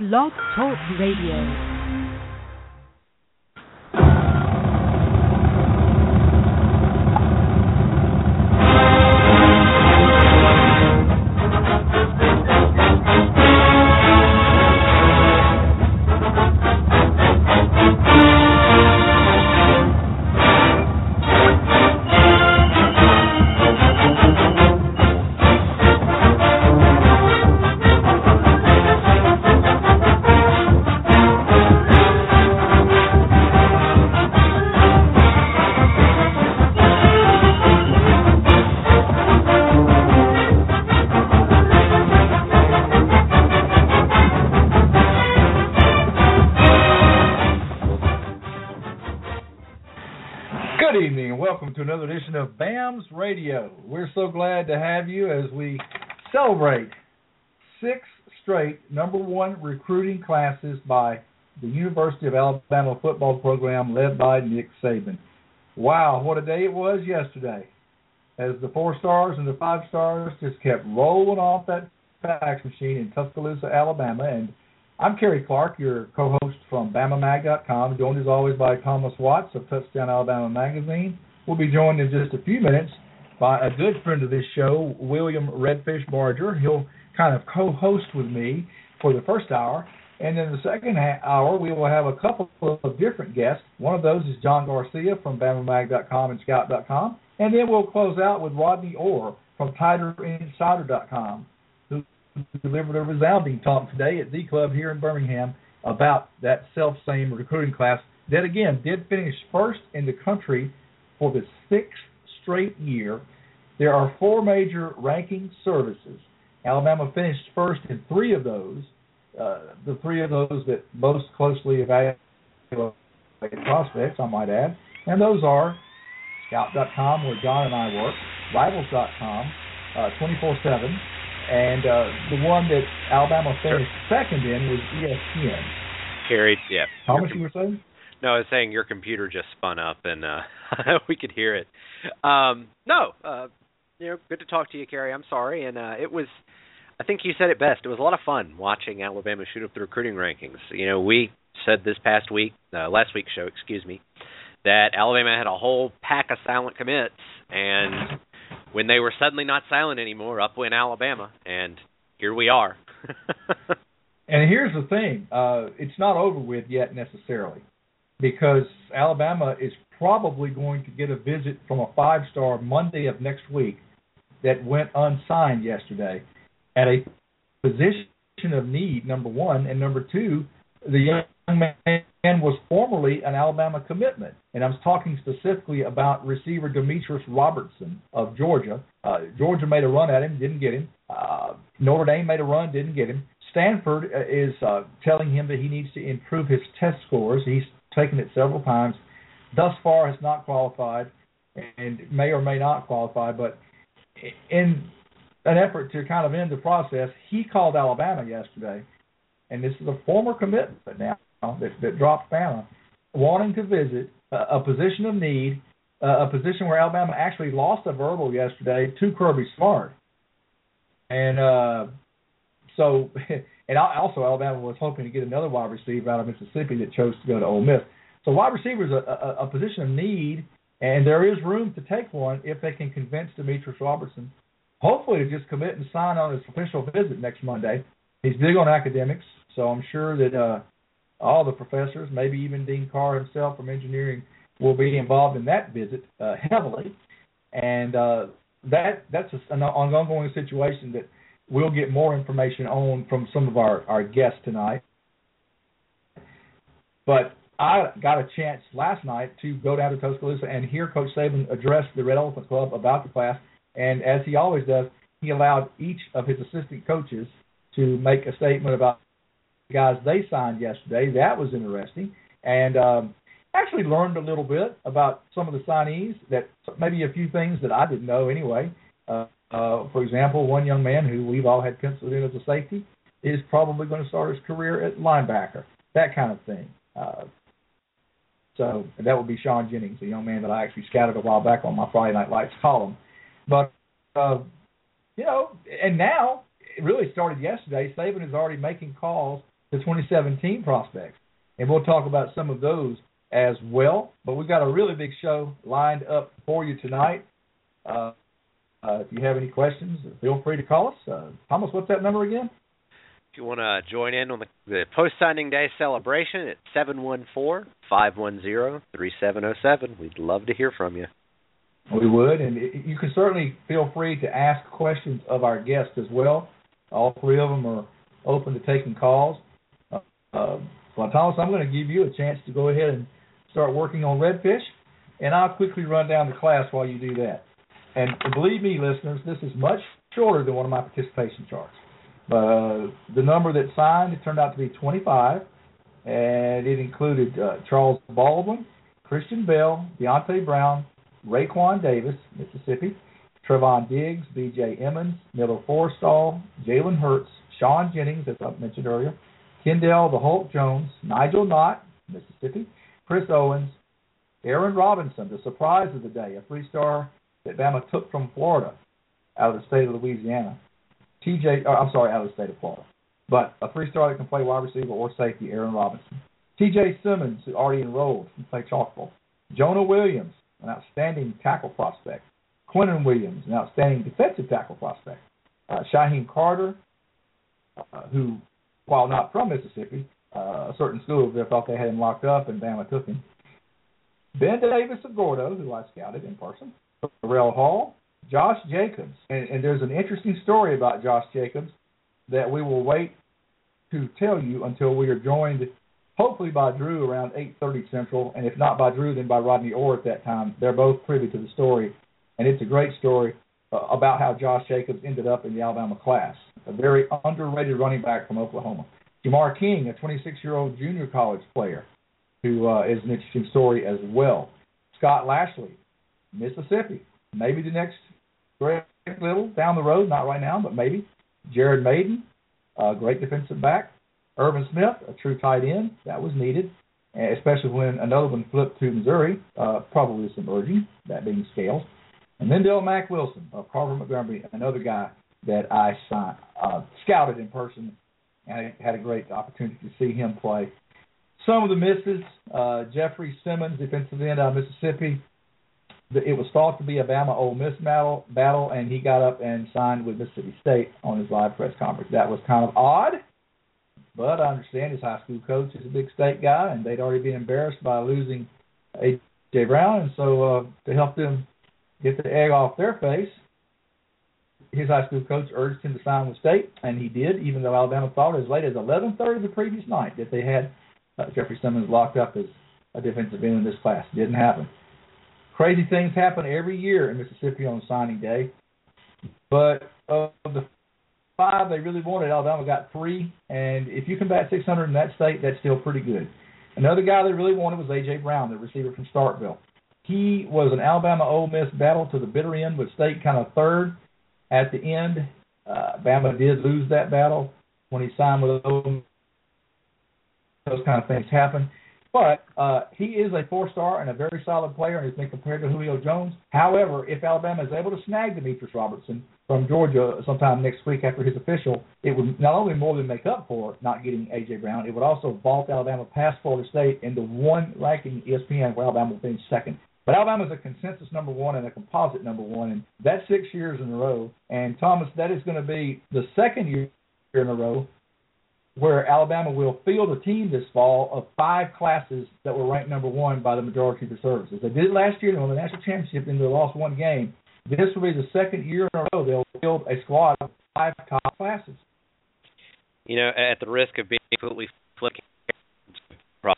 Blog Talk Radio. To have you as we celebrate six straight number one recruiting classes by the University of Alabama football program led by Nick Saban. Wow, what a day it was yesterday. As the four stars and the five stars just kept rolling off that fax machine in Tuscaloosa, Alabama. And I'm Cary Clark, your co host from BamaMag.com, joined as always by Thomas Watts of Touchdown Alabama Magazine. We'll be joined in just a few minutes by a good friend of this show, William Redfish Barger. He'll kind of co-host with me for the first hour, and in the second hour we will have a couple of different guests. One of those is John Garcia from BamaMag.com and Scout.com, and then we'll close out with Rodney Orr from TigerInsider.com, who delivered a resounding talk today at the club here in Birmingham about that self-same recruiting class that again did finish first in the country for the sixth straight year. There are four major ranking services. Alabama finished first in three of those. Uh, the three of those that most closely evaluate prospects, I might add, and those are Scout.com, where John and I work, Rivals.com, uh, 24/7, and uh, the one that Alabama finished second in was ESPN. Carried, yeah. How much you were saying? No, I was saying your computer just spun up and uh we could hear it. Um no, uh you know, good to talk to you, Cary. I'm sorry and uh it was I think you said it best. It was a lot of fun watching Alabama shoot up the recruiting rankings. You know, we said this past week, uh, last week's show, excuse me, that Alabama had a whole pack of silent commits and when they were suddenly not silent anymore, up went Alabama and here we are. and here's the thing, uh it's not over with yet necessarily because Alabama is probably going to get a visit from a five star Monday of next week that went unsigned yesterday at a position of need, number one, and number two, the young man was formerly an Alabama commitment. And I was talking specifically about receiver Demetrius Robertson of Georgia. Uh, Georgia made a run at him, didn't get him. Uh, Notre Dame made a run, didn't get him. Stanford uh, is uh, telling him that he needs to improve his test scores. He's taken it several times. Thus far, has not qualified, and may or may not qualify. But in an effort to kind of end the process, he called Alabama yesterday, and this is a former commitment now that, that dropped Bama, wanting to visit a, a position of need, uh, a position where Alabama actually lost a verbal yesterday to Kirby Smart, and uh, so And also, Alabama was hoping to get another wide receiver out of Mississippi that chose to go to Ole Miss. So wide receiver is a, a, a position of need, and there is room to take one if they can convince Demetrius Robertson, hopefully to just commit and sign on his official visit next Monday. He's big on academics, so I'm sure that uh, all the professors, maybe even Dean Carr himself from engineering, will be involved in that visit uh, heavily. And uh, that that's an ongoing situation that we'll get more information on from some of our, our guests tonight. But I got a chance last night to go down to Tuscaloosa and hear Coach Saban address the Red Elephant Club about the class. And as he always does, he allowed each of his assistant coaches to make a statement about the guys they signed yesterday. That was interesting. And um, actually learned a little bit about some of the signees that maybe a few things that I didn't know anyway. Uh, uh, for example, one young man who we've all had penciled in as a safety is probably going to start his career at linebacker, that kind of thing. Uh, so that would be Sean Jennings, a young man that I actually scouted a while back on my Friday Night Lights column. But uh, you know, and now it really started yesterday. Saban is already making calls to 2017 prospects, and we'll talk about some of those as well. But we've got a really big show lined up for you tonight. Uh, uh, if you have any questions, feel free to call us. Uh, Thomas, what's that number again? If you want to join in on the, the post signing day celebration, it's seven one four five one zero three seven zero seven. We'd love to hear from you. We would, and it, you can certainly feel free to ask questions of our guests as well. All three of them are open to taking calls. Uh, well, Thomas, I'm going to give you a chance to go ahead and start working on redfish, and I'll quickly run down the class while you do that. And believe me, listeners, this is much shorter than one of my participation charts. Uh, the number that signed turned out to be 25, and it included uh, Charles Baldwin, Christian Bell, Deonte Brown, Raekwon Davis, Mississippi, Trevon Diggs, B.J. Emmons, Miller Forristall, Jalen Hurts, Sean Jennings, as I mentioned earlier, Kendall the Hulk Jones, Nigel Knott, Mississippi, Chris Owens, Aaron Robinson, the surprise of the day, a three-star that Bama took from Florida out of the state of Louisiana. TJ, uh, I'm sorry, out of the state of Florida, but a three-star that can play wide receiver or safety, Aaron Robinson. TJ Simmons, who already enrolled, can play chalkball. Jonah Williams, an outstanding tackle prospect. Quinnen Williams, an outstanding defensive tackle prospect. Uh, Shyheim Carter, uh, who, while not from Mississippi, uh, a certain school there thought they had him locked up, and Bama took him. Ben Davis of Gordo, who I scouted in person. Terrell Hall, Josh Jacobs, and, and there's an interesting story about Josh Jacobs that we will wait to tell you until we are joined, hopefully by Drew around 8:30 Central, and if not by Drew, then by Rodney Orr at that time. They're both privy to the story, and it's a great story uh, about how Josh Jacobs ended up in the Alabama class, a very underrated running back from Oklahoma. Jamar King, a 26-year-old junior college player, who uh, is an interesting story as well. Scott Lashley, Mississippi, maybe the next Greg Little down the road, not right now, but maybe. Jared Maiden, a great defensive back. Irvin Smith, a true tight end, that was needed, especially when another one flipped to Missouri, uh, probably some urging, that being Scales. And then Dale Mack Wilson of Carver Montgomery, another guy that I signed, uh, scouted in person and I had a great opportunity to see him play. Some of the misses, uh, Jeffrey Simmons, defensive end out of Mississippi, it was thought to be a Bama Ole Miss battle, battle, and he got up and signed with Mississippi State on his live press conference. That was kind of odd, but I understand his high school coach is a big state guy, and they'd already been embarrassed by losing A.J. Brown, and so uh, to help them get the egg off their face, his high school coach urged him to sign with State, and he did, even though Alabama thought as late as 11:30 the previous night that they had uh, Jeffrey Simmons locked up as a defensive end in this class. Didn't happen. Crazy things happen every year in Mississippi on signing day. But of the five they really wanted, Alabama got three. And if you can bat 600 in that state, that's still pretty good. Another guy they really wanted was A.J. Brown, the receiver from Starkville. He was an Alabama Ole Miss battle to the bitter end, with State kind of third. At the end, uh, Bama did lose that battle when he signed with Ole Miss. Those kind of things happen. But uh, he is a four-star and a very solid player, and he's been compared to Julio Jones. However, if Alabama is able to snag Demetrius Robertson from Georgia sometime next week after his official, it would not only more than make up for not getting A.J. Brown, it would also vault Alabama past Florida State into one ranking ESPN where Alabama will finish second. But Alabama is a consensus number one and a composite number one, and that's six years in a row. And Thomas, that is going to be the second year in a row where Alabama will field a team this fall of five classes that were ranked number one by the majority of the services. They did it last year. They won the national championship and they lost one game. This will be the second year in a row they'll field a squad of five top classes. You know, at the risk of being completely flipping.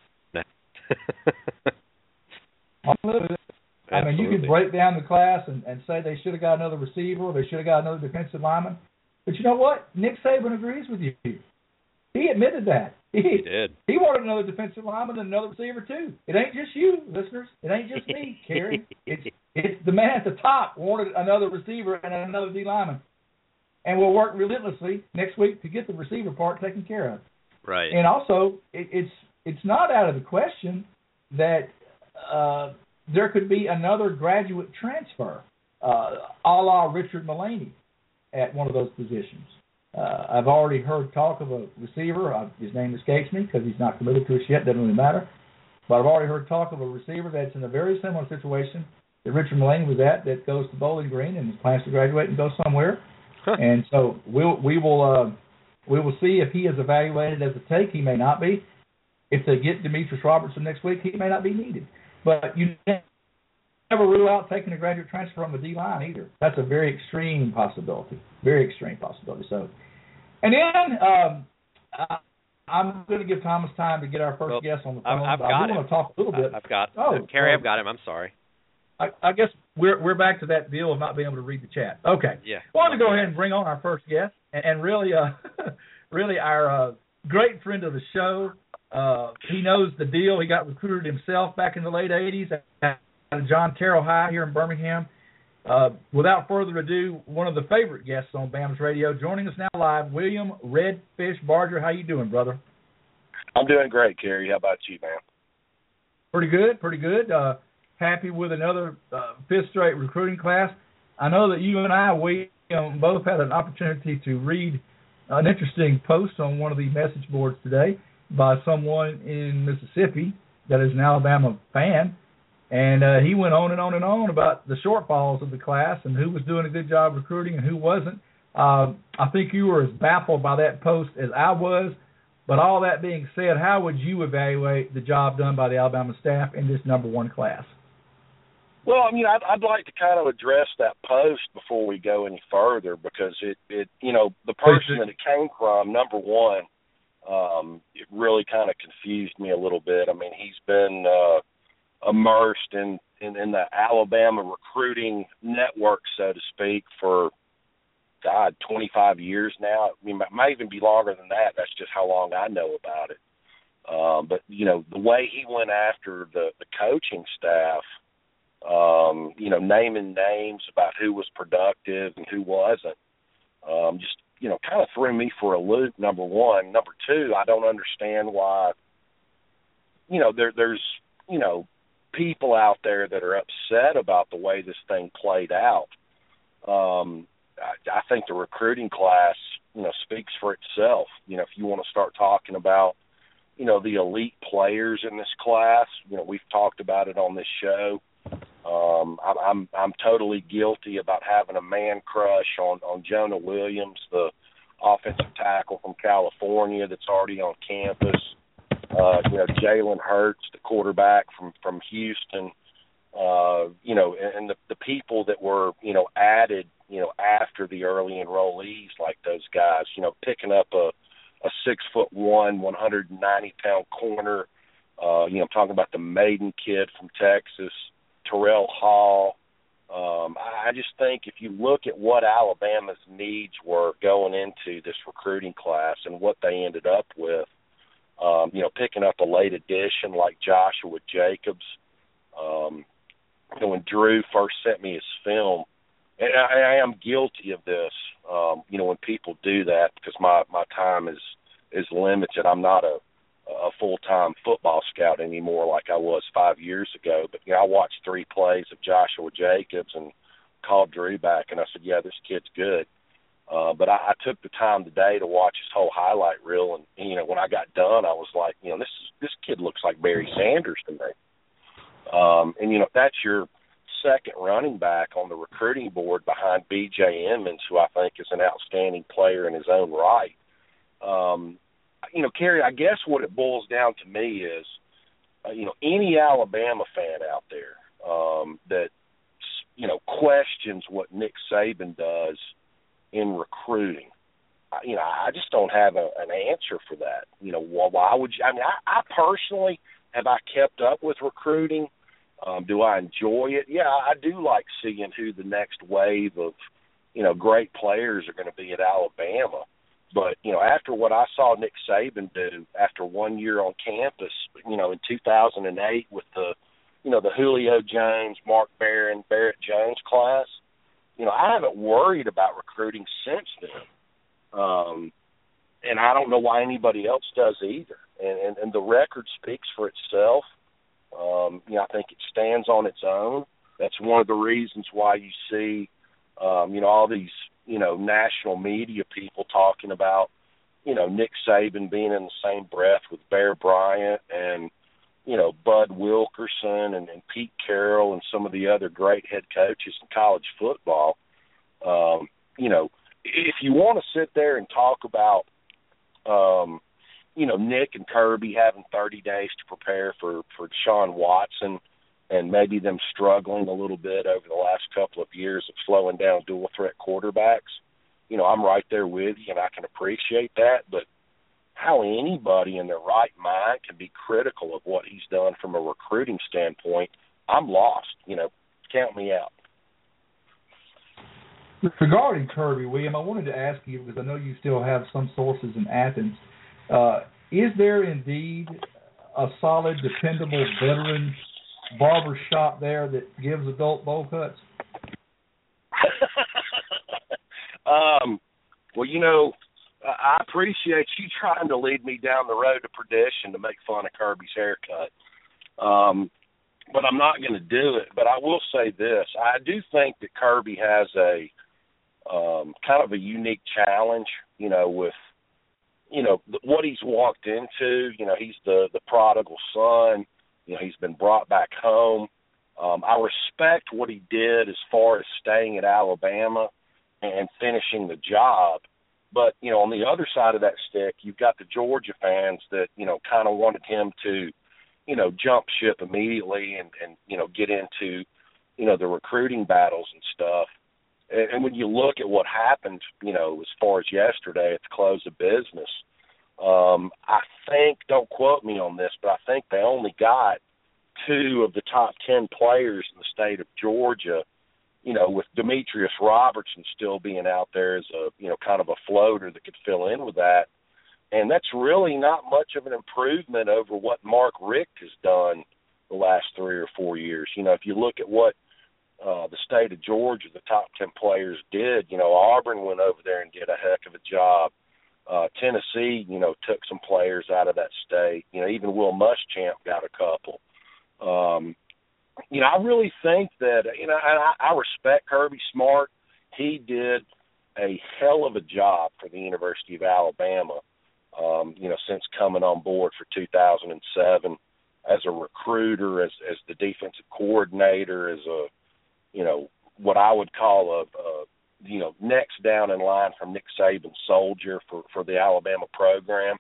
I mean, you can break down the class and, and say they should have got another receiver, they should have got another defensive lineman. But you know what? Nick Saban agrees with you. He admitted that. He, he did. He wanted another defensive lineman and another receiver too. It ain't just you, listeners. It ain't just me, Cary. It's it's the man at the top wanted another receiver and another D lineman, and we'll work relentlessly next week to get the receiver part taken care of. Right. And also, it, it's it's not out of the question that uh, there could be another graduate transfer, uh, a la Richard Mullaney, at one of those positions. Uh, I've already heard talk of a receiver. Uh, his name escapes me because he's not committed to us yet. Doesn't really matter. But I've already heard talk of a receiver that's in a very similar situation that Richard Mullaney was at, that goes to Bowling Green and plans to graduate and go somewhere. Huh. And so we'll we will uh, we will see if he is evaluated as a take. He may not be. If they get Demetrius Robertson next week, he may not be needed. But you never rule out taking a graduate transfer from the D line either. That's a very extreme possibility. Very extreme possibility. So, and then um, I, I'm going to give Thomas time to get our first Well, guest on the phone. I've got I him. want to talk a little bit. I've got. Oh, Cary, I've got him. I'm sorry. I, I guess we're we're back to that deal of not being able to read the chat. Okay. Yeah. Want to go ahead and bring on our first guest, and, and really, uh, really our uh, great friend of the show. Uh, he knows the deal. He got recruited himself back in the late '80s at John Carroll High here in Birmingham. Uh, without further ado, one of the favorite guests on BAM's radio, joining us now live, William Redfish Barger. How you doing, brother? I'm doing great, Cary. How about you, man? Pretty good, pretty good. Uh, happy with another uh, fifth straight recruiting class. I know that you and I, we um, both had an opportunity to read an interesting post on one of the message boards today by someone in Mississippi that is an Alabama fan, and uh, he went on and on and on about the shortfalls of the class and who was doing a good job recruiting and who wasn't. Uh, I think you were as baffled by that post as I was. But all that being said, how would you evaluate the job done by the Alabama staff in this number one class? Well, I mean, I'd, I'd like to kind of address that post before we go any further because it, it, you know, the person that it came from, number one, um, it really kind of confused me a little bit. I mean, he's been uh, immersed in, in in the Alabama recruiting network, so to speak, for God, 25 years now. I mean, it might even be longer than that. That's just how long I know about it. Um, but you know, the way he went after the the coaching staff, um, you know, naming names about who was productive and who wasn't, um, just you know, kind of threw me for a loop. Number one, number two, I don't understand why. You know, there there's you know people out there that are upset about the way this thing played out. Um, I, I think the recruiting class, you know, speaks for itself. You know, if you want to start talking about, you know, the elite players in this class, you know, we've talked about it on this show. Um, I'm I'm I'm totally guilty about having a man crush on on Jonah Williams, the offensive tackle from California that's already on campus. Uh, you know, Jalen Hurts, the quarterback from from Houston. Uh, you know, and, and the the people that were you know added you know after the early enrollees like those guys. You know, picking up a a six foot one, one hundred and ninety pound corner. Uh, you know, I'm talking about the Maiden kid from Texas, Terrell Hall. Um, I just think if you look at what Alabama's needs were going into this recruiting class and what they ended up with, um, you know, picking up a late addition like Joshua Jacobs. Um, you know, when Drew first sent me his film, and I, I am guilty of this. Um, you know, when people do that because my my time is is limited. I'm not a a full time football scout anymore like I was five years ago. But you know, I watched three plays of Joshua Jacobs and called Drew back, and I said, "Yeah, this kid's good." Uh, but I, I took the time today to watch his whole highlight reel, and, you know, when I got done, I was like, you know, this is this kid looks like Barry Sanders to me. Um, and you know, that's your second running back on the recruiting board behind B.J. Emmons, who I think is an outstanding player in his own right. Um, you know, Cary, I guess what it boils down to me is, uh, you know, any Alabama fan out there um, that, you know, questions what Nick Saban does in recruiting. You know, I just don't have a, an answer for that. You know, why, why would you? I mean, I, I personally have I kept up with recruiting. Um, do I enjoy it? Yeah, I do like seeing who the next wave of, you know, great players are going to be at Alabama. But you know, after what I saw Nick Saban do after one year on campus, you know, in 2008 with the, you know, the Julio Jones, Mark Barron, Barrett Jones class, you know, I haven't worried about recruiting since then. Um, and I don't know why anybody else does either. And and, and the record speaks for itself. Um, you know, I think it stands on its own. That's one of the reasons why you see, um, you know, all these you know, national media people talking about, you know, Nick Saban being in the same breath with Bear Bryant and, you know, Bud Wilkinson and, and Pete Carroll and some of the other great head coaches in college football. Um, you know, if you want to sit there and talk about, um, you know, Nick and Kirby having 30 days to prepare for for Deshaun Watson and maybe them struggling a little bit over the last couple of years of slowing down dual threat quarterbacks. You know, I'm right there with you, and I can appreciate that. But how anybody in their right mind can be critical of what he's done from a recruiting standpoint, I'm lost. You know, count me out. Regarding Kirby, William, I wanted to ask you because I know you still have some sources in Athens. Uh, is there indeed a solid, dependable veteran barber shop there that gives adult bowl cuts? um, well, you know, I appreciate you trying to lead me down the road to perdition to make fun of Kirby's haircut. Um, but I'm not going to do it. But I will say this: I do think that Kirby has a um, kind of a unique challenge. You know, with you know what he's walked into. You know, he's the the prodigal son. You know, he's been brought back home. Um, I respect what he did as far as staying at Alabama and finishing the job. But, you know, on the other side of that stick, you've got the Georgia fans that, you know, kind of wanted him to, you know, jump ship immediately and, and, you know, get into, you know, the recruiting battles and stuff. And, and when you look at what happened, you know, as far as yesterday at the close of business, um, I think, don't quote me on this, but I think they only got two of the top 10 players in the state of Georgia, you know, with Demetrius Robertson still being out there as a, you know, kind of a floater that could fill in with that. And that's really not much of an improvement over what Mark Richt has done the last three or four years. You know, if you look at what uh, the state of Georgia, the top 10 players did, you know, Auburn went over there and did a heck of a job. Uh, Tennessee, you know, took some players out of that state. You know, even Will Muschamp got a couple. Um, you know, I really think that you know, and I, I respect Kirby Smart. He did a hell of a job for the University of Alabama. Um, you know, since coming on board for 2007 as a recruiter, as as the defensive coordinator, as a you know what I would call a, a you know next down in line from Nick Saban's soldier for for the Alabama program.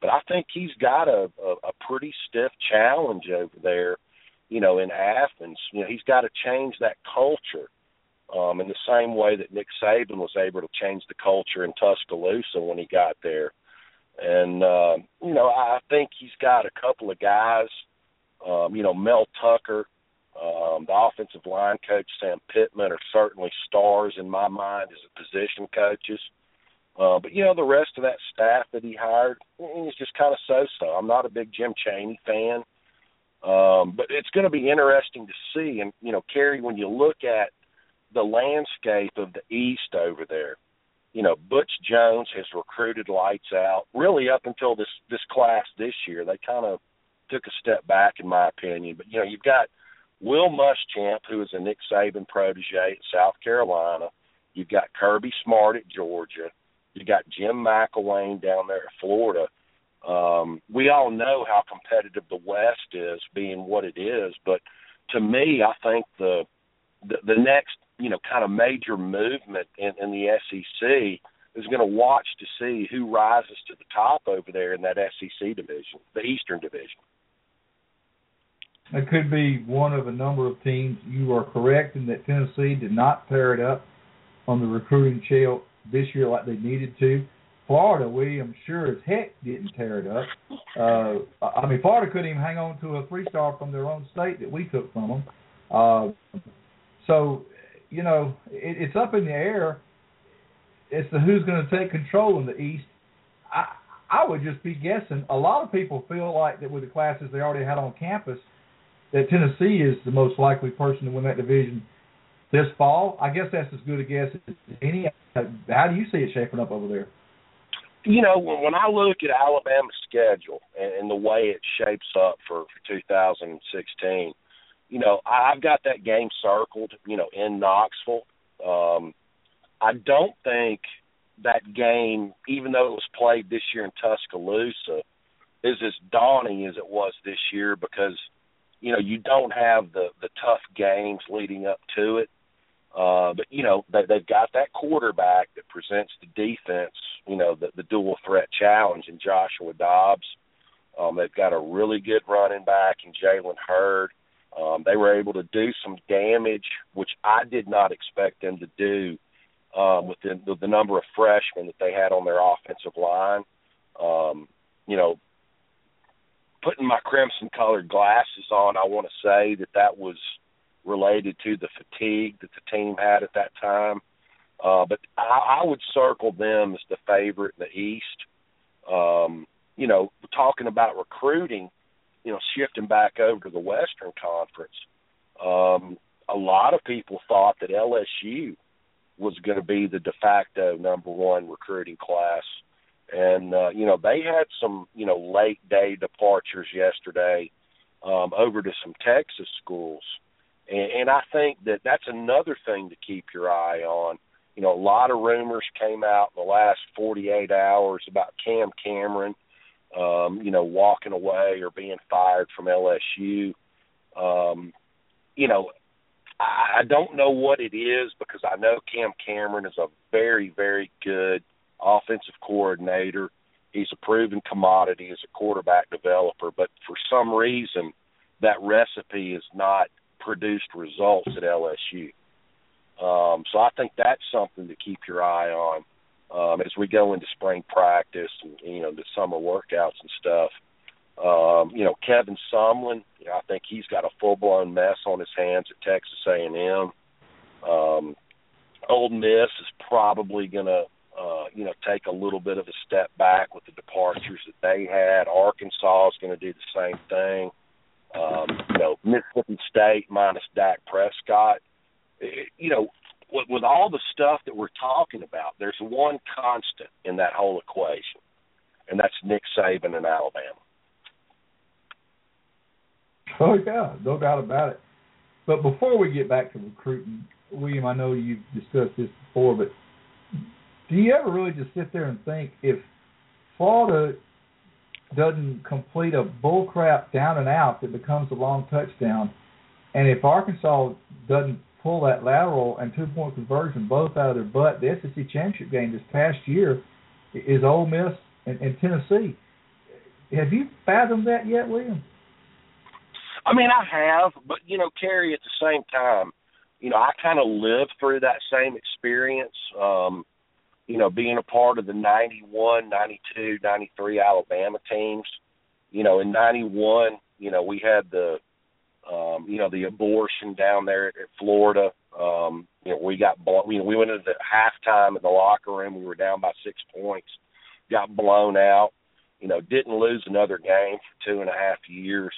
But I think he's got a, a, a pretty stiff challenge over there, you know, in Athens. You know, he's got to change that culture um, in the same way that Nick Saban was able to change the culture in Tuscaloosa when he got there. And uh, you know, I think he's got a couple of guys. Um, you know, Mel Tucker um, the offensive line coach Sam Pittman are certainly stars in my mind as a position coaches. Uh, but you know the rest of that staff that he hired is just kind of so-so. I'm not a big Jim Chaney fan, um, but it's going to be interesting to see. And you know, Cary, when you look at the landscape of the East over there, you know, Butch Jones has recruited lights out. Really, up until this this class this year, they kind of took a step back, in my opinion. But you know, you've got Will Muschamp, who is a Nick Saban protege at South Carolina. You've got Kirby Smart at Georgia. You've got Jim McElwain down there at Florida. Um, we all know how competitive the West is, being what it is. But to me, I think the the, the next you know kind of major movement in, in the SEC is going to watch to see who rises to the top over there in that SEC division, the Eastern Division. It could be one of a number of teams. You are correct in that Tennessee did not tear it up on the recruiting trail this year like they needed to. Florida, we I'm sure as heck didn't tear it up. Uh, I mean, Florida couldn't even hang on to a three star from their own state that we took from them. Uh, so, you know, it, it's up in the air as to who's going to take control in the East. I I would just be guessing. A lot of people feel like that with the classes they already had on campus – that Tennessee is the most likely person to win that division this fall. I guess that's as good a guess as any. How do you see it shaping up over there? You know, when I look at Alabama's schedule and the way it shapes up for, for 2016, you know, I've got that game circled, you know, in Knoxville. Um, I don't think that game, even though it was played this year in Tuscaloosa, is as daunting as it was this year because you know you don't have the the tough games leading up to it. Uh, but you know they, they've got that quarterback that presents the defense, you know, the, the dual threat challenge in Joshua Dobbs. Um, they've got a really good running back in Jalen Hurd. Um, they were able to do some damage, which I did not expect them to do um, with the, the, the number of freshmen that they had on their offensive line. Um, you know, putting my crimson colored glasses on, I want to say that that was related to the fatigue that the team had at that time. Uh, but I, I would circle them as the favorite in the East. Um, you know, talking about recruiting, you know, shifting back over to the Western Conference, um, a lot of people thought that LSU was going to be the de facto number one recruiting class. And, uh, you know, they had some, you know, late day departures yesterday um, over to some Texas schools. And, and I think that that's another thing to keep your eye on. You know, a lot of rumors came out in the last 48 hours about Cam Cameron, um, you know, walking away or being fired from LSU. Um, you know, I don't know what it is because I know Cam Cameron is a very, very good offensive coordinator. He's a proven commodity as a quarterback developer, but for some reason, that recipe has not produced results at LSU. Um, so I think that's something to keep your eye on um, as we go into spring practice and you know the summer workouts and stuff. Um, you know, Kevin Sumlin, you know, I think he's got a full blown mess on his hands at Texas A and M. Um, Ole Miss is probably going to, uh, you know, take a little bit of a step back with the departures that they had. Arkansas is going to do the same thing. Um, you know, Mississippi State minus Dak Prescott. You know, with, with all the stuff that we're talking about, there's one constant in that whole equation, and that's Nick Saban in Alabama. Oh yeah, no doubt about it. But before we get back to recruiting, William, I know you've discussed this before, but do you ever really just sit there and think if Florida doesn't complete a bullcrap down and out that becomes a long touchdown, and if Arkansas doesn't pull that lateral and two point conversion both out of their butt, the SEC championship game this past year is Ole Miss and, and Tennessee. Have you fathomed that yet, William? I mean, I have, but you know, Cary, at the same time, you know, I kind of lived through that same experience. Um, you know, being a part of the '91, '92, '93 Alabama teams. You know, in '91, you know, we had the, um, you know, the abortion down there at, Florida. Um, you know, we got, blown, you know, we went into the halftime in the locker room. We were down by six points, got blown out. You know, didn't lose another game for two and a half years.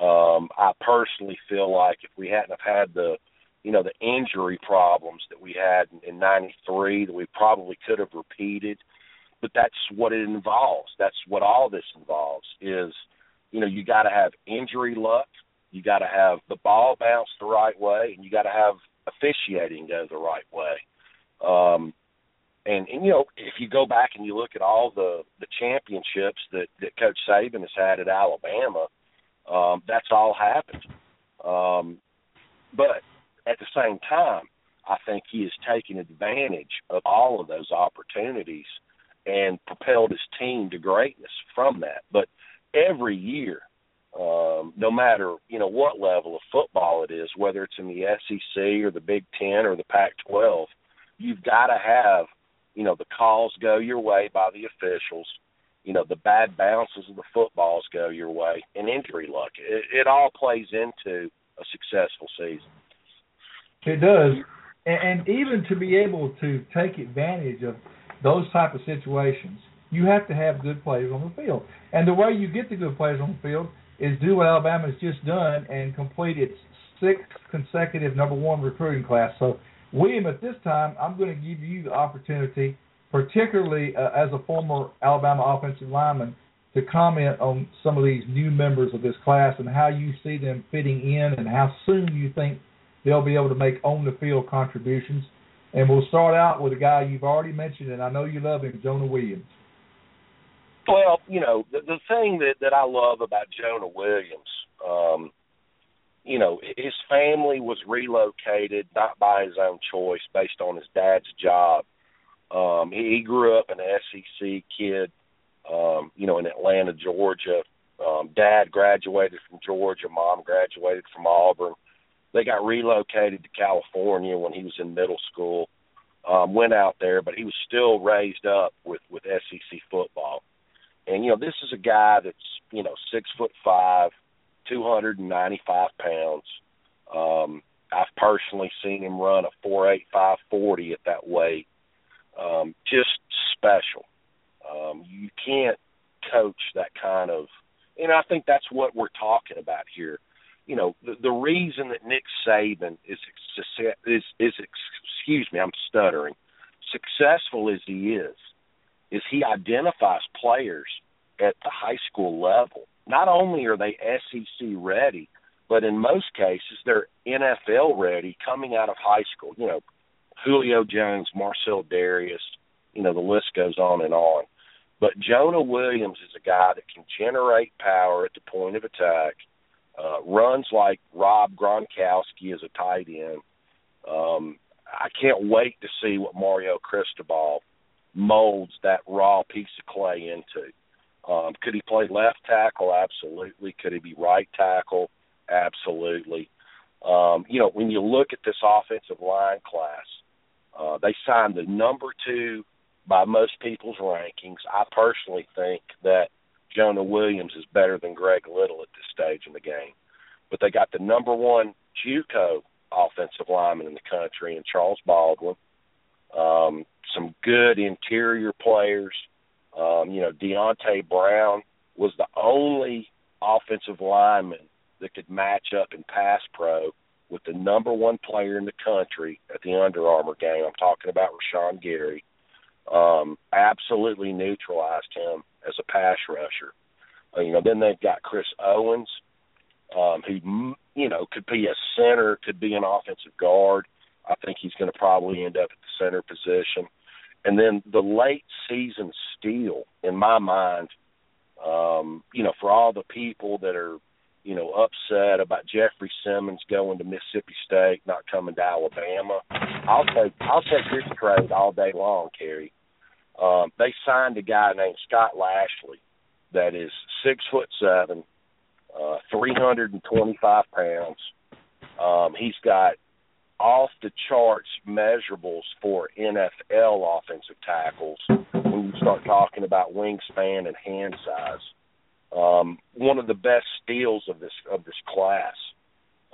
Um, I personally feel like if we hadn't have had the, you know, the injury problems that we had in, in '93, that we probably could have repeated. But that's what it involves. That's what all this involves. Is, you know, you got to have injury luck. You got to have the ball bounce the right way, and you got to have officiating go the right way. Um, and and you know, if you go back and you look at all the the championships that that Coach Saban has had at Alabama um, that's all happened. Um, but at the same time, I think he has taken advantage of all of those opportunities and propelled his team to greatness from that. But every year, um, no matter you know what level of football it is, whether it's in the SEC or the Big Ten or the Pac-12, you've got to have you know the calls go your way by the officials you know the bad bounces of the footballs go your way and injury luck. It, it all plays into a successful season. It does, and, and even to be able to take advantage of those type of situations, you have to have good players on the field. And the way you get the good players on the field is do what Alabama's just done and complete its sixth consecutive number one recruiting class. So, William, at this time, I'm going to give you the opportunity particularly uh, as a former Alabama offensive lineman, to comment on some of these new members of this class and how you see them fitting in and how soon you think they'll be able to make on the field contributions. And we'll start out with a guy you've already mentioned, and I know you love him, Jonah Williams. Well, you know, the, the thing that that I love about Jonah Williams, um, you know, his family was relocated not by his own choice, based on his dad's job. Um, he, he grew up an SEC kid, um, you know, in Atlanta, Georgia. Um, dad graduated from Georgia, mom graduated from Auburn. They got relocated to California when he was in middle school. Um, went out there, but he was still raised up with with SEC football. And you know, this is a guy that's you know six foot five, two hundred and ninety five pounds. Um, I've personally seen him run a four eight five forty at that weight. Um, just special. Um, you can't coach that kind of, and I think that's what we're talking about here. You know, the, the reason that Nick Saban is is is excuse me, I'm stuttering. Successful as he is, is he identifies players at the high school level. Not only are they SEC ready, but in most cases they're NFL ready coming out of high school. You know, Julio Jones, Marcell Dareus, you know, the list goes on and on. But Jonah Williams is a guy that can generate power at the point of attack, uh, runs like Rob Gronkowski as a tight end. Um, I can't wait to see what Mario Cristobal molds that raw piece of clay into. Um, could he play left tackle? Absolutely. Could he be right tackle? Absolutely. Um, you know, when you look at this offensive line class, uh, they signed the number two by most people's rankings. I personally think that Jonah Williams is better than Greg Little at this stage in the game. But they got the number one JUCO offensive lineman in the country in Charles Baldwin. Um, some good interior players. Um, you know, Deonte Brown was the only offensive lineman that could match up in pass pro with the number one player in the country at the Under Armour game. I'm talking about Rashan Gary. Um, absolutely neutralized him as a pass rusher. Uh, you know, then they've got Chris Owens, um, who you know could be a center, could be an offensive guard. I think he's going to probably end up at the center position. And then the late season steal, in my mind, um, you know, for all the people that are, you know, upset about Jeffrey Simmons going to Mississippi State, not coming to Alabama, I'll take I'll take this trade all day long, Cary. Um, they signed a guy named Scott Lashley that is six foot seven, uh, three hundred and twenty five pounds. Um, he's got off the charts measurables for NFL offensive tackles when you start talking about wingspan and hand size. Um, one of the best steals of this of this class.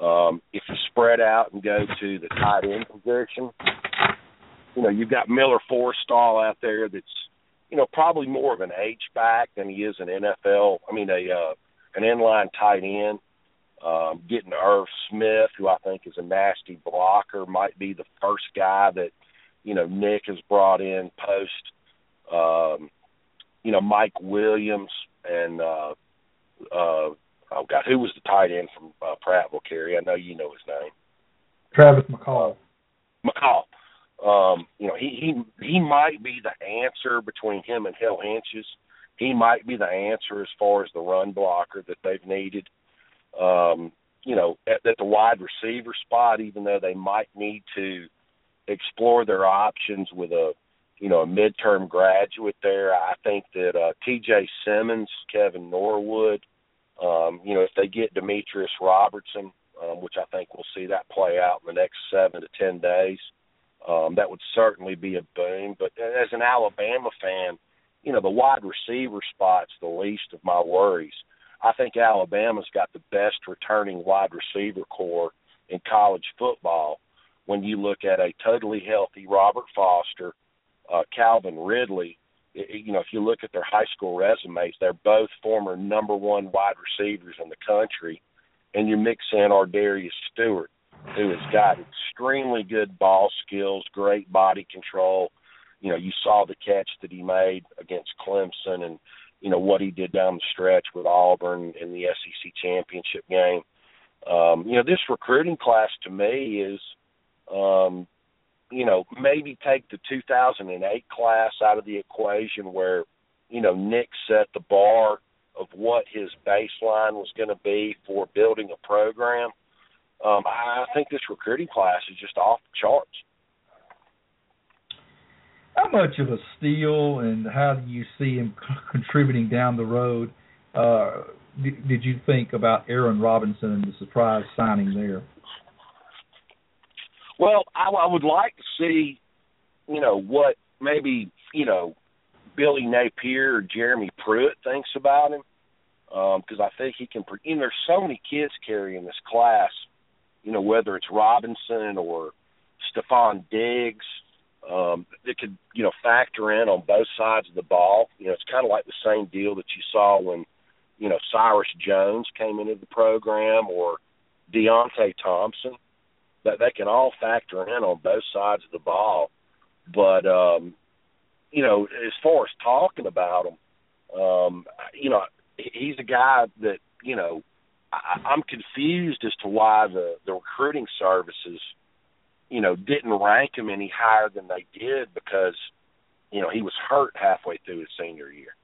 Um, if you spread out and go to the tight end position, you know you've got Miller Forristall out there that's you know probably more of an H back than he is an NFL. I mean a uh, an inline tight end um, getting Irv Smith, who I think is a nasty blocker, might be the first guy that you know Nick has brought in post. Um, you know Mike Williams and uh, uh, oh God, who was the tight end from uh, Prattville? Cary, I know you know his name. Travis McCall. McCall. Um, you know he he he might be the answer between him and Hale Hentges. He might be the answer as far as the run blocker that they've needed um, you know, at, at the wide receiver spot, even though they might need to explore their options with a, you know, a midterm graduate there. I think that uh, T.J. Simmons, Kevin Norwood, um, you know, if they get Demetrius Robertson, um, which I think we'll see that play out in the next seven to ten days, um, that would certainly be a boon. But as an Alabama fan, you know, the wide receiver spot's the least of my worries. I think Alabama's got the best returning wide receiver corps in college football when you look at a totally healthy Robert Foster, uh, Calvin Ridley. You know, if you look at their high school resumes, they're both former number one wide receivers in the country. And you mix in Ardarius Stewart, who has got extremely good ball skills, great body control. You know, you saw the catch that he made against Clemson and you know what he did down the stretch with Auburn in the SEC championship game. Um, you know, this recruiting class to me is, um, you know, maybe take the 2008 class out of the equation where, you know, Nick set the bar of what his baseline was going to be for building a program. Um, I think this recruiting class is just off the charts. How much of a steal, and how do you see him contributing down the road? Uh, did you think about Aaron Robinson and the surprise signing there? Well, I, I would like to see, you know, what maybe you know Billy Napier or Jeremy Pruitt thinks about him, because um, I think he can. You know, there's so many kids carrying this class. You know, whether it's Robinson or Stefon Diggs, um, that could you know factor in on both sides of the ball. You know, it's kind of like the same deal that you saw when you know Cyrus Jones came into the program or Deionte Thompson that they can all factor in on both sides of the ball. But um, you know, as far as talking about him, um, you know, he's a guy that you know I, I'm confused as to why the the recruiting services, you know, didn't rank him any higher than they did because you know he was hurt halfway through his senior year.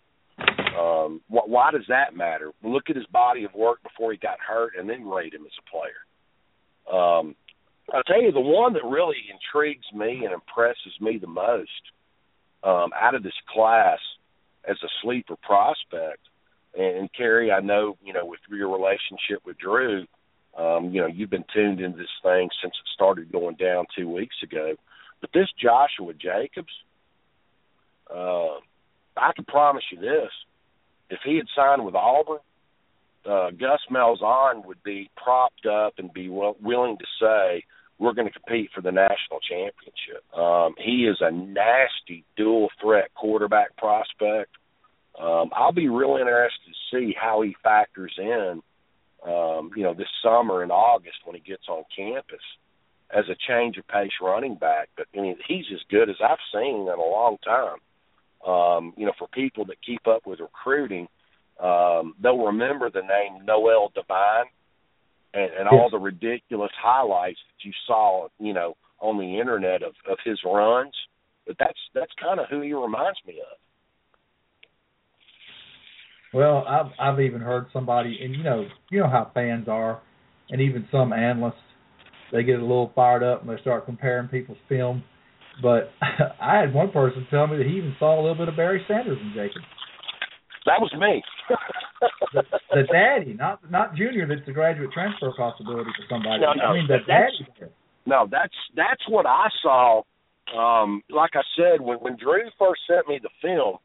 Um, wh- why does that matter? Look at his body of work before he got hurt, and then rate him as a player. Um, I'll tell you the one that really intrigues me and impresses me the most um, out of this class as a sleeper prospect. And, Cary, I know you know with your relationship with Drew, um, you know you've been tuned into this thing since it started going down two weeks ago. But this Joshua Jacobs, uh, I can promise you this: if he had signed with Auburn, uh, Gus Malzahn would be propped up and be w- willing to say, we're going to compete for the national championship. Um, he is a nasty dual threat quarterback prospect. Um, I'll be real interested to see how he factors in, um, you know, this summer in August when he gets on campus as a change of pace running back. But I mean, he's as good as I've seen in a long time. Um, you know, for people that keep up with recruiting, um, they'll remember the name Noel Devine and, and all the ridiculous highlights that you saw, you know, on the internet of, of his runs. But that's that's kind of who he reminds me of. Well, I've I've even heard somebody, and you know, you know how fans are, and even some analysts, they get a little fired up and they start comparing people's film. But I had one person tell me that he even saw a little bit of Barry Sanders in Jacob. That was me. the, the daddy, not not junior. That's a graduate transfer possibility for somebody. No, no, I mean the daddy. No, that's that's what I saw. Um, like I said, when when Drew first sent me the film,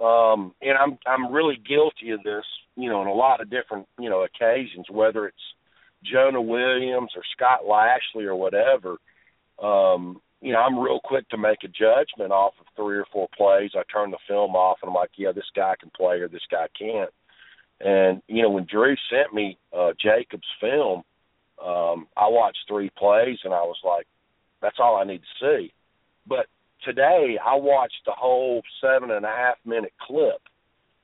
um, and I'm I'm really guilty of this, you know, on a lot of different you know occasions, whether it's Jonah Williams or Scott Lashley or whatever. Um, you know, I'm real quick to make a judgment off of three or four plays. I turn the film off and I'm like, yeah, this guy can play or this guy can't. And you know, when Drew sent me uh, Jacob's film, um, I watched three plays and I was like, that's all I need to see. But today I watched the whole seven and a half minute clip,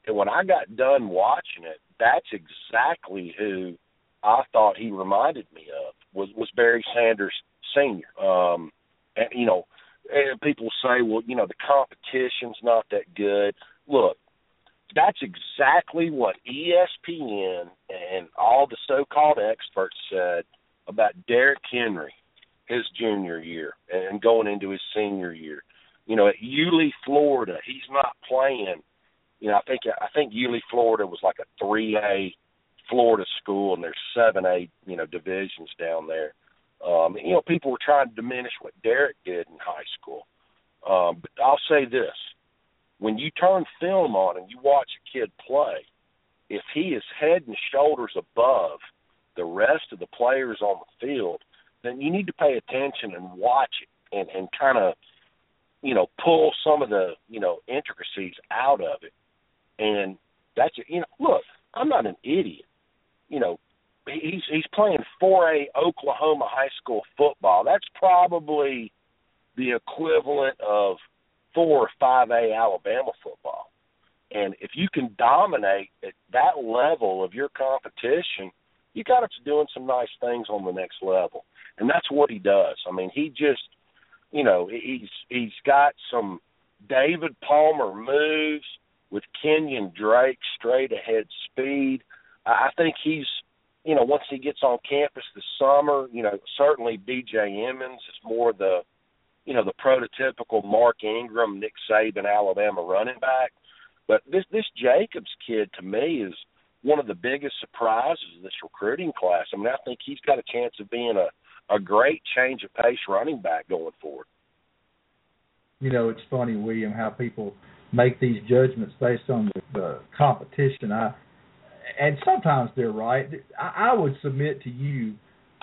and when I got done watching it, that's exactly who I thought he reminded me of was was Barry Sanders Senior. Um, and you know, and people say, well, you know, the competition's not that good. Look, that's exactly what ESPN and all the so-called experts said about Derrick Henry his junior year and going into his senior year. You know, at Yulee, Florida, he's not playing. You know, I think I think Yulee, Florida was like a three A Florida school, and there's seven A you know divisions down there. Um, you know, people were trying to diminish what Derrick did in high school. Um, but I'll say this: when you turn film on and you watch a kid play, if he is head and shoulders above the rest of the players on the field, then you need to pay attention and watch it and, and kind of, you know, pull some of the, you know, intricacies out of it. And that's, you know, look, I'm not an idiot. You know, he's he's playing 4A Oklahoma high school football. That's probably the equivalent of 4 or 5A Alabama football. And if you can dominate at that level of your competition, you got to doing some nice things on the next level. And that's what he does. I mean, he just you know, he's he's got some David Palmer moves with Kenyan Drake straight ahead speed. I think he's, you know, once he gets on campus this summer, you know, certainly B.J. Emmons is more the, you know, the prototypical Mark Ingram, Nick Saban, Alabama running back. But this this Jacobs kid to me is one of the biggest surprises of this recruiting class. I mean, I think he's got a chance of being a a great change of pace running back going forward. You know, it's funny, William, how people make these judgments based on the, the competition. I and sometimes they're right. I, I would submit to you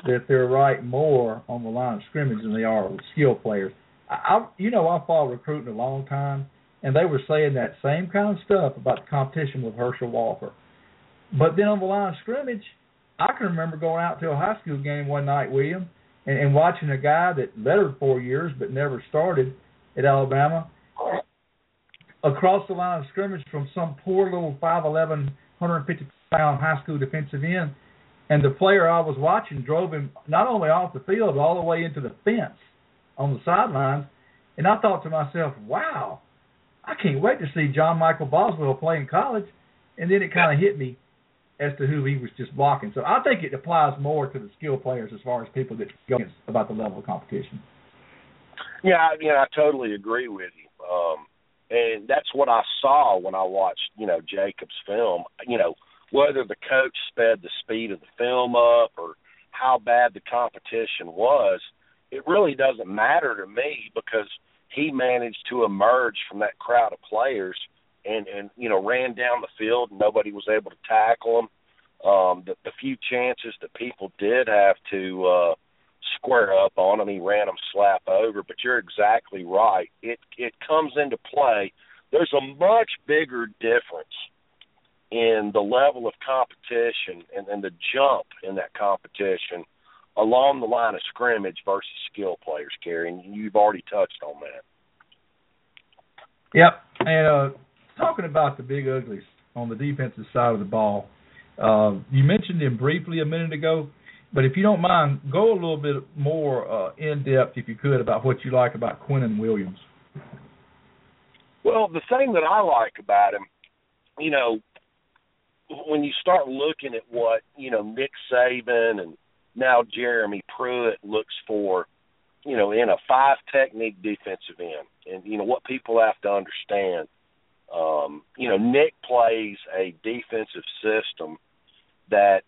that they're right more on the line of scrimmage than they are with skill players. I, I you know, I followed recruiting a long time, and they were saying that same kind of stuff about the competition with Herschel Walker. But then on the line of scrimmage, I can remember going out to a high school game one night, William, and, and watching a guy that lettered four years but never started at Alabama across the line of scrimmage from some poor little 5'11", 150 pound high school defensive end, and the player I was watching drove him not only off the field but all the way into the fence on the sidelines, and I thought to myself, wow, I can't wait to see John Michael Boswell play in college, and then it kind of hit me as to who he was just blocking. So I think it applies more to the skill players as far as people that go about the level of competition. Yeah, I mean, I totally agree with you. Um, and that's what I saw when I watched, you know, Jacob's film. You know, whether the coach sped the speed of the film up or how bad the competition was, it really doesn't matter to me because he managed to emerge from that crowd of players and and you know ran down the field and nobody was able to tackle him. Um, the, the few chances that people did have to uh, square up on him, he ran them slap over. But you're exactly right. It it comes into play. There's a much bigger difference in the level of competition and, and the jump in that competition along the line of scrimmage versus skill players, Gary, and you've already touched on that. Yep. And uh, talking about the big uglies on the defensive side of the ball, uh, you mentioned him briefly a minute ago, but if you don't mind, go a little bit more uh, in depth, if you could, about what you like about Quinnen Williams. Well, the thing that I like about him, you know, when you start looking at what you know Nick Saban and now Jeremy Pruitt looks for, you know, in a five technique defensive end, and you know what people have to understand um, you know, Nick plays a defensive system that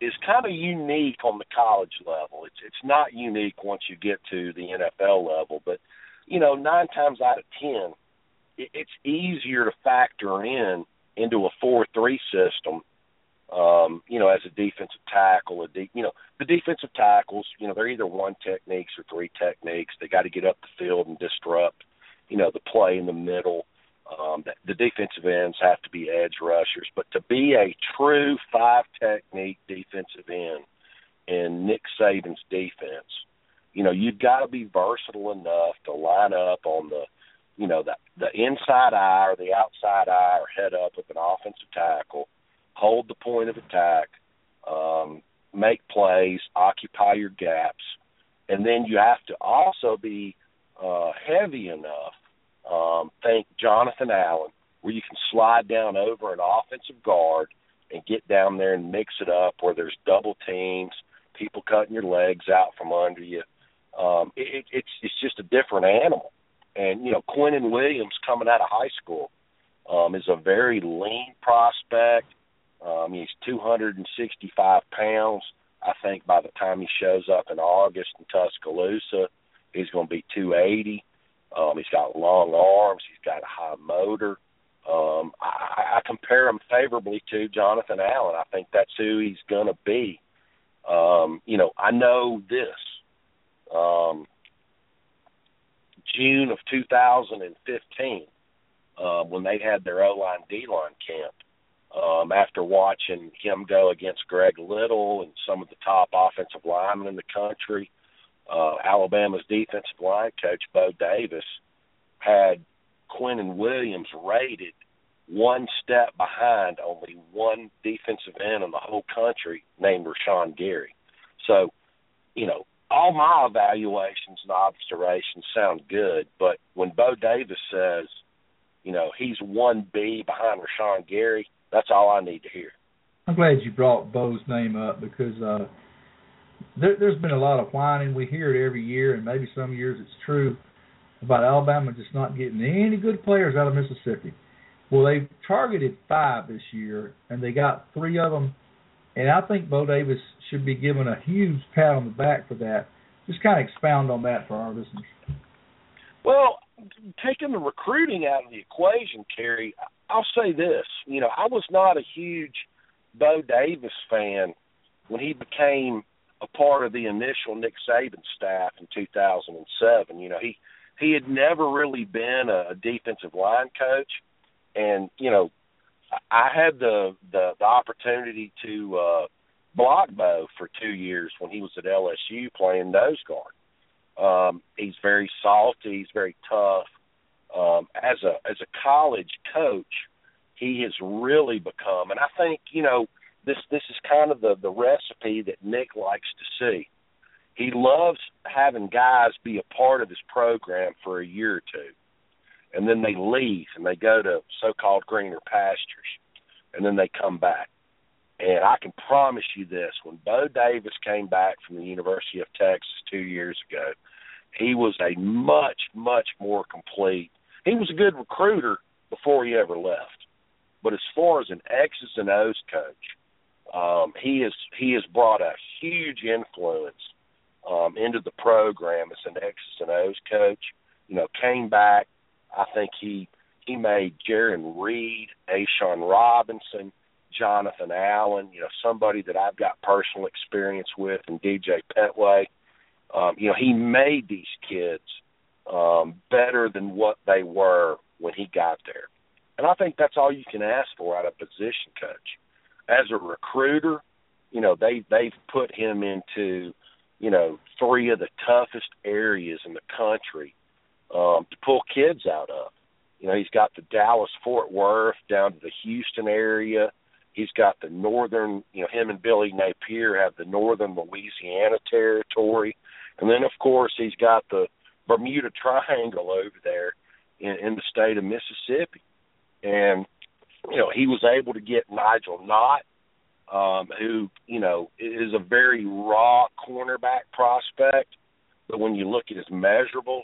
is kind of unique on the college level. It's it's not unique once you get to the NFL level, but you know, nine times out of ten, it, it's easier to factor in into a four-three system. Um, you know, as a defensive tackle, a de- you know, the defensive tackles, you know, they're either one techniques or three techniques. They got to get up the field and disrupt, you know, the play in the middle um, the, defensive ends have to be edge rushers, but to be a true five technique defensive end in Nick Saban's defense, you know, you've got to be versatile enough to line up on the, you know, the the inside eye or the outside eye or head up with an offensive tackle, hold the point of attack, um, make plays, occupy your gaps, and then you have to also be uh, heavy enough um, think Jonathan Allen, where you can slide down over an offensive guard and get down there and mix it up where there's double teams, people cutting your legs out from under you. Um, it, it's it's just a different animal. And you know, Quinnen Williams coming out of high school um, is a very lean prospect. Um, he's 265 pounds. I think by the time he shows up in August in Tuscaloosa, he's going to be 280. Um, he's got long arms. He's got a high motor. Um, I, I compare him favorably to Jonathan Allen. I think that's who he's going to be. Um, you know, I know this. Um, June of 2015, uh, when they had their O line D line camp, um, after watching him go against Greg Little and some of the top offensive linemen in the country, uh, Alabama's defensive line coach Bo Davis had Quinnen Williams rated one step behind only one defensive end in the whole country named Rashan Gary. So, you know, all my evaluations and observations sound good, but when Bo Davis says, you know, he's one B behind Rashan Gary, that's all I need to hear. I'm glad you brought Bo's name up because uh, there, there's been a lot of whining. We hear it every year, and maybe some years it's true about Alabama just not getting any good players out of Mississippi. Well, they targeted five this year, and they got three of them. And I think Bo Davis should be given a huge pat on the back for that. Just kind of expound on that for our listeners. Well, taking the recruiting out of the equation, Cary, I'll say this. You know, I was not a huge Bo Davis fan when he became a part of the initial Nick Saban staff in 2007. You know, he he had never really been a, defensive line coach, and you know, I had the the, the opportunity to uh, block Bo for two years when he was at LSU playing nose guard. Um, he's very salty. He's very tough. Um, as a as a college coach, he has really become, and I think you know this this is kind of the the recipe that Nick likes to see. He loves having guys be a part of his program for a year or two, and then they leave and they go to so-called greener pastures, and then they come back. And I can promise you this: when Bo Davis came back from the University of Texas two years ago, he was a much much more complete. He was a good recruiter before he ever left, but as far as an X's and O's coach, um, he has he has brought a huge influence um, into the program as an X's and O's coach. You know, came back. I think he he made Jarran Reed, A'Shawn Robinson, Jonathan Allen. You know, somebody that I've got personal experience with, and DJ Pettway. Um, you know, he made these kids um, better than what they were when he got there. And I think that's all you can ask for out of a position coach as a recruiter, you know, they they've put him into, you know, three of the toughest areas in the country um, to pull kids out of. You know, he's got the Dallas Fort Worth down to the Houston area. He's got the northern, you know, him and Billy Napier have the northern Louisiana territory. And then, of course, he's got the Bermuda Triangle over there in, in the state of Mississippi. And you know, he was able to get Nigel Knott, um, who, you know, is a very raw cornerback prospect. But when you look at his measurables,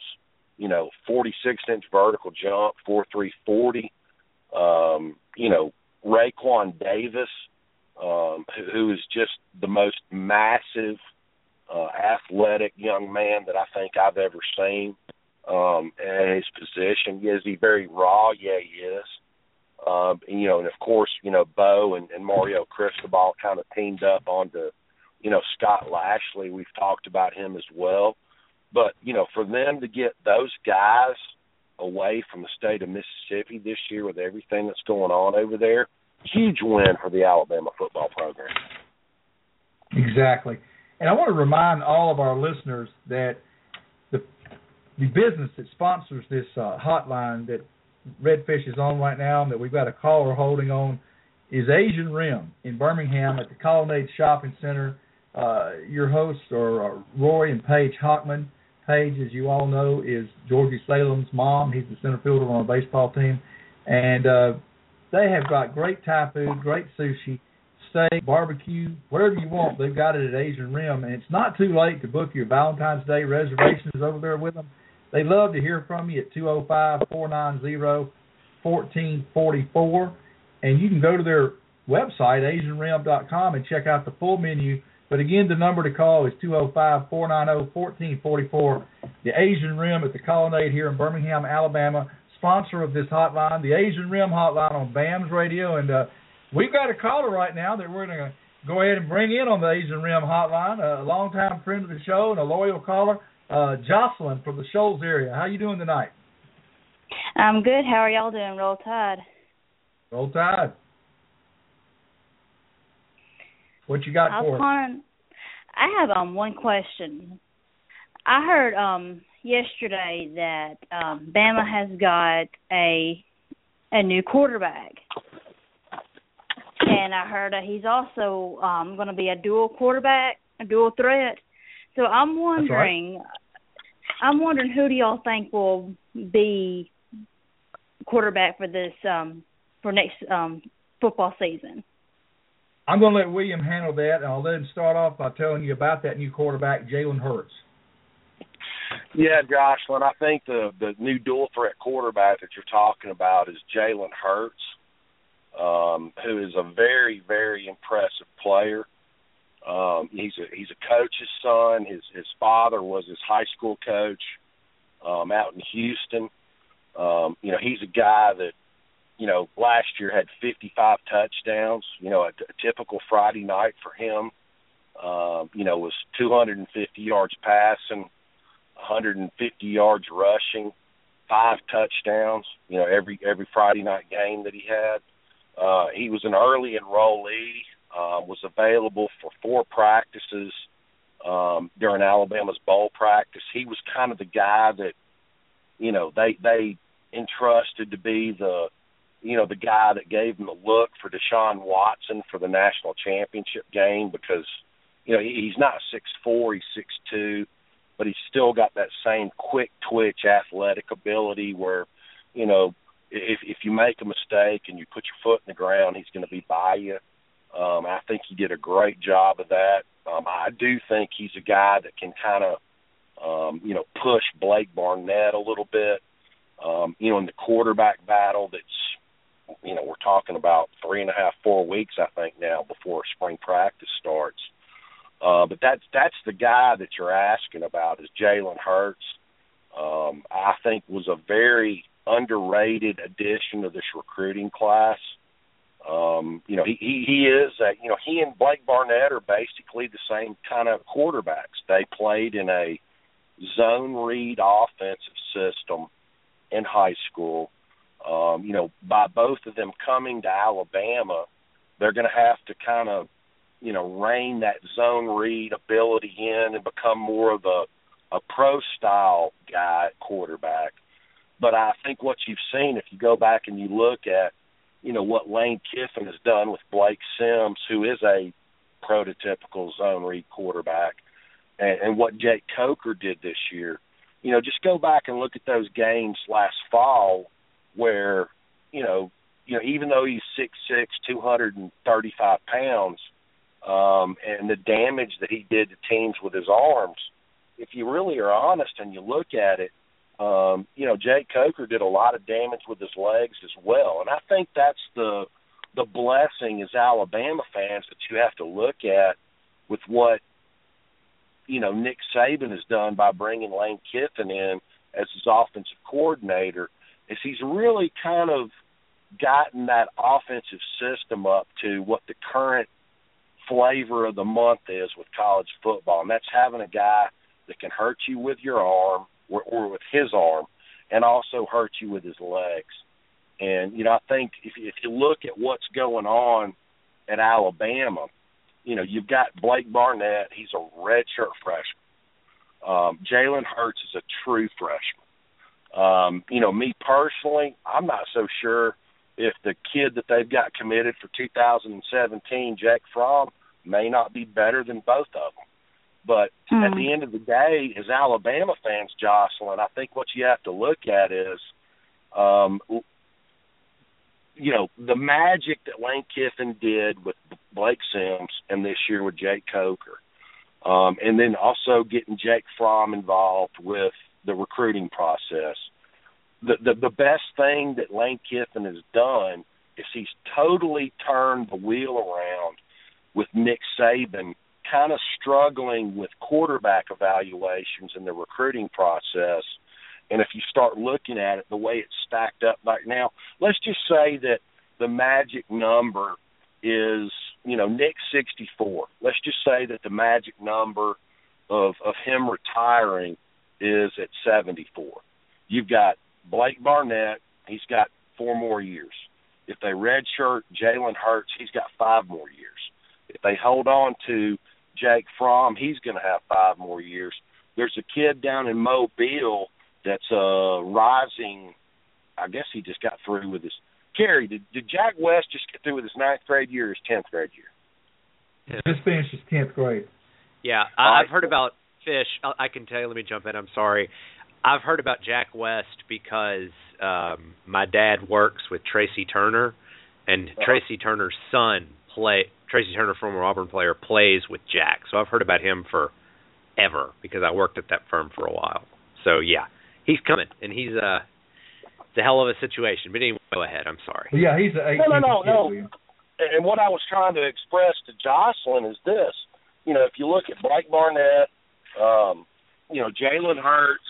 you know, 46 inch vertical jump, 4 3 40. Um, you know, Raekwon Davis, um, who, is just the most massive, uh, athletic young man that I think I've ever seen um, in his position. Is he very raw? Yeah, he is. Um, and, you know, and of course, you know, Bo and, and Mario Cristobal kind of teamed up onto, you know, Scott Lashley. We've talked about him as well. But, you know, for them to get those guys away from the state of Mississippi this year with everything that's going on over there, huge win for the Alabama football program. Exactly. And I want to remind all of our listeners that the the business that sponsors this uh, hotline that Redfish is on right now and that we've got a caller holding on is Asian Rim in Birmingham at the Colonnade Shopping Center. Uh, your hosts are uh, Roy and Paige Hockman. Paige, as you all know, is Georgie Salem's mom. He's the center fielder on a baseball team. And uh, they have got great Thai food, great sushi, steak, barbecue, whatever you want. They've got it at Asian Rim. And it's not too late to book your Valentine's Day reservations over there with them. They love to hear from you at 205-490-1444. And you can go to their website, asianrim.com, and check out the full menu. But again, the number to call is 205-490-1444. The Asian Rim at the Colonnade here in Birmingham, Alabama, sponsor of this hotline, the Asian Rim hotline on BAMS Radio. And uh, we've got a caller right now that we're going to go ahead and bring in on the Asian Rim hotline, a longtime friend of the show and a loyal caller uh, Jocelyn from the Shoals area. How you doing tonight? I'm good. How are y'all doing? Roll Tide. Roll Tide. What you got I for us? Calling, I have um one question. I heard um yesterday that um Bama has got a a new quarterback. And I heard that he's also um going to be a dual quarterback, a dual threat. So I'm wondering, right. I'm wondering who do y'all think will be quarterback for this um for next um football season? I'm going to let William handle that, and I'll let him start off by telling you about that new quarterback, Jalen Hurts. Yeah, Jocelyn, I think the the new dual threat quarterback that you're talking about is Jalen Hurts, um, who is a very very impressive player. Um, he's a he's a coach's son. His his father was his high school coach um, out in Houston. Um, you know, he's a guy that you know last year had 55 touchdowns. You know, a, typical Friday night for him. Um, you know, was 250 yards passing, 150 yards rushing, five touchdowns. You know, every every Friday night game that he had. Uh, he was an early enrollee uh, was available for four practices um, during Alabama's bowl practice. He was kind of the guy that, you know, they they entrusted to be the, you know, the guy that gave them the look for Deshaun Watson for the national championship game because, you know, he, he's not six four, he's six two, but he's still got that same quick twitch athletic ability where, you know, if if you make a mistake and you put your foot in the ground, he's going to be by you. Um, I think he did a great job of that. Um, I do think he's a guy that can kind of, um, you know, push Blake Barnett a little bit. Um, you know, in the quarterback battle, that's, you know, we're talking about three and a half, four weeks, I think now before spring practice starts. Uh, but that's that's the guy that you're asking about is Jalen Hurts. Um, I think was a very underrated addition to this recruiting class. Um, you know, he, he is uh, you know, he and Blake Barnett are basically the same kind of quarterbacks. They played in a zone read offensive system in high school. Um, you know, by both of them coming to Alabama, they're going to have to kind of, you know, rein that zone read ability in and become more of a a pro style guy quarterback. But I think what you've seen, if you go back and you look at you know what Lane Kiffin has done with Blake Sims, who is a prototypical zone read quarterback, and, and what Jake Coker did this year. You know, just go back and look at those games last fall where, you know, you know, even though he's six six, two hundred and thirty five pounds, um, and the damage that he did to teams with his arms, if you really are honest and you look at it, um, you know, Jake Coker did a lot of damage with his legs as well, and I think that's the the blessing as Alabama fans that you have to look at with what you know Nick Saban has done by bringing Lane Kiffin in as his offensive coordinator, is he's really kind of gotten that offensive system up to what the current flavor of the month is with college football, and that's having a guy that can hurt you with your arm or, or with his arm, and also hurt you with his legs. And you know, I think if if you look at what's going on at Alabama, you know, you've got Blake Barnett. He's a redshirt freshman. Um, Jalen Hurts is a true freshman. Um, you know, me personally, I'm not so sure if the kid that they've got committed for 2017, Jake Fromm, may not be better than both of them. But mm. at the end of the day, as Alabama fans, Jocelyn, I think what you have to look at is, um, you know, the magic that Lane Kiffin did with Blake Sims and this year with Jake Coker, um, and then also getting Jake Fromm involved with the recruiting process. The, the the best thing that Lane Kiffin has done is he's totally turned the wheel around with Nick Saban kind of struggling with quarterback evaluations in the recruiting process. And if you start looking at it the way it's stacked up right now, let's just say that the magic number is, you know, Nick 64. Let's just say that the magic number of of him retiring is at 74. You've got Blake Barnett, he's got four more years. If they redshirt Jalen Hurts, he's got five more years. If they hold on to Jake Fromm, he's going to have five more years. There's a kid down in Mobile that's uh rising. I guess he just got through with his. Cary, did, did Jack West just get through with his ninth grade year or his tenth grade year? Yeah. Just finished his tenth grade. Yeah, I, I've heard about Fish, I can tell you. Let me jump in. I'm sorry. I've heard about Jack West because um my dad works with Tracy Turner, and Uh-huh. Tracy Turner's son play. Tracy Turner, former Auburn player, plays with Jack. So I've heard about him for ever because I worked at that firm for a while. So yeah, he's coming, and he's uh, it's a hell of a situation. But anyway, go ahead. I'm sorry. Yeah, he's an 18 No, no, no, no. And what I was trying to express to Jocelyn is this: you know, if you look at Blake Barnett, um, you know, Jalen Hurts,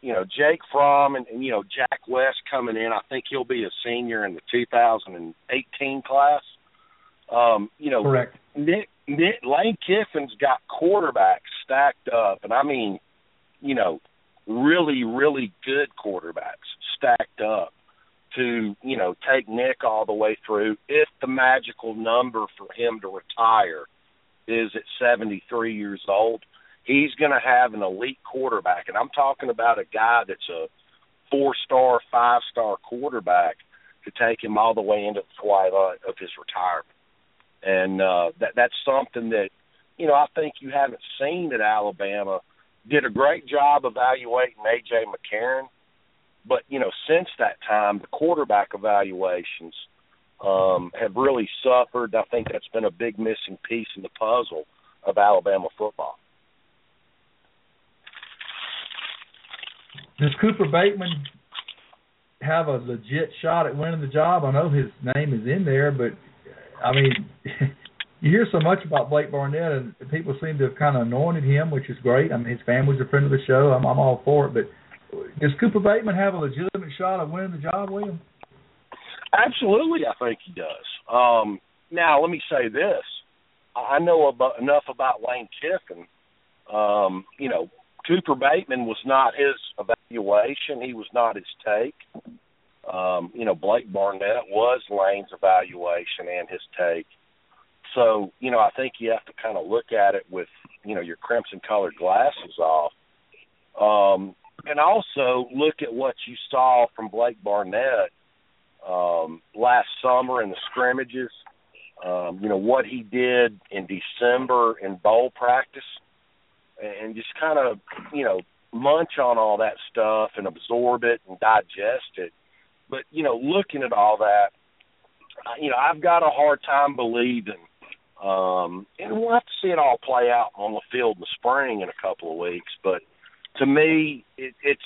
you know, Jake Fromm, and, and you know, Jack West coming in. I think he'll be a senior in the 2018 class. Um, you know, Correct. Nick, Nick Lane Kiffin's got quarterbacks stacked up, and I mean, you know, really, really good quarterbacks stacked up to, you know, take Nick all the way through if the magical number for him to retire is at 73 years old. He's going to have an elite quarterback, and I'm talking about a guy that's a four-star, five-star quarterback to take him all the way into the twilight of his retirement and uh, that that's something that you know I think you haven't seen at Alabama. Did a great job evaluating AJ McCarron, but you know since that time the quarterback evaluations um, have really suffered. I think that's been a big missing piece in the puzzle of Alabama football. Does Cooper Bateman have a legit shot at winning the job? I know his name is in there, but I mean, you hear so much about Blake Barnett, and people seem to have kind of anointed him, which is great. I mean, his family's a friend of the show. I'm, I'm all for it. But does Cooper Bateman have a legitimate shot at winning the job, William? Absolutely, I think he does. Um, now, let me say this: I know about, enough about Lane Kiffin. Um, you know, Cooper Bateman was not his evaluation; he was not his take. Um, you know, Blake Barnett was Lane's evaluation and his take. So, you know, I think you have to kind of look at it with, you know, your crimson colored glasses off. Um, and also look at what you saw from Blake Barnett um, last summer in the scrimmages. Um, you know, what he did in December in bowl practice and just kind of, you know, munch on all that stuff and absorb it and digest it but you know, looking at all that, you know, I've got a hard time believing, um, and we'll have to see it all play out on the field in the spring in a couple of weeks. But to me, it, it's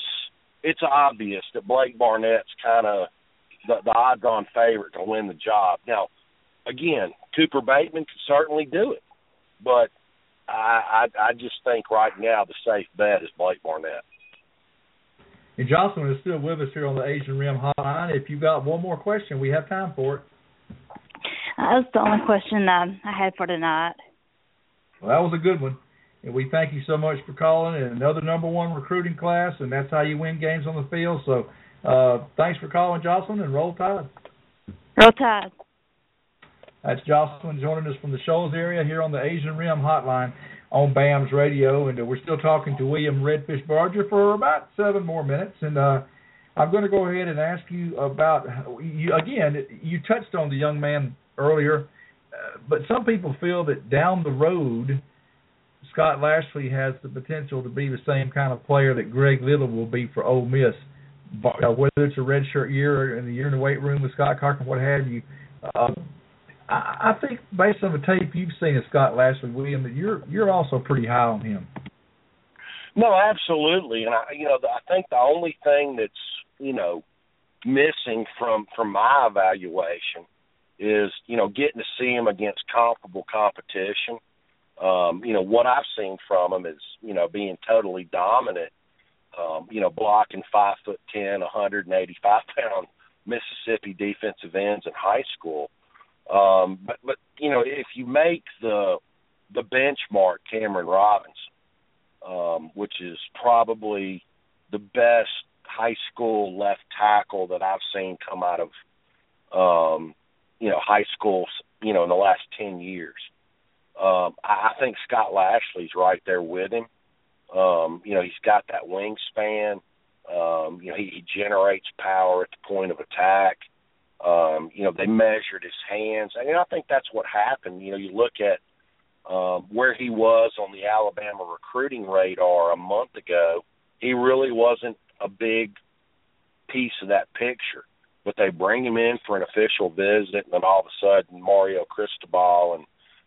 it's obvious that Blake Barnett's kind of the, the odds-on favorite to win the job. Now, again, Cooper Bateman could certainly do it, but I, I I just think right now the safe bet is Blake Barnett. And Jocelyn is still with us here on the Asian Rim Hotline. If you've got one more question, we have time for it. That was the only question um, I had for tonight. Well, that was a good one. And we thank you so much for calling. And another number one recruiting class, and that's how you win games on the field. So uh, thanks for calling, Jocelyn, and roll tide. Roll Tide. That's Jocelyn joining us from the Shoals area here on the Asian Rim Hotline on BAMS Radio, and uh, we're still talking to William Redfish Barger for about seven more minutes. And uh, I'm going to go ahead and ask you about you again. You touched on the young man earlier, uh, but some people feel that down the road, Scott Lashley has the potential to be the same kind of player that Greg Little will be for Ole Miss. Uh, whether it's a redshirt year or in the year in the weight room with Scott Cochran, what have you. Uh, I, I think based on the tape you've seen of Scott Lashley, William, that you're you're also pretty high on him. No, absolutely, and I, you know, I think the only thing that's you know missing from from my evaluation is you know getting to see him against comparable competition. Um, you know what I've seen from him is you know being totally dominant. Um, you know, blocking five foot ten, 185 pound Mississippi defensive ends in high school. Um, but but you know if you make the the benchmark Cameron Robinson, um, which is probably the best high school left tackle that I've seen come out of um, you know high schools you know in the last ten years. Um, I, I think Scott Lashley's right there with him. Um, you know he's got that wingspan. Um, you know he, he generates power at the point of attack. Um, you know, they measured his hands. I mean, I think that's what happened. You know, you look at um, where he was on the Alabama recruiting radar a month ago, he really wasn't a big piece of that picture. But they bring him in for an official visit, and then all of a sudden, Mario Cristobal and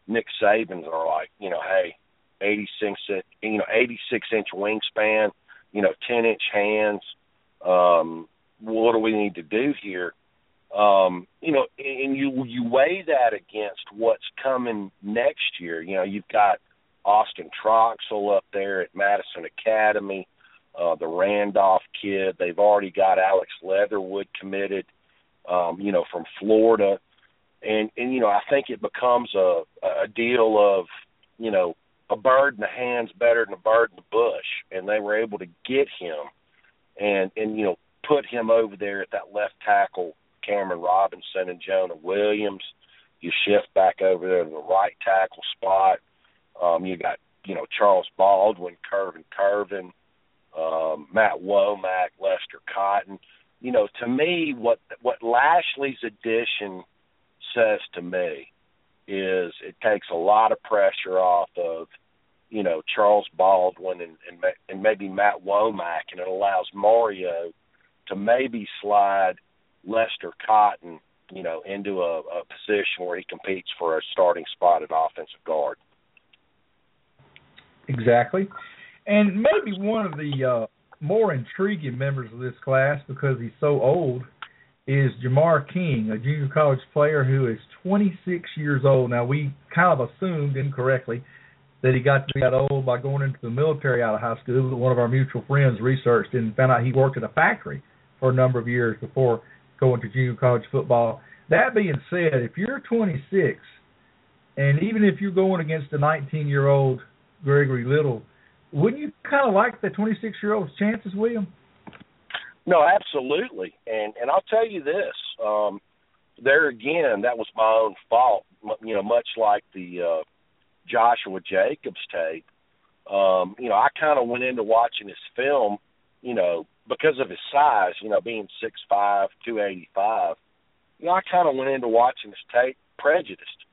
Nick Saban are like, you know, hey, 86 you know 86 inch wingspan, you know 10 inch hands. Um, what do we need to do here? Um, you know, and you you weigh that against what's coming next year. You know, you've got Austin Troxell up there at Madison Academy, uh, the Randolph kid. They've already got Alex Leatherwood committed, um, you know, from Florida. And and you know, I think it becomes a a deal of, you know, a bird in the hand's better than a bird in the bush, and they were able to get him and and you know put him over there at that left tackle, Cameron Robinson and Jonah Williams. You shift back over there to the right tackle spot. Um, you got you know Charles Baldwin, Korren Kirven, um, Matt Womack, Lester Cotton. You know, to me, what what Lashley's addition says to me is it takes a lot of pressure off of you know Charles Baldwin and and, and maybe Matt Womack, and it allows Mario to maybe slide Lester Cotton, you know, into a, a position where he competes for a starting spot at offensive guard. Exactly, and maybe one of the uh, more intriguing members of this class because he's so old is Jamar King, a junior college player who is 26 years old. Now we kind of assumed incorrectly that he got to be that old by going into the military out of high school. One of our mutual friends researched and found out he worked at a factory for a number of years before going to junior college football. That being said, if you're 26, and even if you're going against a 19 year old Gregory Little, wouldn't you kind of like the 26 year old's chances, William? No, absolutely. And and I'll tell you this, um, there again, that was my own fault. You know, much like the uh, Joshua Jacobs tape, um, you know, I kind of went into watching his film, you know, because of his size, you know, being six five, two eighty five. You know, I kind of went into watching his tape prejudiced.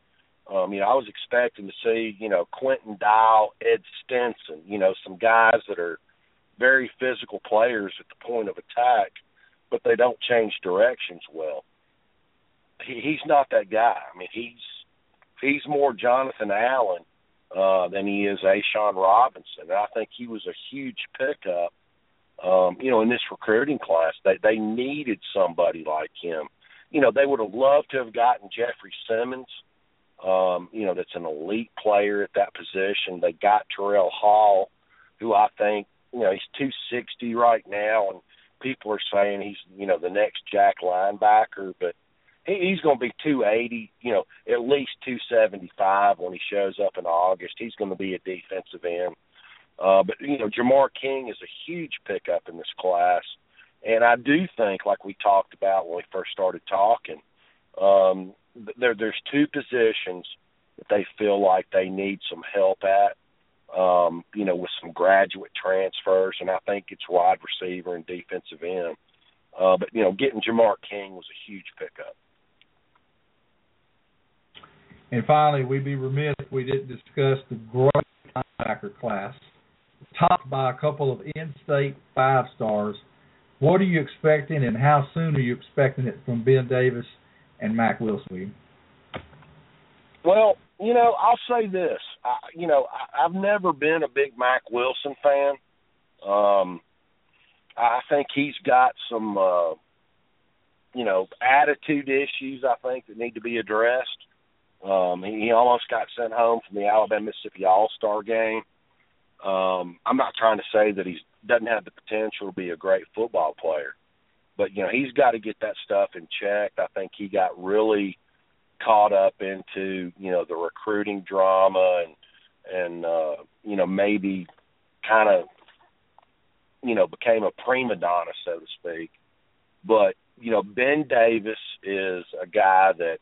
Um, you know, I was expecting to see, you know, Quinton Dial, Ed Stinson, you know, some guys that are very physical players at the point of attack, but they don't change directions well. He, he's not that guy. I mean, he's he's more Jonathan Allen uh, than he is A'Shawn Robinson. And I think he was a huge pickup. Um, you know, in this recruiting class, they they needed somebody like him. You know, they would have loved to have gotten Jeffrey Simmons. Um, you know, that's an elite player at that position. They got Terrell Hall, who I think, you know, he's two sixty right now, and people are saying he's, you know, the next Jack linebacker, but he, he's going to be 280, you know, at least 275 when he shows up in August. He's going to be a defensive end. Uh, but you know, Jamar King is a huge pickup in this class, and I do think, like we talked about when we first started talking, um, there there's two positions that they feel like they need some help at. Um, you know, with some graduate transfers, and I think it's wide receiver and defensive end. Uh, but you know, getting Jamar King was a huge pickup. And finally, we'd be remiss if we didn't discuss the great linebacker class, topped by a couple of in-state five stars. What are you expecting, and how soon are you expecting it from Ben Davis and Mack Wilson? Well, you know, I'll say this. I, you know, I, I've never been a big Mack Wilson fan. Um, I think he's got some, uh, you know, attitude issues. I think that need to be addressed. Um, he, he almost got sent home from the Alabama Mississippi All Star game. Um, I'm not trying to say that he doesn't have the potential to be a great football player, but you know he's got to get that stuff in check. I think he got really caught up into you know the recruiting drama and and uh, you know maybe kind of you know became a prima donna so to speak. But you know Ben Davis is a guy that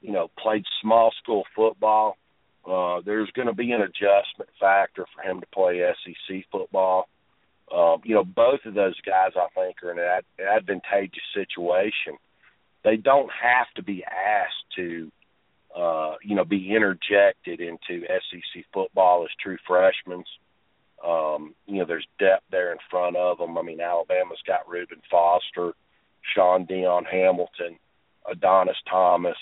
you know, played small school football. Uh, there's going to be an adjustment factor for him to play SEC football. Um, you know, both of those guys, I think, are in an ad- advantageous situation. They don't have to be asked to, uh, you know, be interjected into SEC football as true freshmen. Um, you know, there's depth there in front of them. I mean, Alabama's got Reuben Foster, Shaun Dion Hamilton, Adonis Thomas,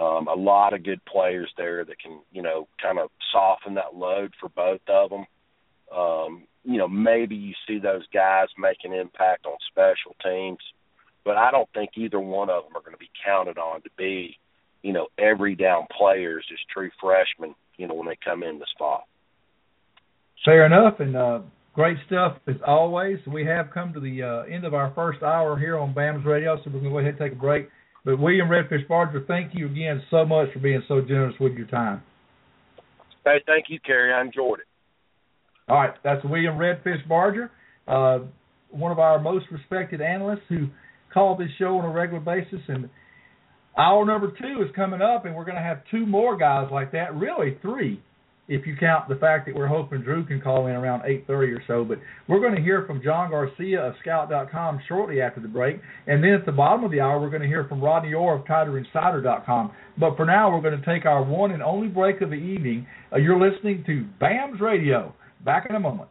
um, a lot of good players there that can, you know, kind of soften that load for both of them. Um, you know, maybe you see those guys make an impact on special teams, but I don't think either one of them are going to be counted on to be, you know, every down players as true freshmen, you know, when they come in this fall. Fair enough, and uh, great stuff as always. We have come to the uh, end of our first hour here on BAMS Radio, so we're going to go ahead and take a break. But William Redfish Barger, thank you again so much for being so generous with your time. Hey, thank you, Cary. I enjoyed it. All right, that's William Redfish Barger, uh, one of our most respected analysts who call this show on a regular basis. And hour number two is coming up, and we're going to have two more guys like that, really three if you count the fact that we're hoping Drew can call in around 8:30 or so. But we're going to hear from John Garcia of Scout.com shortly after the break, and then at the bottom of the hour we're going to hear from Rodney Orr of TiderInsider.com. But for now, we're going to take our one and only break of the evening. Uh, you're listening to BAMS Radio. Back in a moment.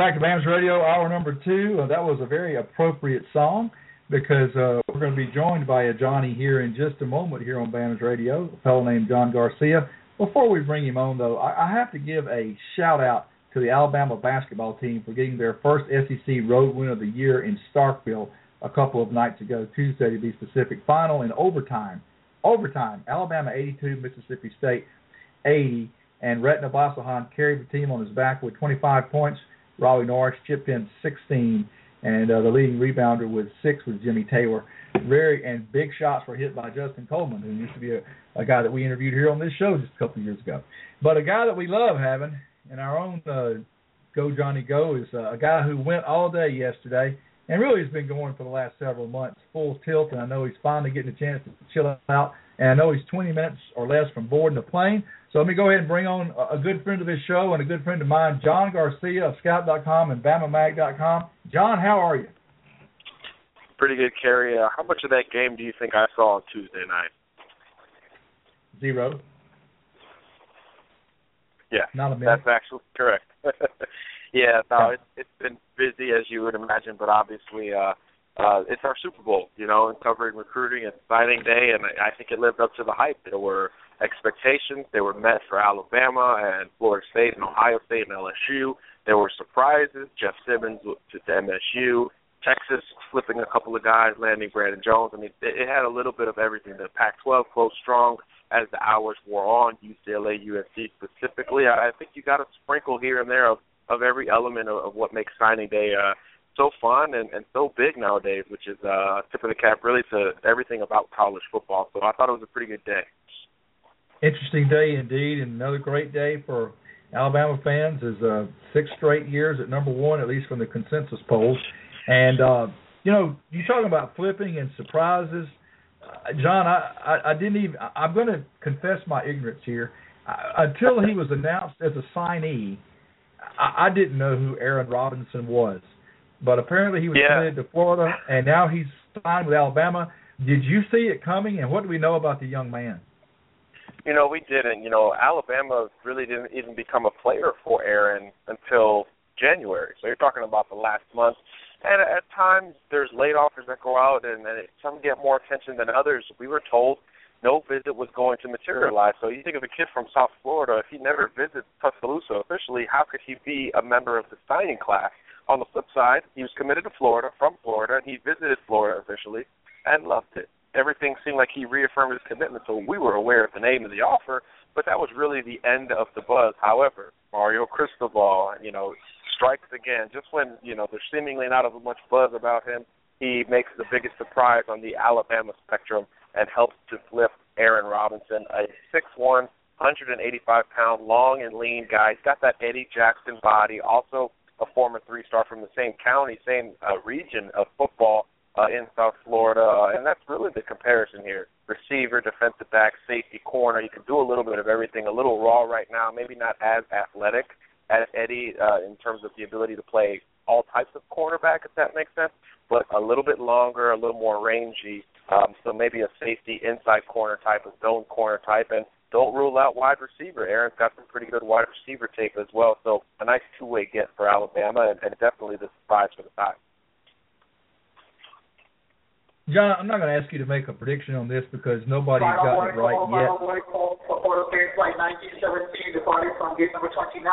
Back to Bams Radio, hour number two. Uh, that was a very appropriate song because uh, we're going to be joined by a Johnny here in just a moment here on Bams Radio, a fellow named John Garcia. Before we bring him on, though, I, I have to give a shout out to the Alabama basketball team for getting their first SEC road win of the year in Starkville a couple of nights ago, Tuesday to be specific. Final in overtime. Overtime. Alabama 82, Mississippi State 80. And Retin Obasohan carried the team on his back with 25 points Riley Norris chipped in 16, and uh, the leading rebounder with six was Jimmy Taylor. Very and big shots were hit by Justin Coleman, who used to be a, a guy that we interviewed here on this show just a couple of years ago. But a guy that we love having in our own uh, Go Johnny Go is uh, a guy who went all day yesterday and really has been going for the last several months full tilt. And I know he's finally getting a chance to chill out. And I know he's 20 minutes or less from boarding the plane. So let me go ahead and bring on a good friend of this show and a good friend of mine, John Garcia of Scout.com and BamaMag.com. John, how are you? Pretty good, Cary. Uh, how much of that game do you think I saw on Tuesday night? Zero. Yeah, not a minute. That's actually correct. yeah, no, it, it's been busy as you would imagine, but obviously, uh, uh, it's our Super Bowl, you know, and covering recruiting and signing day, and I think it lived up to the hype. There were expectations. They were met for Alabama and Florida State and Ohio State and LSU. There were surprises. Jeff Simmons to, to MSU. Texas flipping a couple of guys, landing Brandon Jones. I mean, it, it had a little bit of everything. The Pac-12 closed strong as the hours wore on. UCLA, USC specifically. I, I think you got a sprinkle here and there of of every element of, of what makes signing day uh, so fun and, and so big nowadays, which is uh, tip of the cap really to everything about college football. So I thought it was a pretty good day. Interesting day indeed, and another great day for Alabama fans is uh, six straight years at number one, at least from the consensus polls. And uh, you know, you talking about flipping and surprises, uh, John. I, I I didn't even. I'm going to confess my ignorance here. I, until he was announced as a signee, I, I didn't know who Aaron Robinson was. But apparently he was yeah. committed to Florida, and now he's signed with Alabama. Did you see it coming, and what do we know about the young man? You know, we didn't. You know, Alabama really didn't even become a player for Aaron until January. So you're talking about the last month. And at times, there's late offers that go out, and, and some get more attention than others. We were told no visit was going to materialize. So you think of a kid from South Florida, if he never visits Tuscaloosa officially, how could he be a member of the signing class? On the flip side, he was committed to Florida, from Florida, and he visited Florida officially and loved it everything seemed like he reaffirmed his commitment. So we were aware of the name of the offer, but that was really the end of the buzz. However, Mario Cristobal, you know, strikes again. Just when you know there's seemingly not as much buzz about him, he makes the biggest surprise on the Alabama spectrum and helps to flip Aaron Robinson, a 6'1", 185 pound, long and lean guy. He's got that Eddie Jackson body. Also a former three star from the same county, same uh, region of football uh, in South Florida, uh, and that's really the comparison here. Receiver, defensive back, safety, corner. You can do a little bit of everything. A little raw right now, maybe not as athletic as Eddie uh, in terms of the ability to play all types of cornerback, if that makes sense, but a little bit longer, a little more rangy. Um, so maybe a safety inside corner type, a zone corner type, and don't rule out wide receiver. Aaron's got some pretty good wide receiver tape as well. So a nice two-way get for Alabama, and, and definitely the surprise for the Tigers. John, I'm not going to ask you to make a prediction on this because nobody's got it right call, yet. Final call for order flight 1917 departing from gate number 29.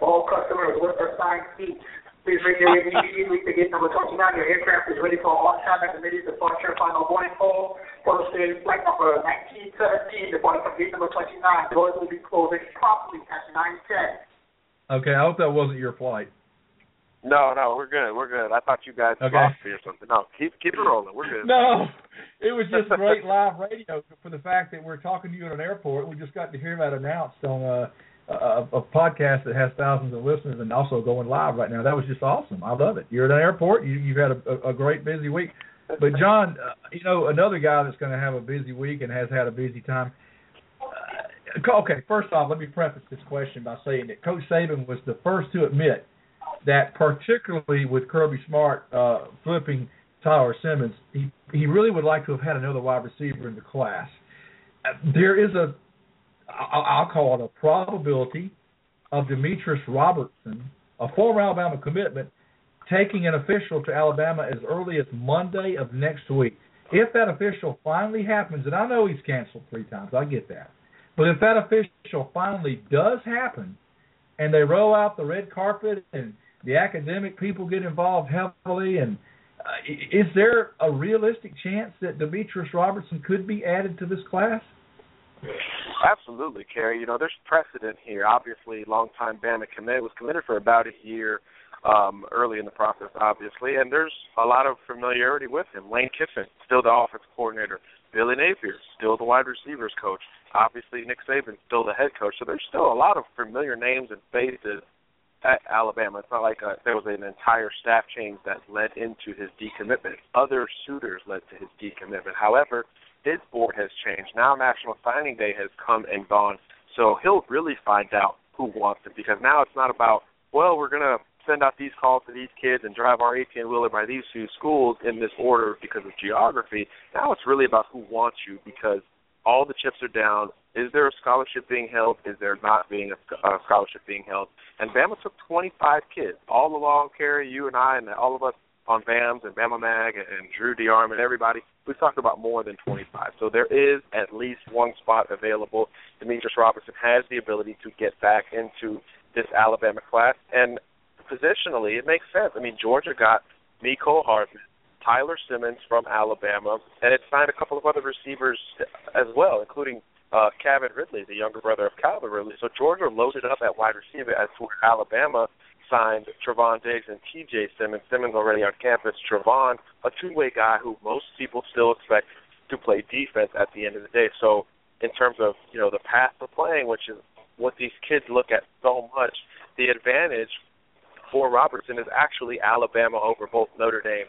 All customers with assigned seats. Please raise your hand immediately to gate number 29. Your aircraft is ready for on-time and immediate departure. Final boarding call for flight number 1917 departing from gate number 29. Doors will be closing promptly at 9:10. Okay, I hope that wasn't your flight. No, no, we're good. We're good. I thought you guys okay. lost me or something. No, keep keep it rolling. We're good. No, it was just great live radio for the fact that we're talking to you at an airport. We just got to hear that announced on a, a, a podcast that has thousands of listeners and also going live right now. That was just awesome. I love it. You're at an airport. You, you've had a, a great busy week. But John, uh, you know another guy that's going to have a busy week and has had a busy time. Uh, okay, first off, let me preface this question by saying that Coach Saban was the first to admit that particularly with Kirby Smart uh, flipping Tyler Simmons, he he really would like to have had another wide receiver in the class. There is a I'll call it a probability of Demetrius Robertson a former Alabama commitment, taking an official to Alabama as early as Monday of next week. If that official finally happens, and I know he's canceled three times, I get that. But if that official finally does happen, and they roll out the red carpet and the academic people get involved heavily, and uh, is there a realistic chance that Demetrius Robertson could be added to this class? Absolutely, Cary. You know, there's precedent here. Obviously, longtime Bama commit was committed for about a year um, early in the process, obviously, and there's a lot of familiarity with him. Lane Kiffin, still the offense coordinator. Billy Napier, still the wide receivers coach. Obviously, Nick Saban, still the head coach. So there's still a lot of familiar names and faces at Alabama. It's not like uh, there was an entire staff change that led into his decommitment. Other suitors led to his decommitment. However, his board has changed. Now National Signing Day has come and gone, so he'll really find out who wants him because now it's not about well we're gonna send out these calls to these kids and drive our 18 wheeler by these two schools in this order because of geography. Now it's really about who wants you because all the chips are down. Is there a scholarship being held? Is there not being a, a scholarship being held? And Bama took 25 kids all along. Cary, you and I, and all of us on BAMS and Bama Mag and Drew DeArm and everybody. We've talked about more than 25. So there is at least one spot available. Demetrius Robertson has the ability to get back into this Alabama class. And positionally, it makes sense. I mean, Georgia got Mecole Hardman, Tyler Simmons from Alabama, and it signed a couple of other receivers as well, including uh, Calvin Ridley, the younger brother of Calvin Ridley. So Georgia loaded up at wide receiver as where Alabama signed Trevon Diggs and T.J. Simmons. Simmons already on campus. Trevon, a two-way guy who most people still expect to play defense at the end of the day. So in terms of you know the path to playing, which is what these kids look at so much, the advantage for Robertson is actually Alabama over both Notre Dame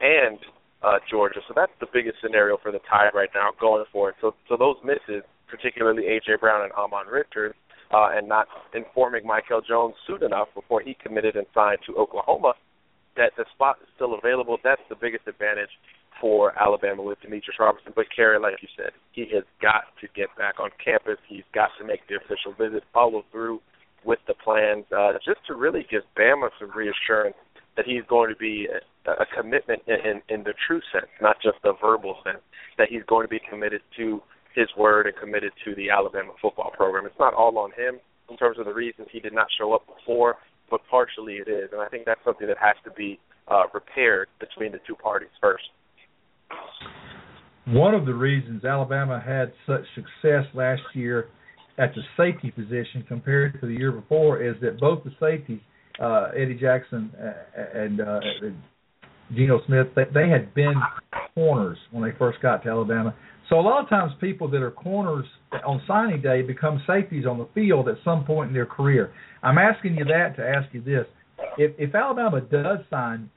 and uh, Georgia. So that's the biggest scenario for the Tide right now going forward. So so those misses, particularly AJ Brown and Ahmmon Richards, uh, and not informing Mykel Jones soon enough before he committed and signed to Oklahoma, that the spot is still available. That's the biggest advantage for Alabama with Demetrius Robertson. But Cary, like you said, he has got to get back on campus. He's got to make the official visit, follow through with the plans, uh, just to really give Bama some reassurance that he's going to be a, a commitment in, in, in the true sense, not just the verbal sense, that he's going to be committed to his word and committed to the Alabama football program. It's not all on him in terms of the reasons he did not show up before, but partially it is, and I think that's something that has to be uh, repaired between the two parties first. One of the reasons Alabama had such success last year at the safety position compared to the year before is that both the safeties, uh, Eddie Jackson and uh, Geno Smith, they, they had been corners when they first got to Alabama. So a lot of times people that are corners on signing day become safeties on the field at some point in their career. I'm asking you that to ask you this: if if Alabama does sign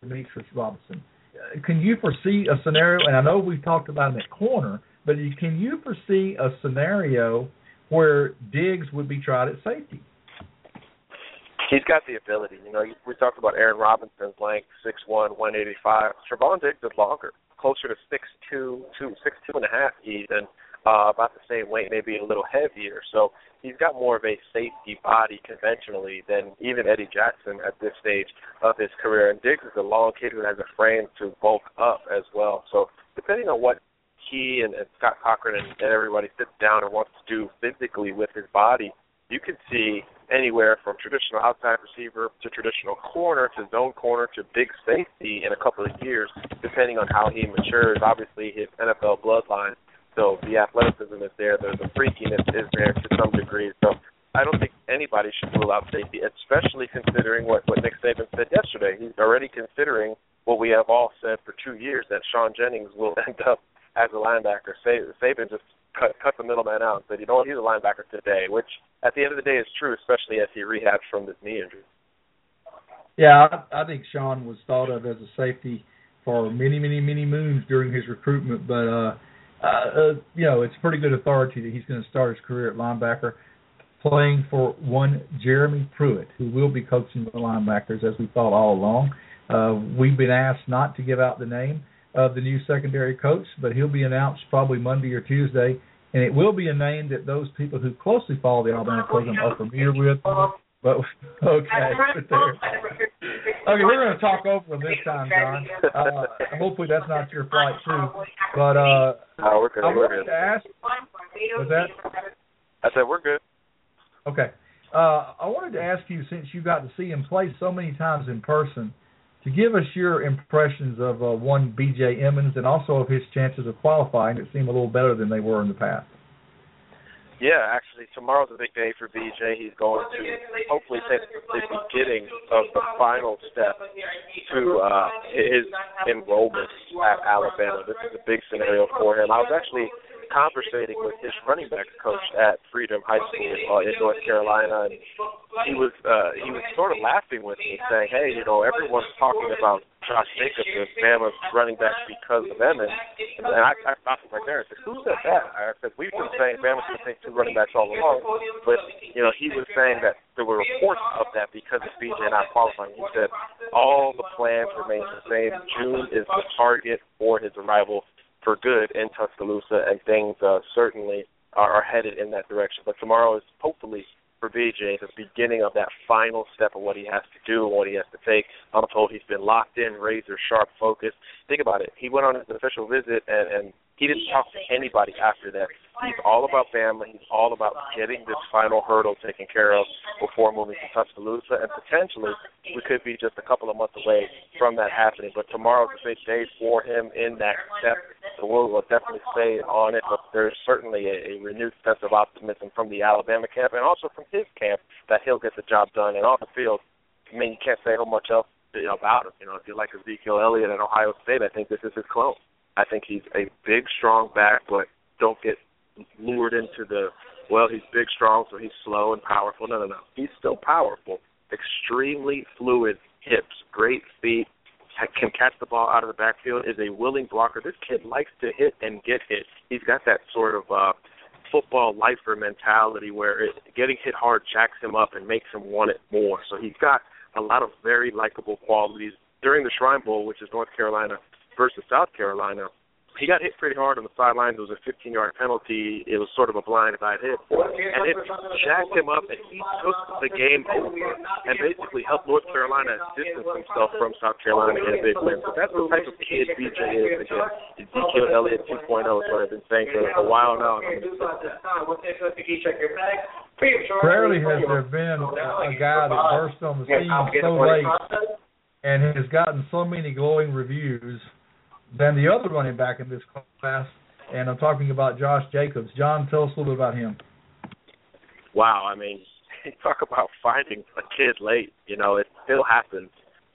Demetrius Robinson, uh, can you foresee a scenario? And I know we've talked about him at corner, but can you foresee a scenario where Diggs would be tried at safety? He's got the ability. You know, we talked about Aaron Robinson's length, six one, one eighty five. Trevon Diggs is longer closer to six two, two six two and a half even, uh, about the same weight, maybe a little heavier. So he's got more of a safety body conventionally than even Eddie Jackson at this stage of his career. And Diggs is a long kid who has a frame to bulk up as well. So depending on what he and, and Scott Cochran and, and everybody sits down and wants to do physically with his body, you can see anywhere from traditional outside receiver to traditional corner to zone corner to big safety in a couple of years, depending on how he matures. Obviously, his NFL bloodline, so the athleticism is there, the, the freakiness is there to some degree. So I don't think anybody should rule out safety, especially considering what, what Nick Saban said yesterday. He's already considering what we have all said for two years that Sean Jennings will end up as a linebacker. Saban just cut cut the middleman out and said, you know what, he's a linebacker today, which at the end of the day is true, especially as he rehabs from this knee injury. Yeah, I, I think Sean was thought of as a safety for many, many, many moons during his recruitment, but uh, uh, uh you know, it's pretty good authority that he's going to start his career at linebacker, playing for one Jeremy Pruitt, who will be coaching the linebackers as we thought all along. Uh, we've been asked not to give out the name of the new secondary coach, but he'll be announced probably Monday or Tuesday, and it will be a name that those people who closely follow the Alabama program are familiar with. But okay. Okay, we're going to talk over them this time, John. Uh, hopefully that's not your flight too. But uh, Oh, we're good. I We're wanted good. to ask. Was that I said we're good. okay? Uh, I wanted to ask you, since you got to see him play so many times in person, to give us your impressions of uh, one B.J. Emmons and also of his chances of qualifying that seem a little better than they were in the past. Yeah, actually, tomorrow's a big day for BJ. He's going to hopefully take the beginning of the final step to uh, his enrollment at Alabama. This is a big scenario for him. I was actually conversating with his running backs coach at Freedom High School uh, in North Carolina, and he was uh, he was sort of laughing with me, saying, "Hey, you know, everyone's talking about Josh Jacobs as Bama's running back because of Emmons," and I, I stopped there. I said, "Who said that?" I said, "We've been saying Bama's going to take two running backs all along," but you know, he was saying that there were reports of that because of BJ not qualifying. He said all the plans remain the same. June is the target for his arrival for good in Tuscaloosa, and things uh, certainly are, are headed in that direction. But tomorrow is hopefully for BJ the beginning of that final step of what he has to do and what he has to take. I'm told he's been locked in, razor sharp focused. Think about it. He went on his official visit and, and he didn't talk to anybody after that. He's all about family. He's all about getting this final hurdle taken care of before moving to Tuscaloosa, and potentially we could be just a couple of months away from that happening. But tomorrow's a big day for him in that step. So we'll, we'll definitely stay on it. But there's certainly a, a renewed sense of optimism from the Alabama camp and also from his camp that he'll get the job done. And on the field, I mean, you can't say how much else about him. You know, if you like Ezekiel Elliott at Ohio State, I think this is his clone. I think he's a big, strong back, but don't get lured into the well, he's big, strong, so he's slow and powerful. No, no, no. He's still powerful. Extremely fluid hips, great feet, can catch the ball out of the backfield, is a willing blocker. This kid likes to hit and get hit. He's got that sort of uh football lifer mentality where it, getting hit hard jacks him up and makes him want it more. So he's got a lot of very likable qualities. During the Shrine Bowl, which is North Carolina versus South Carolina, he got hit pretty hard on the sidelines. It was a 15-yard penalty. It was sort of a blindside hit, and it jacked him up, and he took the game over and basically helped North Carolina distance himself from South Carolina in a big win. So that's the type of kid BJ is. Again, Ezekiel Elliott 2.0 is what I've been saying for a while now. and I'm Rarely has there been a guy that burst on the scene so late and has gotten so many glowing reviews than the other running back in this class. And I'm talking about Josh Jacobs. John, tell us a little bit about him. wow, I mean, talk about finding a kid late. You know, it still happens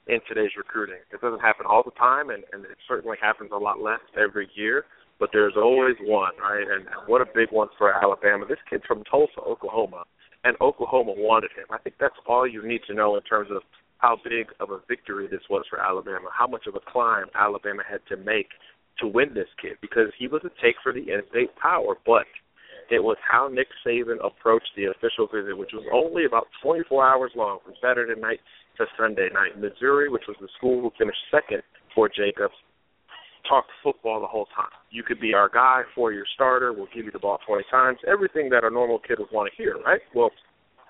in today's recruiting. It doesn't happen all the time, and, and it certainly happens a lot less every year. But there's always one, right? And, and what a big one for Alabama. This kid's from Tulsa, Oklahoma, and Oklahoma wanted him. I think that's all you need to know in terms of how big of a victory this was for Alabama, how much of a climb Alabama had to make to win this kid, because he was a take for the in-state power, but it was how Nick Saban approached the official visit, which was only about 24 hours long, from Saturday night to Sunday night. Missouri, which was the school who finished second for Jacobs, talked football the whole time. You could be our guy, four-year starter. We'll give you the ball 20 times. Everything that a normal kid would want to hear, right? Well,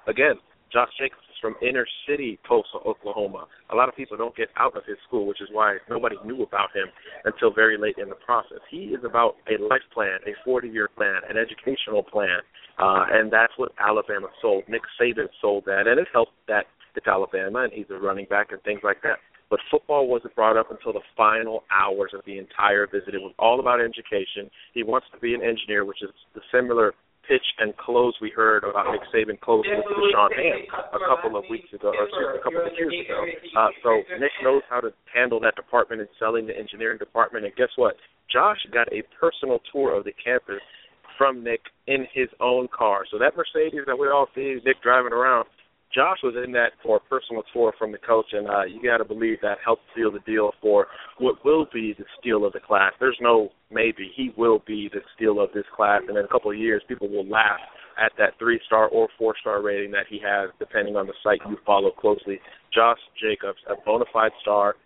again, Josh Jacobs is from inner city Tulsa, Oklahoma. A lot of people don't get out of his school, which is why nobody knew about him until very late in the process. He is about a life plan, a 40-year plan, an educational plan, uh, and that's what Alabama sold. Nick Saban sold that, and it helped that it's Alabama and he's a running back and things like that. But football wasn't brought up until the final hours of the entire visit. It was all about education. He wants to be an engineer, which is the similar pitch and close we heard about Nick Saban close with Da'Shawn Hand a couple of weeks ago, or excuse me, a couple of years ago. Uh, so Nick knows how to handle that department and selling the engineering department. And guess what? Josh got a personal tour of the campus from Nick in his own car. So that Mercedes that we all see Nick driving around, Josh was in that for a personal tour from the coach, and uh, you got to believe that helped seal the deal for what will be the steal of the class. There's no maybe. He will be the steal of this class, and in a couple of years, people will laugh at that three-star or four-star rating that he has, depending on the site you follow closely. Josh Jacobs, a bona fide star,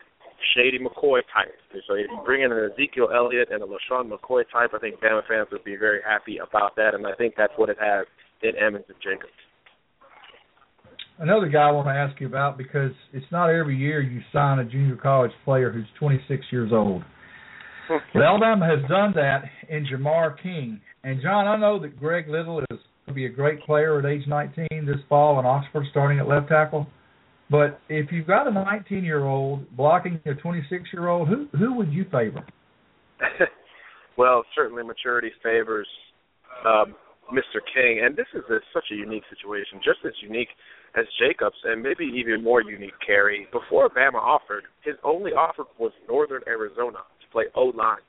Shady McCoy type. So if you bring in an Ezekiel Elliott and a LeSean McCoy type, I think Bama fans would be very happy about that, and I think that's what it has in Emmons and Jacobs. Another guy I want to ask you about because it's not every year you sign a junior college player who's 26 years old. But Alabama has done that in Jamar King. And John, I know that Greg Little is going to be a great player at age 19 this fall in Oxford, starting at left tackle. But if you've got a 19-year-old blocking a 26-year-old, who who would you favor? well, certainly maturity favors um, Mr. King, and this is a, such a unique situation, just as unique as Jacobs, and maybe even more unique. Cary before Bama offered, his only offer was Northern Arizona to play O line.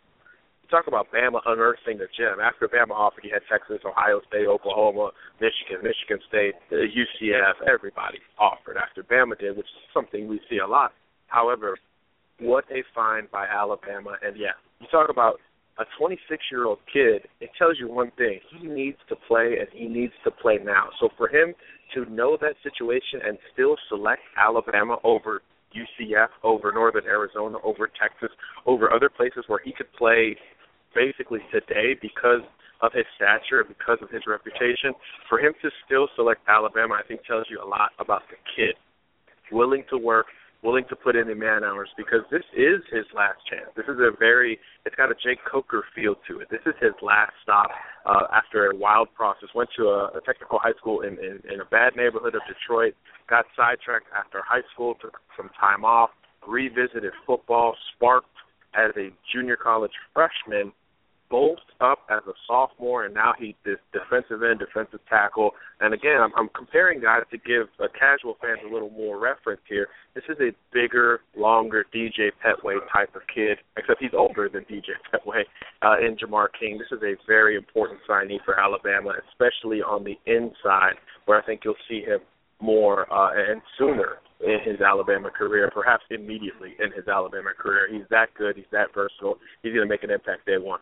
Talk about Bama unearthing the gem. After Bama offered, you had Texas, Ohio State, Oklahoma, Michigan, Michigan State, UCF. Everybody offered after Bama did, which is something we see a lot. However, what they find by Alabama, and yeah, you talk about a 26 year old kid, it tells you one thing: he needs to play, and he needs to play now. So for him to know that situation and still select Alabama over UCF, over Northern Arizona, over Texas, over other places where he could play basically today because of his stature, and because of his reputation, for him to still select Alabama, I think tells you a lot about the kid. Willing to work, willing to put in the man hours because this is his last chance. This is a very it's got a Jake Coker feel to it. This is his last stop uh, after a wild process. Went to a, a technical high school in, in in a bad neighborhood of Detroit. Got sidetracked after high school. Took some time off. Revisited football. Sparked as a junior college freshman both up as a sophomore, and now he's this defensive end, defensive tackle. And again, I'm, I'm comparing guys to give a casual fans a little more reference here. This is a bigger, longer DJ Pettway type of kid, except he's older than DJ Pettway uh, in Jamar King. This is a very important signee for Alabama, especially on the inside, where I think you'll see him more uh, and sooner in his Alabama career, perhaps immediately in his Alabama career. He's that good. He's that versatile. He's going to make an impact day one.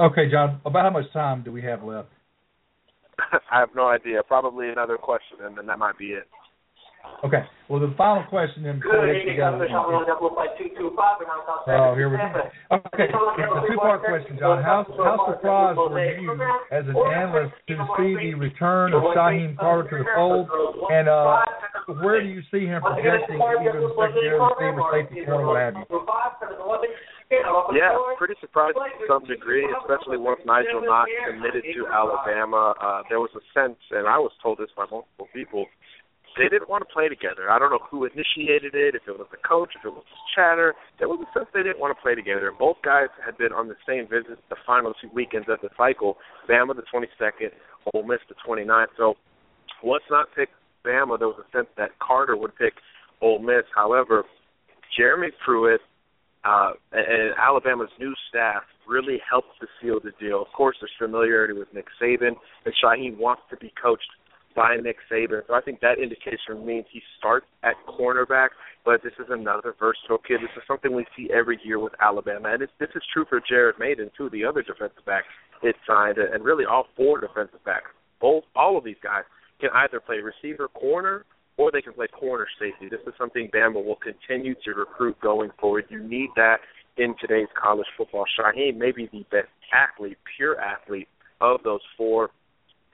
Okay, John. About how much time do we have left? I have no idea. Probably another question, and then that might be it. Okay. Well, the final question then. Good evening, Oh, here we go. Okay, it's a two-part question, John. How how surprised were you as an analyst to see the return of Shyheim Carter to the fold, and uh, where do you see him projecting either the secondary receiver, safety corner, what have you? Yeah, pretty surprised to some degree, especially once Nigel Knott committed to Alabama. Uh, there was a sense, and I was told this by multiple people, they didn't want to play together. I don't know who initiated it, if it was the coach, if it was Chatter. There was a sense they didn't want to play together. Both guys had been on the same visit the final two weekends of the cycle. Bama the 22nd, Ole Miss the 29th. So once Knott pick Bama, there was a sense that Carter would pick Ole Miss. However, Jeremy Pruitt uh, and Alabama's new staff really helped to seal the deal. Of course, there's familiarity with Nick Saban, and Shyheim wants to be coached by Nick Saban. So I think that indication means he starts at cornerback, but this is another versatile kid. This is something we see every year with Alabama, and it's, this is true for Jared Mayden too, the other defensive back it signed, and really all four defensive backs. Both, all of these guys can either play receiver, corner, or they can play corner safety. This is something Bama will continue to recruit going forward. You need that in today's college football. Shyheim may be the best athlete, pure athlete of those four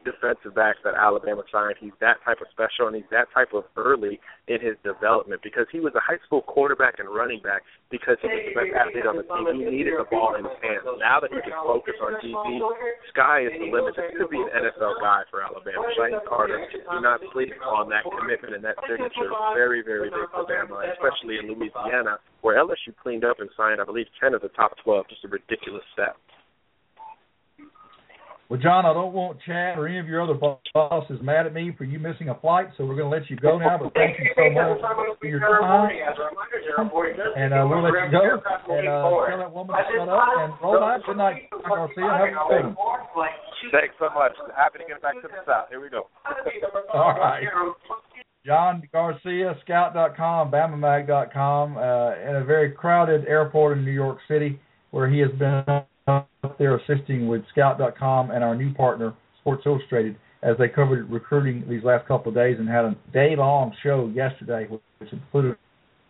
defensive backs that Alabama signed. He's that type of special, and he's that type of early in his development because he was a high school quarterback and running back because he was the best athlete on the team. He needed the ball in his hands. Now that he can focus on DB, sky is the limit. This could be an NFL guy for Alabama. Shane Carter, do not sleep on that commitment and that signature. Very, very big for Bama, especially in Louisiana, where LSU cleaned up and signed, I believe, 10 of the top 12. Just a ridiculous step. Well, John, I don't want Chad or any of your other bosses mad at me for you missing a flight, so we're going to let you go now. But thank you so much for your time, and uh, we'll let you go. And uh, tell that woman to shut up and roll out. Good night, Garcia. Have a good day. Thanks so much. Happy to get back to the south. Here we go. All right. John Garcia, Scout.com, BamaMag.com, uh, in a very crowded airport in New York City, where he has been up there assisting with Scout.com and our new partner, Sports Illustrated, as they covered recruiting these last couple of days and had a day-long show yesterday, which included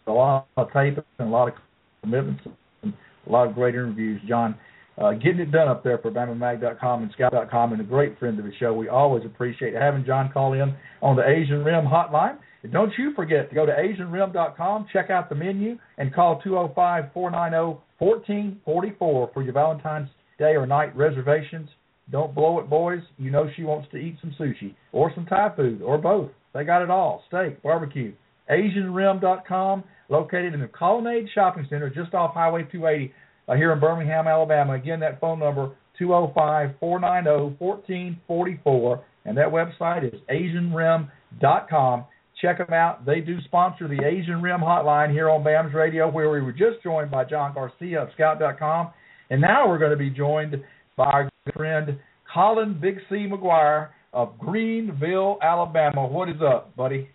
a lot of tape and a lot of commitments and a lot of great interviews. John, uh, getting it done up there for BamaMag.com and Scout.com, and a great friend of the show. We always appreciate having John call in on the Asian Rim hotline. And don't you forget to go to AsianRim.com, check out the menu, and call 205 490 1444 for your Valentine's Day or night reservations. Don't blow it, boys. You know she wants to eat some sushi or some Thai food or both. They got it all steak, barbecue. AsianRim.com, located in the Colonnade Shopping Center just off Highway 280 uh, here in Birmingham, Alabama. Again, that phone number 205-490-1444, and that website is AsianRim.com. Check them out. They do sponsor the Asian Rim Hotline here on BAMS Radio, where we were just joined by John Garcia of Scout.com, and now we're going to be joined by our good friend Colin Big C McGuire of Greenville, Alabama. What is up, buddy?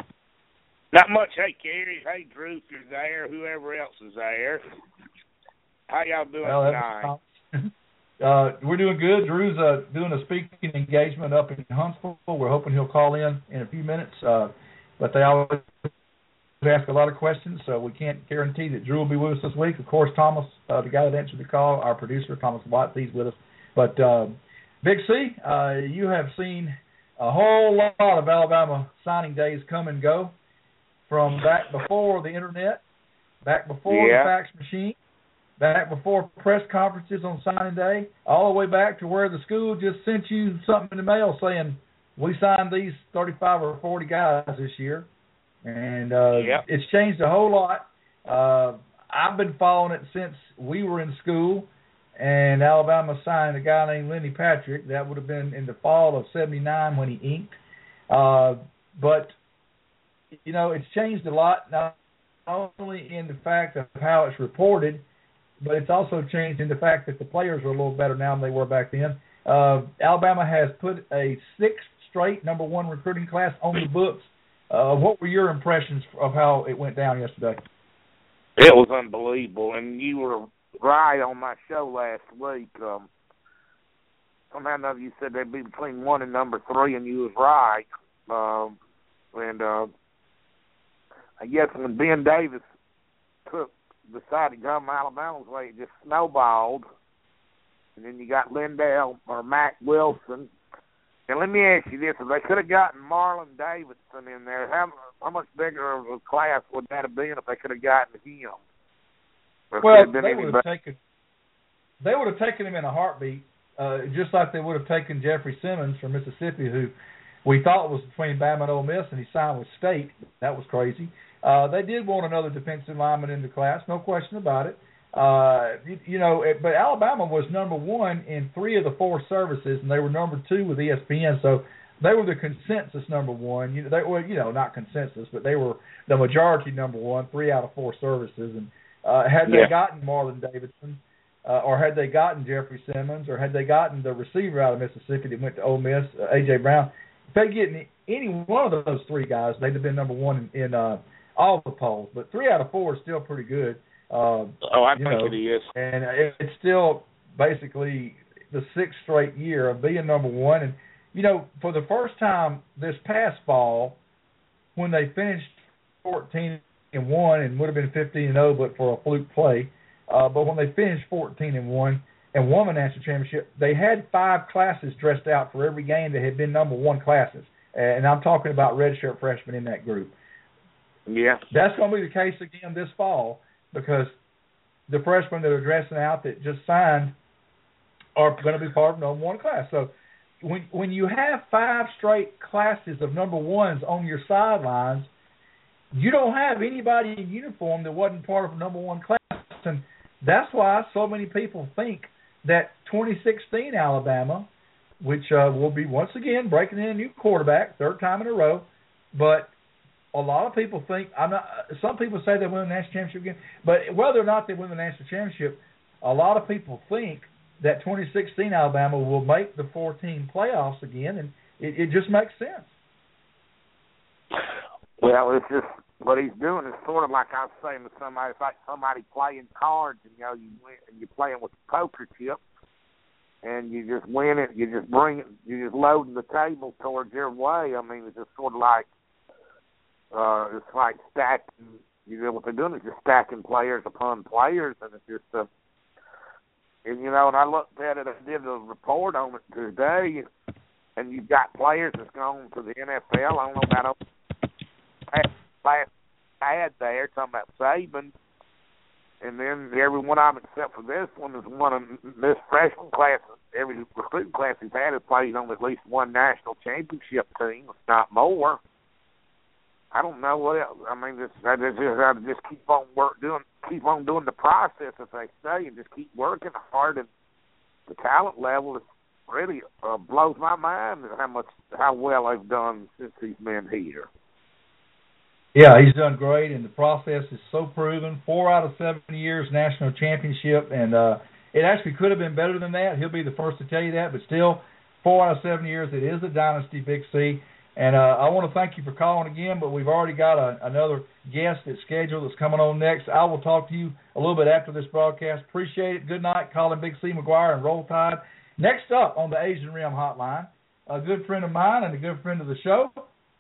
Not much. Hey, Cary. Hey, Drew, if you're there, whoever else is there. How y'all doing well, tonight? Uh, we're doing good. Drew's uh, doing a speaking engagement up in Huntsville. We're hoping he'll call in in a few minutes. Uh, but they always ask a lot of questions, so we can't guarantee that Drew will be with us this week. Of course, Thomas, uh, the guy that answered the call, our producer, Thomas Watts, he's with us. But uh, Big C, uh, you have seen a whole lot of Alabama signing days come and go from back before the internet, back before yeah. the fax machine, back before press conferences on signing day, all the way back to where the school just sent you something in the mail saying we signed these 35 or 40 guys this year, and uh, yep. it's changed a whole lot. Uh, I've been following it since we were in school, and Alabama signed a guy named Lenny Patrick. That would have been in the fall of '79 when he inked. Uh, but you know, it's changed a lot, not only in the fact of how it's reported, but it's also changed in the fact that the players are a little better now than they were back then. Uh, Alabama has put a sixth straight number one recruiting class on the books. Uh, what were your impressions of how it went down yesterday? It was unbelievable, and you were right on my show last week. Um, somehow or another, you said they'd be between one and number three, and you was right. Um, and uh, I guess when Ben Davis took decided to come Alabama's way, it just snowballed. And then you got Lyndell or Mack Wilson. And let me ask you this: If they could have gotten Marlon Davidson in there, how how much bigger of a class would that have been if they could have gotten him? Or Well, they would have taken they would have taken him in a heartbeat, uh, just like they would have taken Jeffrey Simmons from Mississippi, who we thought was between Bama and Ole Miss, and he signed with State. That was crazy. Uh, they did want another defensive lineman in the class, no question about it. Uh, you, you know, it, but Alabama was number one in three of the four services, and they were number two with ESPN. So they were the consensus number one. You know, they were, you know, not consensus, but they were the majority number one, three out of four services. And uh, had Yeah. they gotten Marlon Davidson, uh, or had they gotten Jeffrey Simmons, or had they gotten the receiver out of Mississippi that went to Ole Miss, uh, AJ Brown, if they get any, any one of those three guys, they'd have been number one in, in uh, all the polls. But three out of four is still pretty good. Uh, Oh, I think know, it is. and it- it's still basically the sixth straight year of being number one. And you know, for the first time this past fall, when they finished 14 and one and would have been 15 and 0, but for a fluke play. Uh, but when they finished 14 and one and won the national championship, they had five classes dressed out for every game that had been number one classes. And I'm talking about redshirt freshmen in that group. Yeah. That's going to be the case again this fall because the freshmen that are dressing out that just signed are going to be part of number one class. So when when you have five straight classes of number ones on your sidelines, you don't have anybody in uniform that wasn't part of number one class, and that's why so many people think that 2016 Alabama, which uh, will be once again breaking in a new quarterback, third time in a row, but a lot of people think I'm not. Some people say they win the national championship again, but whether or not they win the national championship, a lot of people think that 2016 Alabama will make the 14 playoffs again, and it, it just makes sense. Well, it's just what he's doing is sort of like I was saying to somebody. It's like somebody playing cards, and you know, you win, and you're playing with a poker chip, and you just win it. You just bring it. You just loading the table towards your way. I mean, it's just sort of like uh, it's like stacking. You know what they're doing is just stacking players upon players, and it's just uh, And you know, and I looked at it. I did a report on it today, and you've got players that's gone to the NFL. I don't know about that last ad there talking about Saban, and then every one of them except for this one is one of this freshman class. Every recruiting class he's had has played on at least one national championship team, if not more. I don't know what else. I mean, just I just, I just keep on work doing, keep on doing the process as they say, and just keep working hard. And the talent level is really uh, blows my mind how much how well they've done since he's been here. Yeah, he's done great, and the process is so proven. Four out of seven years national championship, and uh, it actually could have been better than that. He'll be the first to tell you that, but still, four out of seven years, it is a dynasty, Big C. And uh, I want to thank you for calling again, but we've already got a, another guest that's scheduled that's coming on next. I will talk to you a little bit after this broadcast. Appreciate it. Good night, Colin Big C. McGuire and Roll Tide. Next up on the Asian Rim Hotline, a good friend of mine and a good friend of the show,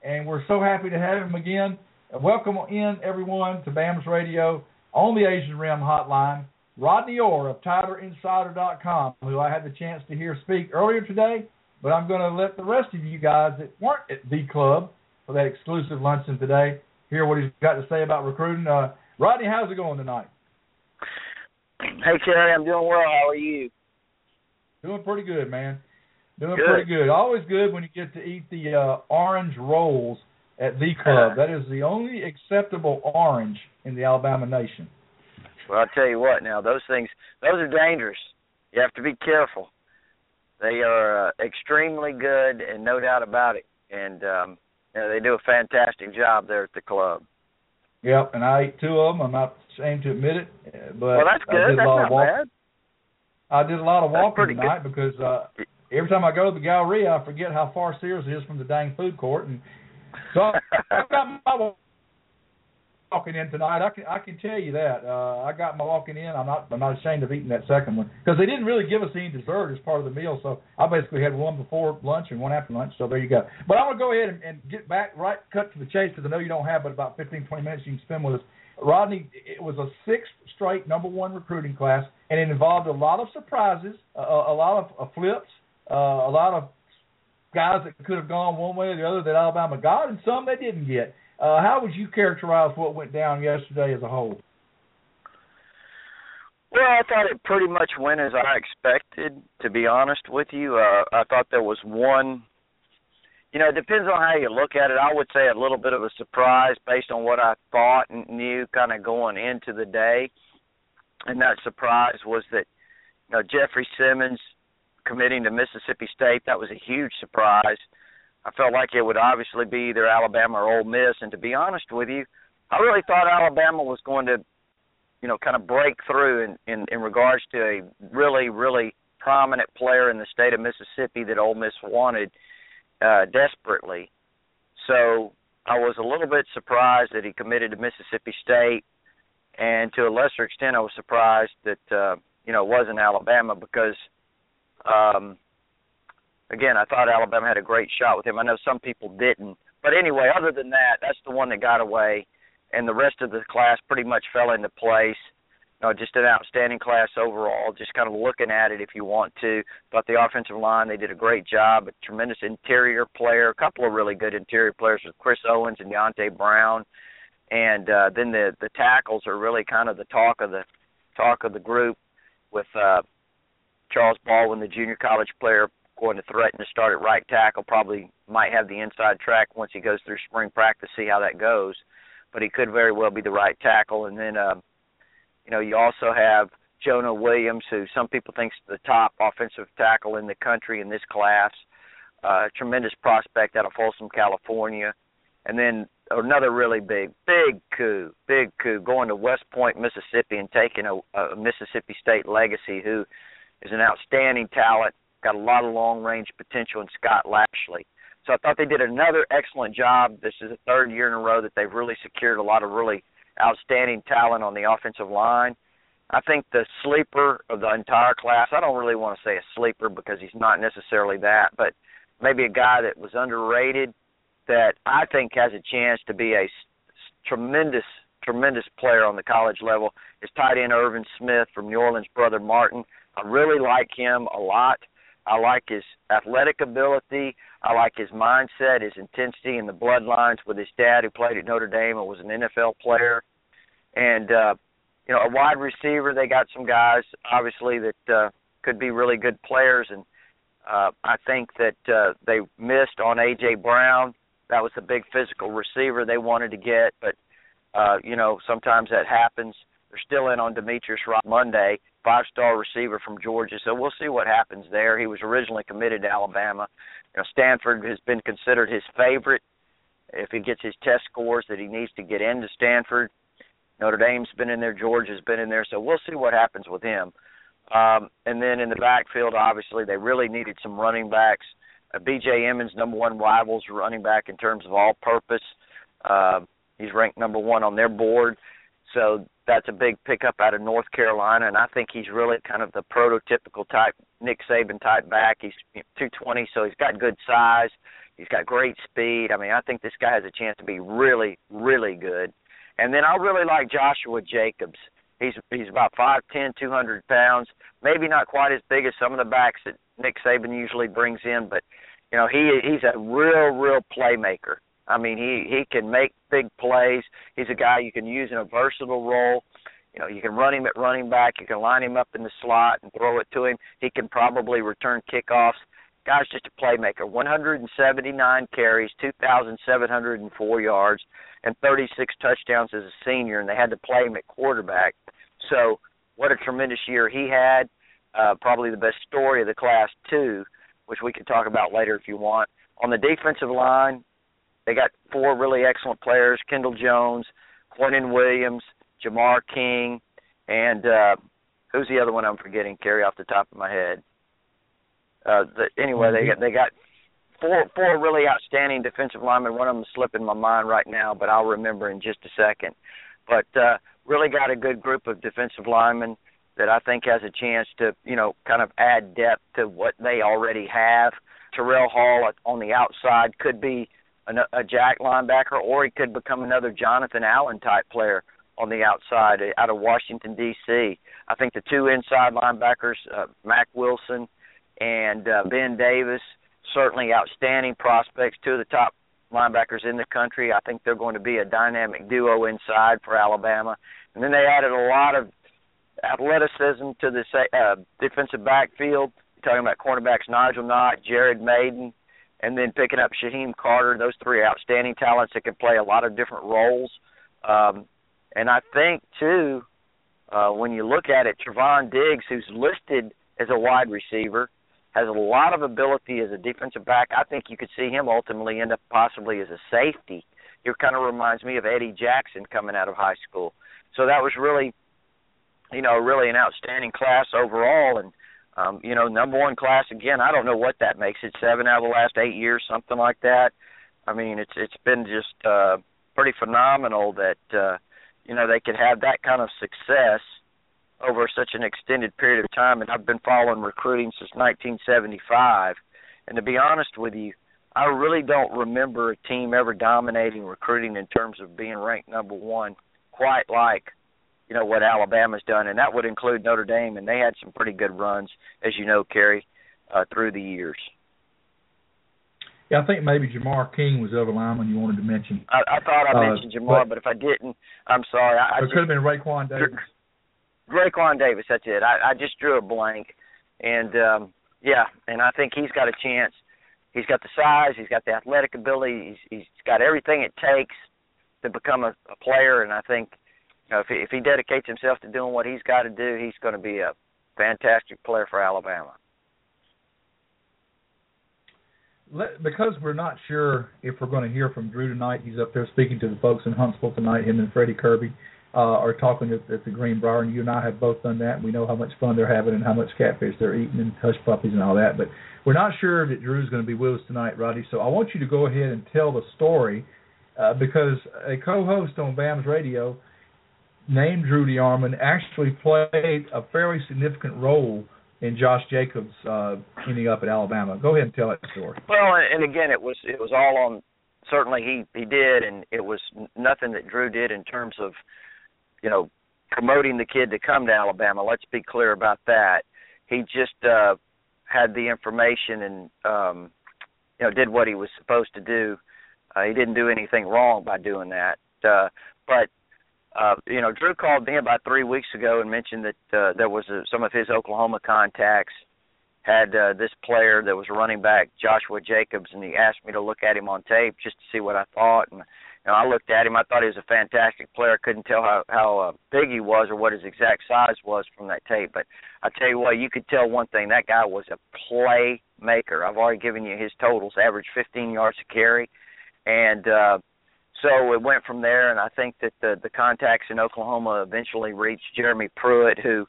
and we're so happy to have him again. Welcome in, everyone, to BAMS Radio on the Asian Rim Hotline. Rodney Orr of TideInsider.com, who I had the chance to hear speak earlier today but I'm going to let the rest of you guys that weren't at the club for that exclusive luncheon today hear what he's got to say about recruiting. Uh, Rodney, how's it going tonight? Hey, Terry, I'm doing well. How are you? Doing pretty good, man. Doing good. pretty good. Always good when you get to eat the uh, orange rolls at the club. that is the only acceptable orange in the Alabama nation. Well, I'll tell you what. Now, those things, those are dangerous. You have to be careful. They are uh, extremely good, and no doubt about it. And um, you know, they do a fantastic job there at the club. Yep, and I ate two of them. I'm not ashamed to admit it, uh, but well, that's good. I did that's a lot not of walk- bad. I did a lot of walking tonight because uh, every time I go to the Galleria, I forget how far Sears is from the dang food court, and so I got my walking in tonight. I can I can tell you that uh, I got my walking in. I'm not I'm not ashamed of eating that second one because they didn't really give us any dessert as part of the meal. So I basically had one before lunch and one after lunch. So there you go. But I'm gonna go ahead and, and get back right cut to the chase because I know you don't have but about 15 20 minutes you can spend with us. Rodney, it was a sixth straight number one recruiting class, and it involved a lot of surprises, a, a lot of uh, flips, uh, a lot of guys that could have gone one way or the other that Alabama got, and some they didn't get. Uh, how would you characterize what went down yesterday as a whole? Well, I thought it pretty much went as I expected. To be honest with you, uh, I thought there was one. You know, it depends on how you look at it. I would say a little bit of a surprise based on what I thought and knew kind of going into the day. And that surprise was that, you know, Jeffrey Simmons committing to Mississippi State. That was a huge surprise. I felt like it would obviously be either Alabama or Ole Miss. And to be honest with you, I really thought Alabama was going to, you know, kind of break through in in, in regards to a really really prominent player in the state of Mississippi that Ole Miss wanted uh, desperately. So I was a little bit surprised that he committed to Mississippi State, and to a lesser extent, I was surprised that uh, you know it wasn't Alabama because. Um, again, I thought Alabama had a great shot with him. I know some people didn't, but anyway, other than that, that's the one that got away, and the rest of the class pretty much fell into place. You know, just an outstanding class overall. Just kind of looking at it, if you want to, thought the offensive line they did a great job. A tremendous interior player, a couple of really good interior players with Chris Owens and Deonte Brown, and uh, then the the tackles are really kind of the talk of the talk of the group with uh, Charles Baldwin, the junior college player, going to threaten to start at right tackle. Probably might have the inside track once he goes through spring practice, see how that goes. But he could very well be the right tackle. And then, uh, you know, you also have Jonah Williams, who some people think is the top offensive tackle in the country in this class. Uh, tremendous prospect out of Folsom, California. And then another really big, big coup, big coup, going to West Point, Mississippi, and taking a, a Mississippi State legacy, who is an outstanding talent got a lot of long range potential in Scott Lashley. So I thought they did another excellent job. This is the third year in a row that they've really secured a lot of really outstanding talent on the offensive line. I think the sleeper of the entire class, I don't really want to say a sleeper because he's not necessarily that, but maybe a guy that was underrated that I think has a chance to be a tremendous tremendous player on the college level is tight end Irvin Smith from New Orleans' brother Martin. I really like him a lot. I like his athletic ability. I like his mindset, his intensity, and the bloodlines with his dad, who played at Notre Dame and was an NFL player. And uh, you know, a wide receiver. They got some guys, obviously, that uh, could be really good players, and uh, I think that uh, they missed on AJ Brown. That was the big physical receiver they wanted to get, but uh, you know, sometimes that happens. They're still in on Demetrius Ross Monday, five-star receiver from Georgia. So we'll see what happens there. He was originally committed to Alabama. You know, Stanford has been considered his favorite. If he gets his test scores that he needs to get into Stanford, Notre Dame's been in there, Georgia's been in there. So we'll see what happens with him. Um, and then in the backfield, obviously they really needed some running backs. Uh, B.J. Emmons, number one rivals running back in terms of all-purpose. Uh, he's ranked number one on their board. So that's a big pickup out of North Carolina, and I think he's really kind of the prototypical type Nick Saban type back. He's 220, so he's got good size. He's got great speed. I mean, I think this guy has a chance to be really, really good. And then I really like Joshua Jacobs. He's he's about five ten, two hundred pounds. Maybe not quite as big as some of the backs that Nick Saban usually brings in, but you know he he's a real, real playmaker. I mean, he he can make big plays. He's a guy you can use in a versatile role. You know, you can run him at running back. You can line him up in the slot and throw it to him. He can probably return kickoffs. Guy's just a playmaker. 179 carries, 2,704 yards, and 36 touchdowns as a senior, and they had to play him at quarterback. So, what a tremendous year he had. Uh, probably the best story of the class too, which we can talk about later if you want. On the defensive line, they got four really excellent players: Kendall Jones, Quinnen Williams, Jamar King, and uh, who's the other one I'm forgetting? Cary off the top of my head. Uh, the, anyway, they got they got four four really outstanding defensive linemen. One of them slipping my mind right now, but I'll remember in just a second. But uh, really got a good group of defensive linemen that I think has a chance to you know kind of add depth to what they already have. Terrell Hall on the outside could be a, jack linebacker, or he could become another Jonathan Allen type player on the outside uh, out of Washington D.C. I think the two inside linebackers, uh, Mack Wilson and uh, Ben Davis, certainly outstanding prospects. Two of the top linebackers in the country. I think they're going to be a dynamic duo inside for Alabama. And then they added a lot of athleticism to the uh, defensive backfield. Talking about cornerbacks Nigel Knott, Jared Mayden, and then picking up Shyheim Carter. Those three outstanding talents that can play a lot of different roles. Um, and I think too, uh, when you look at it, Trevon Diggs, who's listed as a wide receiver, has a lot of ability as a defensive back. I think you could see him ultimately end up possibly as a safety. It kind of reminds me of Eddie Jackson coming out of high school. So that was really, you know, really an outstanding class overall. And um, you know, number one class again. I don't know what that makes it. Seven out of the last eight years, something like that. I mean, it's it's been just uh, pretty phenomenal that uh, you know they could have that kind of success over such an extended period of time. And I've been following recruiting since 1975. And to be honest with you, I really don't remember a team ever dominating recruiting in terms of being ranked number one quite like you know what Alabama's done, and that would include Notre Dame, and they had some pretty good runs, as you know, Cary, uh, through the years. Yeah, I think maybe Jamar King was the other lineman you wanted to mention. I, I thought I uh, mentioned Jamar, but, but if I didn't, I'm sorry. I, I it just, could have been Raekwon Davis. Raekwon Davis, that's it. I, I just drew a blank, and um, yeah, and I think he's got a chance. He's got the size, he's got the athletic ability, he's, he's got everything it takes to become a, a player, and I think know, if he, if he dedicates himself to doing what he's got to do, he's going to be a fantastic player for Alabama. Let, because we're not sure if we're going to hear from Drew tonight, he's up there speaking to the folks in Huntsville tonight. Him and Freddie Kirby uh, are talking at, at the Greenbrier, and you and I have both done that. And we know how much fun they're having and how much catfish they're eating and hush puppies and all that. But we're not sure that Drew's going to be with us tonight, Roddy. So I want you to go ahead and tell the story uh, because a co-host on BAM's radio named Drew DeArmond actually played a fairly significant role in Josh Jacobs uh, ending up at Alabama. Go ahead and tell that story. Well, and again, it was it was all on certainly he he did, and it was nothing that Drew did in terms of, you know, promoting the kid to come to Alabama. Let's be clear about that. He just uh, had the information and um, you know did what he was supposed to do. Uh, he didn't do anything wrong by doing that. Uh, but uh, you know, Drew called me about three weeks ago and mentioned that uh, there was a, some of his Oklahoma contacts had uh, this player that was running back Joshua Jacobs, and he asked me to look at him on tape just to see what I thought. And you know, I looked at him. I thought he was a fantastic player. Couldn't tell how how uh, big he was or what his exact size was from that tape. But I tell you what, you could tell one thing: that guy was a playmaker. I've already given you his totals. Averaged 15 yards a carry, and uh, so it went from there. And I think that the the contacts in Oklahoma eventually reached Jeremy Pruitt, who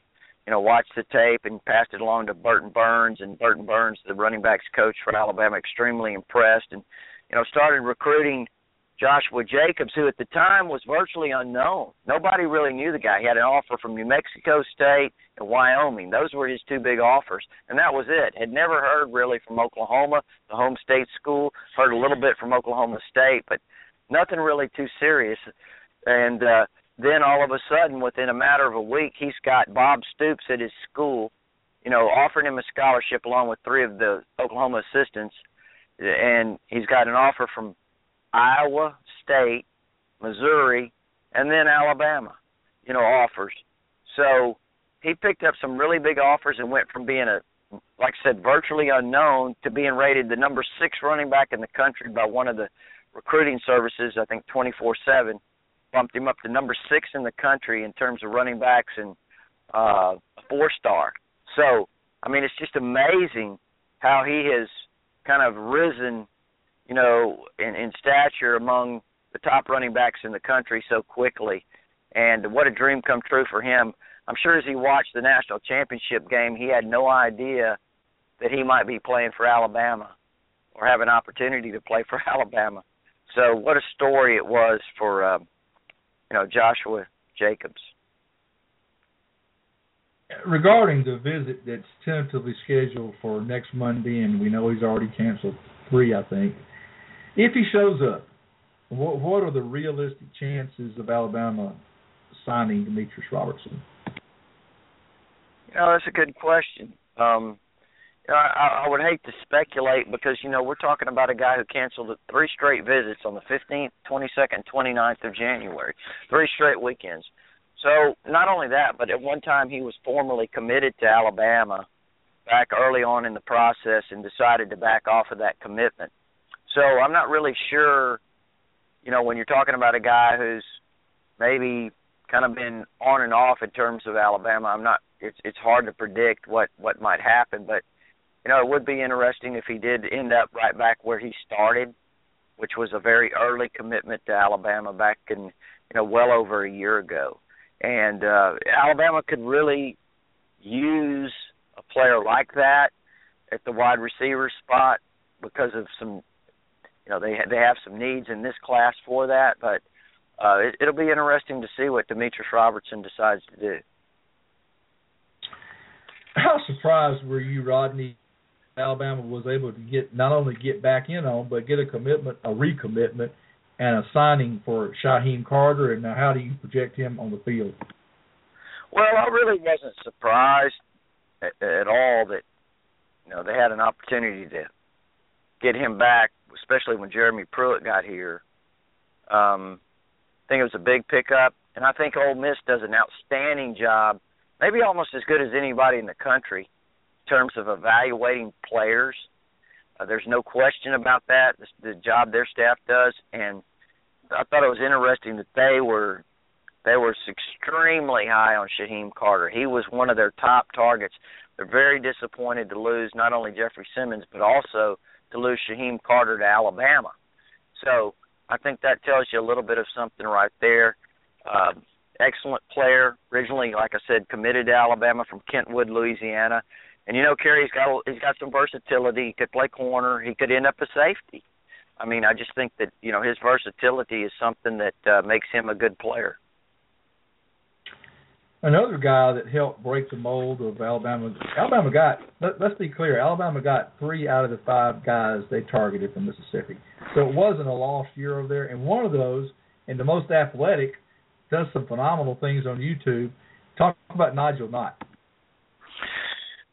you know, watched the tape and passed it along to Burton Burns, and Burton Burns, the running backs coach for Alabama, extremely impressed, and you know, started recruiting Joshua Jacobs, who at the time was virtually unknown. Nobody really knew the guy. He had an offer from New Mexico State and Wyoming. Those were his two big offers, and that was it. Had never heard really from Oklahoma, the home state school. Heard a little bit from Oklahoma State, but nothing really too serious. And uh, then all of a sudden, within a matter of a week, he's got Bob Stoops at his school, you know, offering him a scholarship along with three of the Oklahoma assistants, and he's got an offer from Iowa State, Missouri, and then Alabama, you know, offers. So he picked up some really big offers and went from being a, like I said, virtually unknown to being rated the number six running back in the country by one of the recruiting services, I think 24 7 bumped him up to number six in the country in terms of running backs and uh, four star. So, I mean, it's just amazing how he has kind of risen, you know, in, in stature among the top running backs in the country so quickly. And what a dream come true for him. I'm sure as he watched the national championship game, he had no idea that he might be playing for Alabama or have an opportunity to play for Alabama. So what a story it was for uh, you know, Joshua Jacobs. Regarding the visit that's tentatively scheduled for next Monday, and we know he's already canceled three, I think. If he shows up, what, what are the realistic chances of Alabama signing Demetrius Robertson? You know, that's a good question. Um, I, I would hate to speculate because you know we're talking about a guy who canceled three straight visits on the 15th, 22nd, 29th of January, three straight weekends. So not only that, but at one time he was formally committed to Alabama back early on in the process and decided to back off of that commitment. So I'm not really sure, you know, when you're talking about a guy who's maybe kind of been on and off in terms of Alabama, I'm not it's it's hard to predict what what might happen, but you know, it would be interesting if he did end up right back where he started, which was a very early commitment to Alabama back in, you know, well over a year ago. And uh Alabama could really use a player like that at the wide receiver spot because of some you know they they have some needs in this class for that but uh it, it'll be interesting to see what Demetrius Robertson decides to do. How surprised were you, Rodney, Alabama was able to get not only get back in on, but get a commitment, a recommitment, and a signing for Shyheim Carter. And now, how do you project him on the field? Well, I really wasn't surprised at, at all that you know they had an opportunity to get him back, especially when Jeremy Pruitt got here. Um, I think it was a big pickup, and I think Ole Miss does an outstanding job, maybe almost as good as anybody in the country terms of evaluating players. Uh, there's no question about that. The, the job their staff does, and I thought it was interesting that they were they were extremely high on Shyheim Carter. He was one of their top targets. They're very disappointed to lose not only Jeffrey Simmons but also to lose Shyheim Carter to Alabama. So I think that tells you a little bit of something right there. Uh, excellent player, originally, like I said, committed to Alabama from Kentwood, Louisiana. And you know, Kerry's got he's got some versatility. He could play corner. He could end up a safety. I mean, I just think that you know his versatility is something that uh, makes him a good player. another guy that helped break the mold of Alabama. Alabama got let, us be clear. Alabama got three out of the five guys they targeted from Mississippi, so it wasn't a lost year over there. And one of those, and the most athletic, does some phenomenal things on YouTube. Talk about Nigel Knott.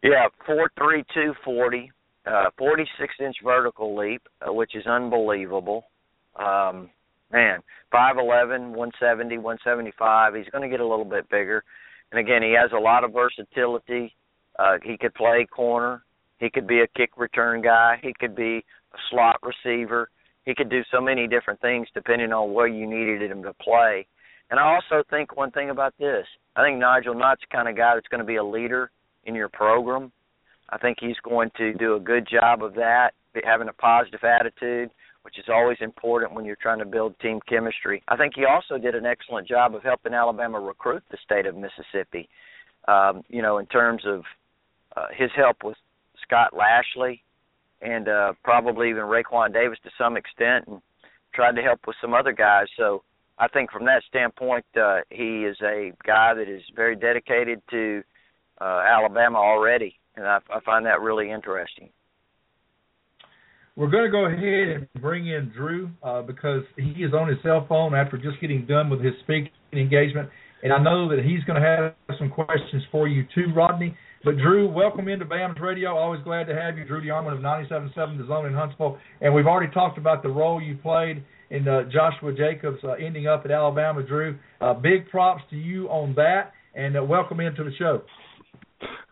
Yeah, four three two forty, uh, forty six inch vertical leap, uh, which is unbelievable. Um, man, five eleven, one seventy, one seventy five. He's going to get a little bit bigger, and again, he has a lot of versatility. Uh, he could play corner. He could be a kick return guy. He could be a slot receiver. He could do so many different things depending on where you needed him to play. And I also think one thing about this. I think Nigel Knott's the kind of guy that's going to be a leader in your program. I think he's going to do a good job of that, having a positive attitude, which is always important when you're trying to build team chemistry. I think he also did an excellent job of helping Alabama recruit the state of Mississippi. Um, you know, in terms of uh, his help with Scott Lashley and uh, probably even Raekwon Davis to some extent, and tried to help with some other guys. So I think from that standpoint, uh, he is a guy that is very dedicated to uh, Alabama already, and I, I find that really interesting. We're going to go ahead and bring in Drew uh, because he is on his cell phone after just getting done with his speaking engagement, and I know that he's going to have some questions for you too, Rodney. But Drew, welcome into BAMS Radio. Always glad to have you, Drew DeArmond of 97.7 The Zone in Huntsville. And we've already talked about the role you played in uh, Joshua Jacobs uh, ending up at Alabama. Drew, uh, big props to you on that, and uh, welcome into the show.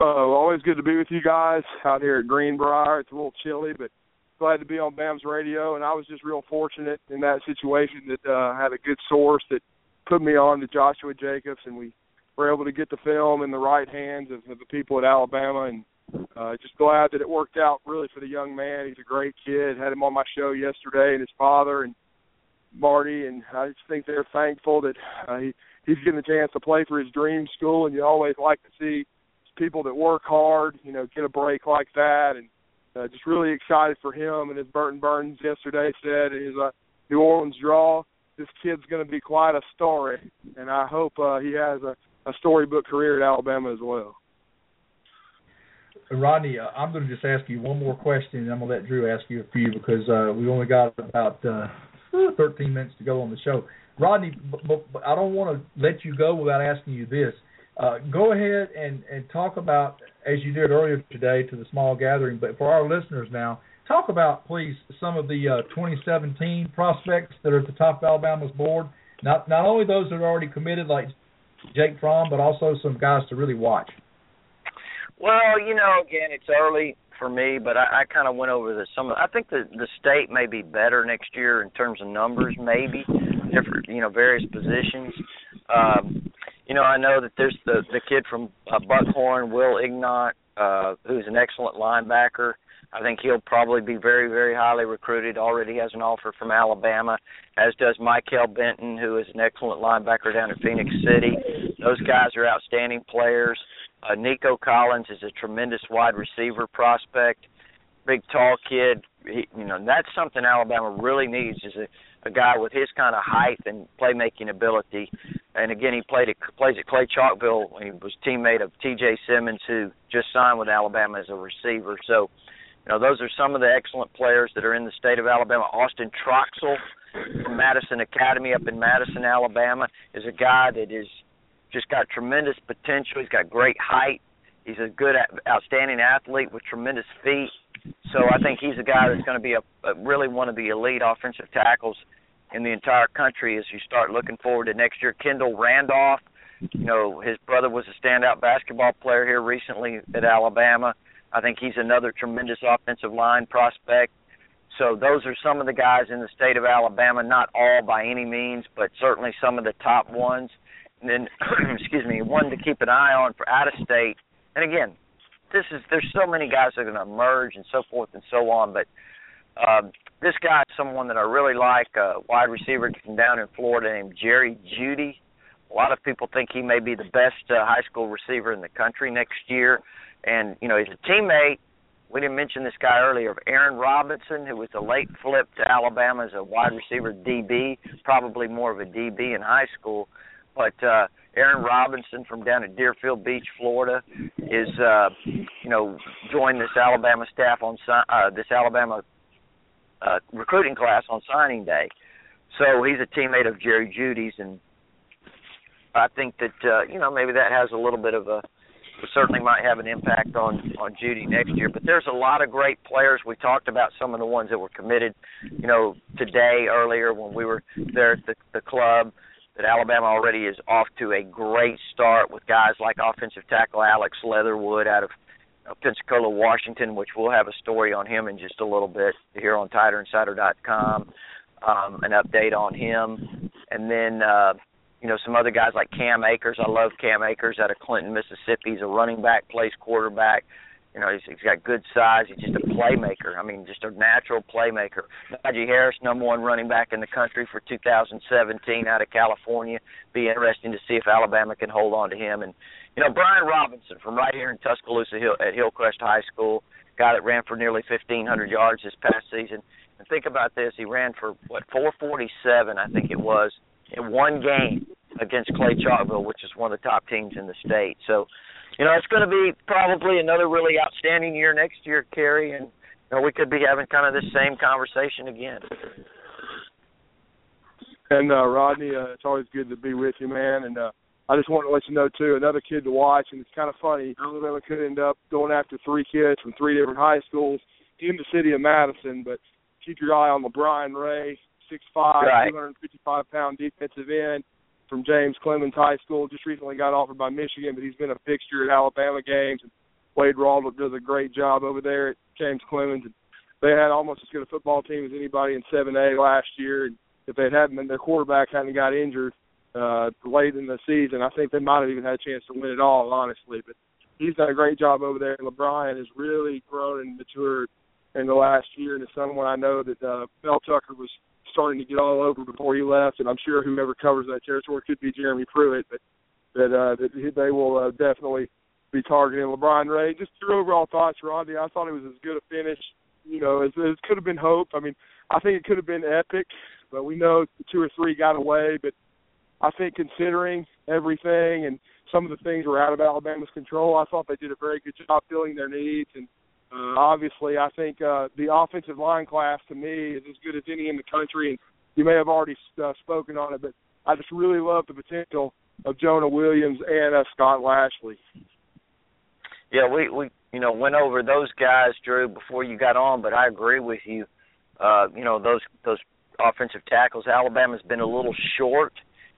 Uh, always good to be with you guys out here at Greenbrier. It's a little chilly, but glad to be on BAMS Radio. And I was just real fortunate in that situation that uh, had a good source that put me on to Joshua Jacobs, and we were able to get the film in the right hands of, of the people at Alabama. And uh, just glad that it worked out really for the young man. He's a great kid. Had him on my show yesterday, and his father and Marty, and I just think they're thankful that uh, he he's getting a chance to play for his dream school. And you always like to see people that work hard, you know, get a break like that, and uh, just really excited for him. And as Burton Burns yesterday said, his uh, New Orleans draw, this kid's going to be quite a story, and I hope uh, he has a, a storybook career at Alabama as well. Rodney, uh, I'm going to just ask you one more question, and I'm going to let Drew ask you a few because uh, we only got about uh, 13 minutes to go on the show. Rodney, but, but I don't want to let you go without asking you this. Uh, go ahead and, and talk about, as you did earlier today to the small gathering, but for our listeners now, talk about, please, some of the uh, 2017 prospects that are at the top of Alabama's board. Not not only those that are already committed, like Jake Fromm, but also some guys to really watch. Well, you know, again, it's early for me, but I, I kind of went over the some. I think the the state may be better next year in terms of numbers, maybe different, you know, various positions. Um, you know, I know that there's the the kid from uh, Buckhorn, Will Ignont, uh, who's an excellent linebacker. I think he'll probably be very, very highly recruited. Already has an offer from Alabama, as does Michael Benton, who is an excellent linebacker down in Phenix City. Those guys are outstanding players. Uh, Nico Collins is a tremendous wide receiver prospect, big tall kid. He, you know, that's something Alabama really needs is a a guy with his kind of height and playmaking ability. And again, he played at plays at Clay Chalkville. He was teammate of T.J. Simmons, who just signed with Alabama as a receiver. So, you know, those are some of the excellent players that are in the state of Alabama. Austin Troxell from Madison Academy up in Madison, Alabama, is a guy that is just got tremendous potential. He's got great height. He's a good, outstanding athlete with tremendous feet. So I think he's a guy that's going to be a, a really one of the elite offensive tackles in the entire country as you start looking forward to next year. Kendall Randolph, you know, his brother was a standout basketball player here recently at Alabama. I think he's another tremendous offensive line prospect. So those are some of the guys in the state of Alabama, not all by any means, but certainly some of the top ones. And then, excuse me, one to keep an eye on for out of state. And again, this is there's so many guys that are going to emerge and so forth and so on, but um, this guy is someone that I really like, a wide receiver from down in Florida named Jerry Jeudy. A lot of people think he may be the best uh, high school receiver in the country next year. And, you know, he's a teammate. We didn't mention this guy earlier of Aaron Robinson, who was a late flip to Alabama as a wide receiver DB, probably more of a DB in high school. But uh, Aaron Robinson from down at Deerfield Beach, Florida, is uh, you know joined this Alabama staff on uh, this Alabama uh, recruiting class on signing day. So he's a teammate of Jerry Jeudy's, and I think that uh, you know maybe that has a little bit of a certainly might have an impact on on Jeudy next year. But there's a lot of great players. We talked about some of the ones that were committed, you know, today earlier when we were there at the, the club. That Alabama already is off to a great start with guys like offensive tackle Alex Leatherwood out of Pensacola, Washington, which we'll have a story on him in just a little bit here on TideInsider.com. Um, an update on him, and then uh, you know, some other guys like Cam Akers. I love Cam Akers out of Clinton, Mississippi. He's a running back, plays quarterback. You know, he's, he's got good size. He's just a playmaker. I mean, just a natural playmaker. Najee Harris, number one running back in the country for 2017 out of California. Be interesting to see if Alabama can hold on to him. And you know, Brian Robinson from right here in Tuscaloosa Hill, at Hillcrest High School, guy that ran for nearly 1,500 yards this past season. And think about this: he ran for what 447, I think it was, in one game against Clay Chalkville, which is one of the top teams in the state. So, you know, it's going to be probably another really outstanding year next year, Cary, and you know, we could be having kind of this same conversation again. And uh, Rodney, uh, it's always good to be with you, man. And uh, I just want to let you know too, another kid to watch, and it's kind of funny. Alabama could end up going after three kids from three different high schools in the city of Madison, but keep your eye on LaBryan Ray, six five, right. two hundred and fifty five pound defensive end from James Clemens High School. Just recently got offered by Michigan, but he's been a fixture at Alabama games. And Wade Rawle does a great job over there at James Clemens. And they had almost as good a football team as anybody in 7A last year. And if they hadn't been, their quarterback hadn't got injured uh, late in the season, I think they might have even had a chance to win it all, honestly. But he's done a great job over there. And LaBryan has really grown and matured in the last year, and it's someone I know that uh, Mel Tucker was starting to get all over before he left, and I'm sure whoever covers that territory could be Jeremy Pruitt, but that uh, that they will uh, definitely be targeting LaBryan Ray. Just your overall thoughts, Rodney. I thought it was as good a finish, you know, as, as could have been hoped. I mean, I think it could have been epic, but we know two or three got away. But I think considering everything and some of the things were out of Alabama's control, I thought they did a very good job filling their needs and uh, obviously, I think uh, the offensive line class to me is as good as any in the country, and you may have already uh, spoken on it, but I just really love the potential of Jonah Williams and uh, Scott Lashley. Yeah, we we you know went over those guys, Drew, before you got on, but I agree with you. Uh, you know those those offensive tackles. Alabama's been a little short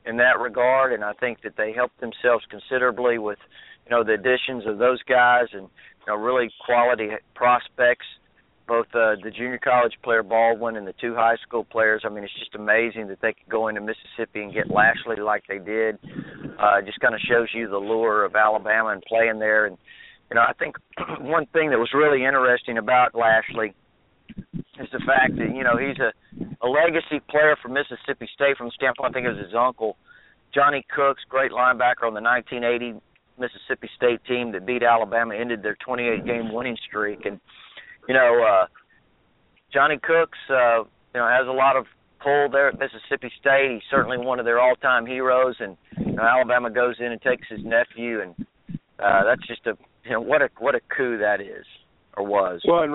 in that regard, and I think that they helped themselves considerably with you know the additions of those guys and know, really quality prospects, both uh, the junior college player Baldwin and the two high school players. I mean, it's just amazing that they could go into Mississippi and get Lashley like they did. Uh, just kind of shows you the lure of Alabama and playing there. And you know, I think one thing that was really interesting about Lashley is the fact that you know he's a a legacy player for Mississippi State from the standpoint. I think it was his uncle, Johnny Cooks, great linebacker on the 1980 Mississippi State team that beat Alabama ended their 28 game winning streak and you know uh Johnny Cooks uh you know has a lot of pull there at Mississippi State. He's certainly one of their all-time heroes and you know, Alabama goes in and takes his nephew and uh that's just a you know what a what a coup that is or was. Well, and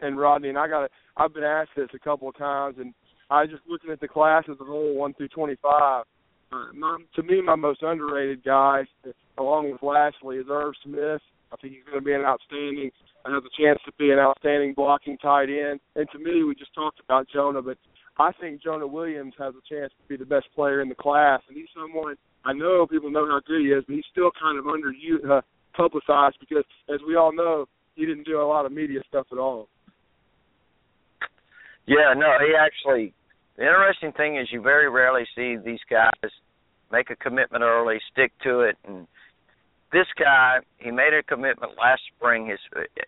and Rodney and I got I've been asked this a couple of times and I just looking at the class as a whole, one through twenty-five. To me, my most underrated guy along with Lashley, is Irv Smith. I think he's going to be an outstanding, has a chance to be an outstanding blocking tight end. And to me, we just talked about Jonah, but I think Jonah Williams has a chance to be the best player in the class. And he's someone I know people know how good he is, but he's still kind of under uh, publicized because, as we all know, he didn't do a lot of media stuff at all. Yeah, no, he actually. The interesting thing is, you very rarely see these guys make a commitment early, stick to it, and this guy, he made a commitment last spring. His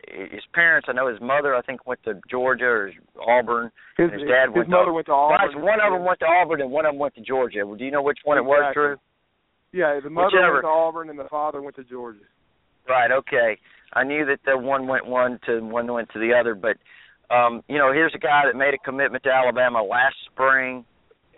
his parents, I know his mother, I think went to Georgia or Auburn. His, his dad his went mother to, went to Auburn. One of them went to Auburn and one of them went to Georgia. Do you know which one exactly. it was, Drew? Yeah, the mother Whichever. went to Auburn and the father went to Georgia. Right. Okay. I knew that the one went one to one went to the other, but um, you know, here's a guy that made a commitment to Alabama last spring,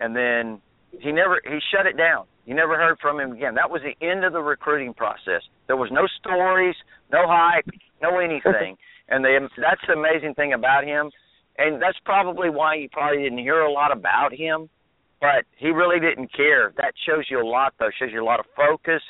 and then he never he shut it down. You never heard from him again. That was the end of the recruiting process. There was no stories, no hype, no anything. and the, that's the amazing thing about him. And that's probably why you probably didn't hear a lot about him. But he really didn't care. That shows you a lot, though. Shows you a lot of focus.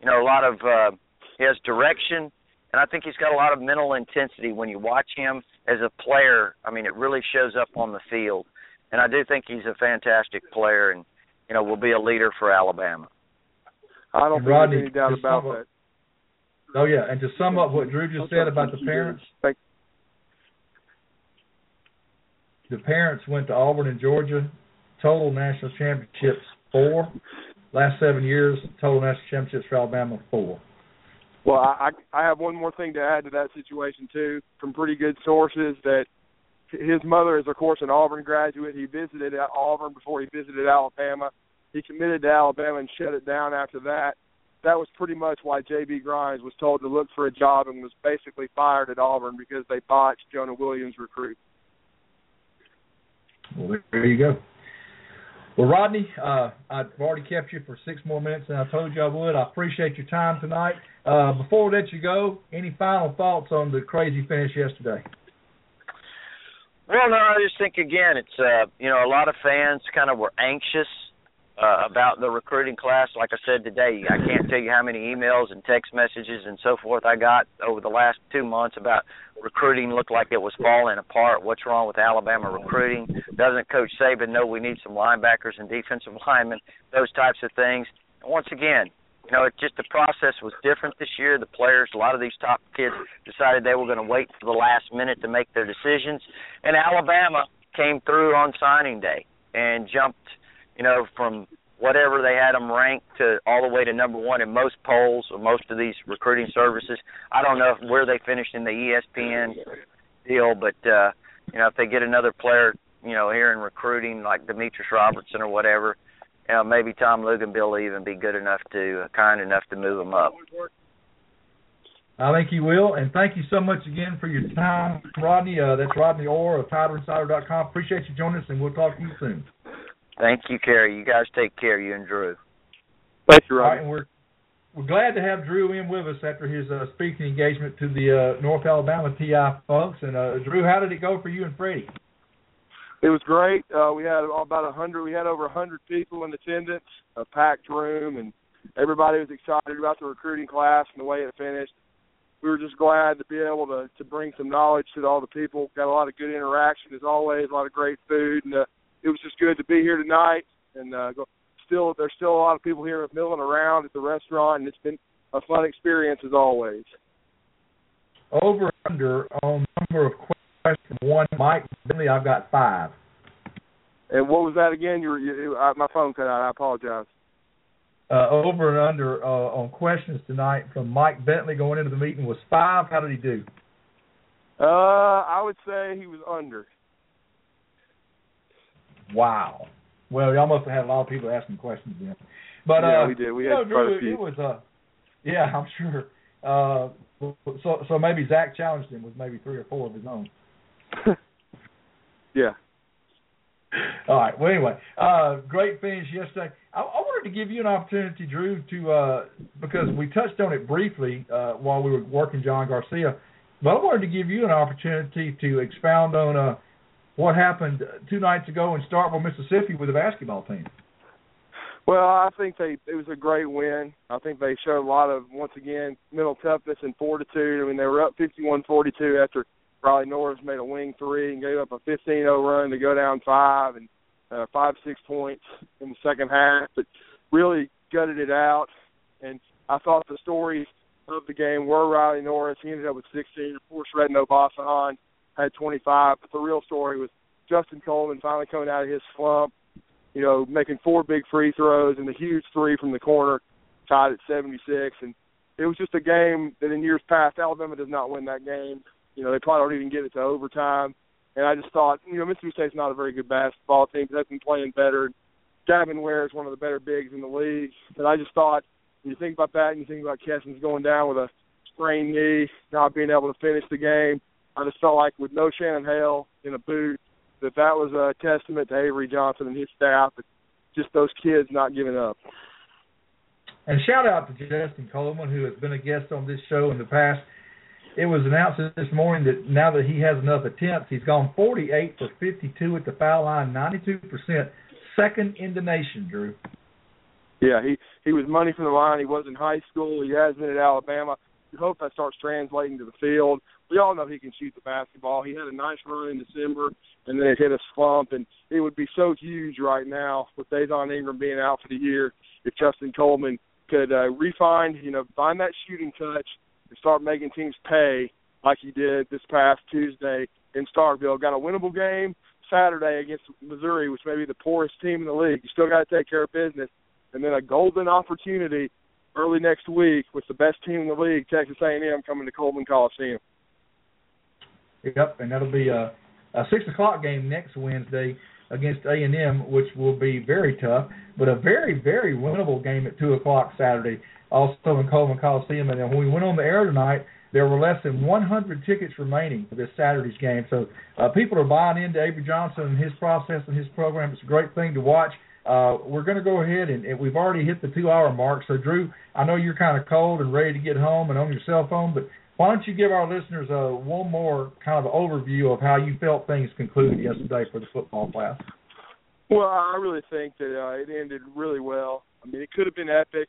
You know, a lot of uh, he has direction, and I think he's got a lot of mental intensity when you watch him as a player. I mean, it really shows up on the field, and I do think he's a fantastic player, and you know, will be a leader for Alabama. I don't And Rodney, any doubt about up- that. Oh yeah, and to sum up what Drew just said about the parents, the parents went to Auburn and Georgia, total national championships four. Last seven years, total national championships for Alabama four. Well, I I have one more thing to add to that situation too, from pretty good sources that his mother is of course an Auburn graduate. He visited at Auburn before he visited Alabama. He committed to Alabama and shut it down after that. That was pretty much why J.B. Grimes was told to look for a job and was basically fired at Auburn because they botched Jonah Williams' recruit. Well, there you go. Well, Rodney, uh, I've already kept you for six more minutes than I told you I would. I appreciate your time tonight. Uh, before we let you go, any final thoughts on the crazy finish yesterday? Well, no, I just think again, it's uh, you know, a lot of fans kind of were anxious uh, about the recruiting class. Like I said today, I can't tell you how many emails and text messages and so forth I got over the last two months about recruiting looked like it was falling apart. What's wrong with Alabama recruiting? Doesn't Coach Saban know we need some linebackers and defensive linemen? Those types of things. And once again, you know, it just the process was different this year. The players, a lot of these top kids, decided they were going to wait for the last minute to make their decisions, and Alabama came through on signing day and jumped, you know, from whatever they had them ranked to all the way to number one in most polls or most of these recruiting services. I don't know where they finished in the ESPN deal, but uh, you know, if they get another player, you know, here in recruiting like Demetrius Robertson or whatever, you know, maybe Tom Luginbill will even be good enough to uh, kind enough to move him up. I think he will, and thank you so much again for your time, Rodney. Uh, that's Rodney Orr of TideInsider.com. Appreciate you joining us, and we'll talk to you soon. Thank you, Cary. You guys take care, you and Drew. Thank you, All right, Rodney. and we're we're glad to have Drew in with us after his uh, speaking engagement to the uh, North Alabama TI folks. And uh, Drew, how did it go for you and Freddie? It was great. Uh, we had about a hundred. We had over a hundred people in attendance, a packed room, and everybody was excited about the recruiting class and the way it finished. We were just glad to be able to to bring some knowledge to all the people. Got a lot of good interaction as always. A lot of great food, and uh, it was just good to be here tonight. And uh, go, still, there's still a lot of people here milling around at the restaurant, and it's been a fun experience as always. Over under on number of questions. Question one, Mike Bentley, I've got five. And what was that again? You, were, you uh, my phone cut out. I apologize. Uh, over and under uh, on questions tonight from Mike Bentley going into the meeting was five. How did he do? Uh, I would say he was under. Wow. Well, y'all must have had a lot of people asking questions then. But Yeah, uh, we did. We you had know, quite a Drew, few. it was uh, yeah, I'm sure. Uh, so so maybe Zach challenged him with maybe three or four of his own. Yeah. All right. Well, anyway, uh, great finish yesterday. I, I wanted to give you an opportunity, Drew, to uh, because we touched on it briefly uh, while we were working John Garcia, but I wanted to give you an opportunity to expound on uh, what happened two nights ago in Starkville, Mississippi, with the basketball team. Well, I think they it was a great win. I think they showed a lot of once again mental toughness and fortitude. I mean, they were up 51-42 after Riley Norris made a wing three and gave up a 15-0 run to go down five and uh, five six points in the second half, but really gutted it out. And I thought the stories of the game were Riley Norris. He ended up with 16. Of course, Retin Obasohan had 25. But the real story was Justin Coleman finally coming out of his slump. You know, making four big free throws and the huge three from the corner, tied at 76. And it was just a game that in years past Alabama does not win that game. You know, they probably don't even get it to overtime. And I just thought, you know, Mississippi State's not a very good basketball team. They've been playing better. Gavin Ware is one of the better bigs in the league. And I just thought, when you think about that and you think about Kessens going down with a sprained knee, not being able to finish the game, I just felt like with no Shannon Hale in a boot, that that was a testament to Avery Johnson and his staff. But just those kids not giving up. And shout out to Justin Coleman, who has been a guest on this show in the past. It was announced this morning that now that he has enough attempts, he's gone 48 for 52 at the foul line, 92%, second in the nation, Drew. Yeah, he he was money from the line. He was in high school. He has been at Alabama. We hope that starts translating to the field. We all know he can shoot the basketball. He had a nice run in December, and then it hit a slump. And it would be so huge right now with Dazon Ingram being out for the year if Justin Coleman could uh, refine, you know, find that shooting touch and start making teams pay like he did this past Tuesday in Starkville. Got a winnable game Saturday against Missouri, which may be the poorest team in the league. You still got to take care of business, and then a golden opportunity early next week with the best team in the league, Texas A&M, coming to Coleman Coliseum. Yep, and that'll be a, a six o'clock game next Wednesday against A and M, which will be very tough, but a very very winnable game at two o'clock Saturday, also in Coleman Coliseum. And then when we went on the air tonight, there were less than 100 tickets remaining for this Saturday's game. So uh, people are buying into Avery Johnson and his process and his program. It's a great thing to watch. Uh, we're going to go ahead and, and we've already hit the two-hour mark. So Drew, I know you're kind of cold and ready to get home and on your cell phone, but why don't you give our listeners a one more kind of overview of how you felt things concluded yesterday for the football class? Well, I really think that uh, it ended really well. I mean, it could have been epic.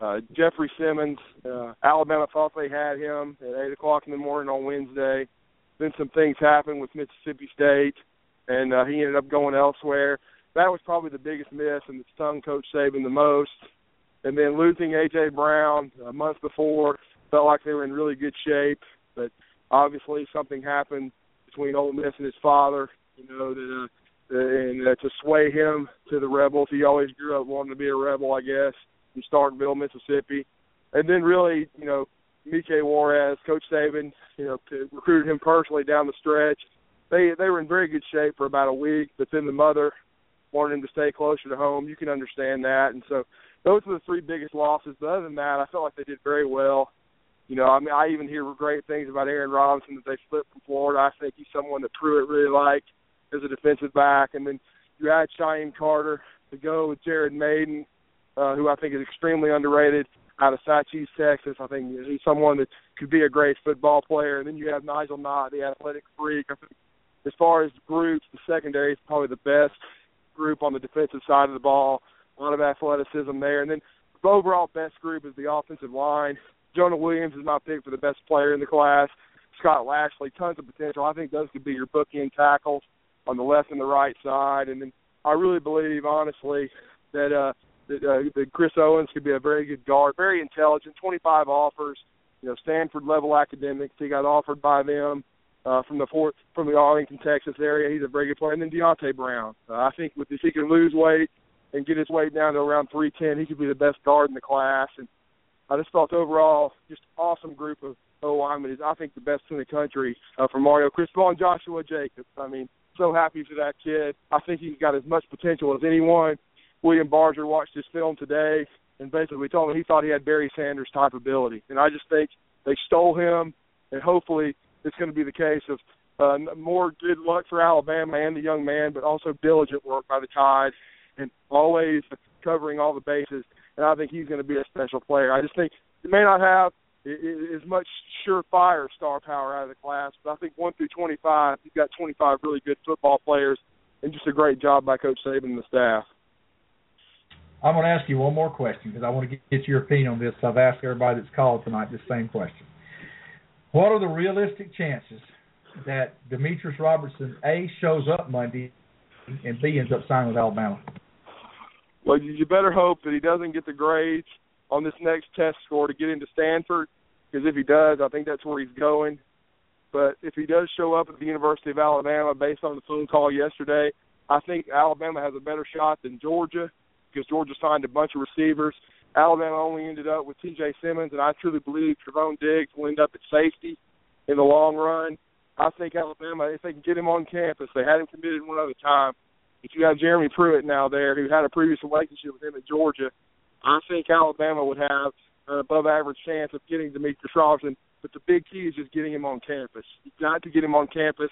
Uh, Jeffrey Simmons, uh, Alabama thought they had him at eight o'clock in the morning on Wednesday. Then some things happened with Mississippi State, and uh, he ended up going elsewhere. That was probably the biggest miss, and it stung Coach Saban the most. And then losing AJ Brown a month before felt like they were in really good shape, but obviously something happened between Ole Miss and his father. You know that, uh, and uh, to sway him to the Rebels, he always grew up wanting to be a rebel, I guess, in Starkville, Mississippi, and then really, you know, Mike Juarez, Coach Saban, you know, recruited him personally down the stretch. They they were in very good shape for about a week, but then the mother wanted him to stay closer to home. You can understand that, and so those are the three biggest losses. But other than that, I felt like they did very well. You know, I mean, I even hear great things about Aaron Robinson that they flipped from Florida. I think he's someone that Pruitt really liked as a defensive back. And then you add Shyheim Carter to go with Jared Mayden, uh, who I think is extremely underrated out of Syracuse, Texas. I think he's someone that could be a great football player. And then you have Nigel Knott, the athletic freak. I think as far as groups, the secondary is probably the best group on the defensive side of the ball. A lot of athleticism there. And then the overall best group is the offensive line. Jonah Williams is my pick for the best player in the class. Scott Lashley, tons of potential. I think those could be your bookend tackles on the left and the right side. And then I really believe, honestly, that uh, that, uh, that Chris Owens could be a very good guard, very intelligent. 25 offers, you know, Stanford level academics. He got offered by them uh, from the Fort from the Arlington, Texas area. He's a very good player. And then Deonte Brown. Uh, I think with if he can lose weight and get his weight down to around 310, he could be the best guard in the class. And I just felt overall just awesome group of O linemen. I think the best in the country uh, for Mario Cristobal and Joshua Jacobs. I mean, so happy for that kid. I think he's got as much potential as anyone. William Barger watched his film today and basically told me he thought he had Barry Sanders type ability. And I just think they stole him, and hopefully it's going to be the case of uh, more good luck for Alabama and the young man, but also diligent work by the Tide and always covering all the bases and I think he's going to be a special player. I just think he may not have as much surefire star power out of the class, but I think one through 25, he's got 25 really good football players, and just a great job by Coach Saban and the staff. I'm going to ask you one more question because I want to get your opinion on this. I've asked everybody that's called tonight the same question. What are the realistic chances that Demetrius Robertson A shows up Monday and B ends up signing with Alabama? Well, you better hope that he doesn't get the grades on this next test score to get into Stanford, because if he does, I think that's where he's going. But if he does show up at the University of Alabama, based on the phone call yesterday, I think Alabama has a better shot than Georgia, because Georgia signed a bunch of receivers. Alabama only ended up with T.J. Simmons, and I truly believe Trevon Diggs will end up at safety in the long run. I think Alabama, if they can get him on campus, they had him committed one other time if you have Jeremy Pruitt now there, who had a previous relationship with him at Georgia, I think Alabama would have an above average chance of getting Demetrius Robinson. But the big key is just getting him on campus. You've got to get him on campus.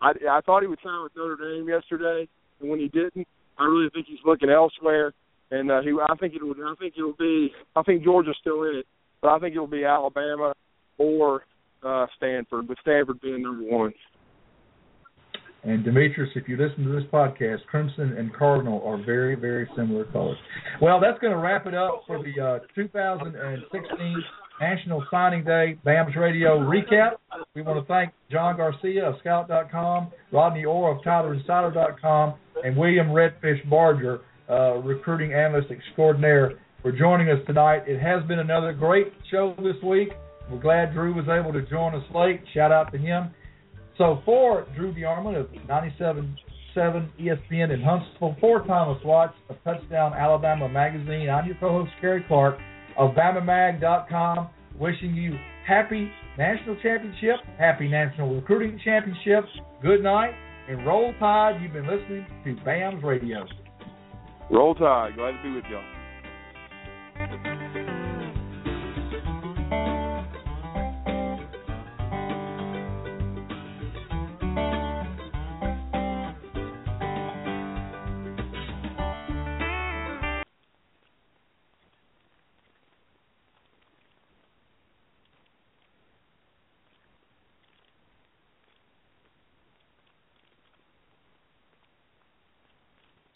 I, I thought he would sign with Notre Dame yesterday, and when he didn't, I really think he's looking elsewhere, and uh, he I think it will I think it will be I think Georgia's still in it, but I think it will be Alabama or uh, Stanford, with Stanford being number one. And Demetrius, if you listen to this podcast, Crimson and Cardinal are very, very similar colors. Well, that's going to wrap it up for the uh, 2016 National Signing Day BAMS Radio recap. We want to thank John Garcia of Scout.com, Rodney Orr of TideInsider.com, and William Redfish Barger, uh, recruiting analyst extraordinaire, for joining us tonight. It has been another great show this week. We're glad Drew was able to join us late. Shout out to him. So for Drew DeArmond of 97.7 ESPN in Huntsville, for Thomas Watts of Touchdown Alabama Magazine, I'm your co-host Cary Clark of BamaMag.com, wishing you happy national championship, happy national recruiting championships. Good night and roll tide. You've been listening to BAMS Radio. Roll tide. Glad to be with y'all.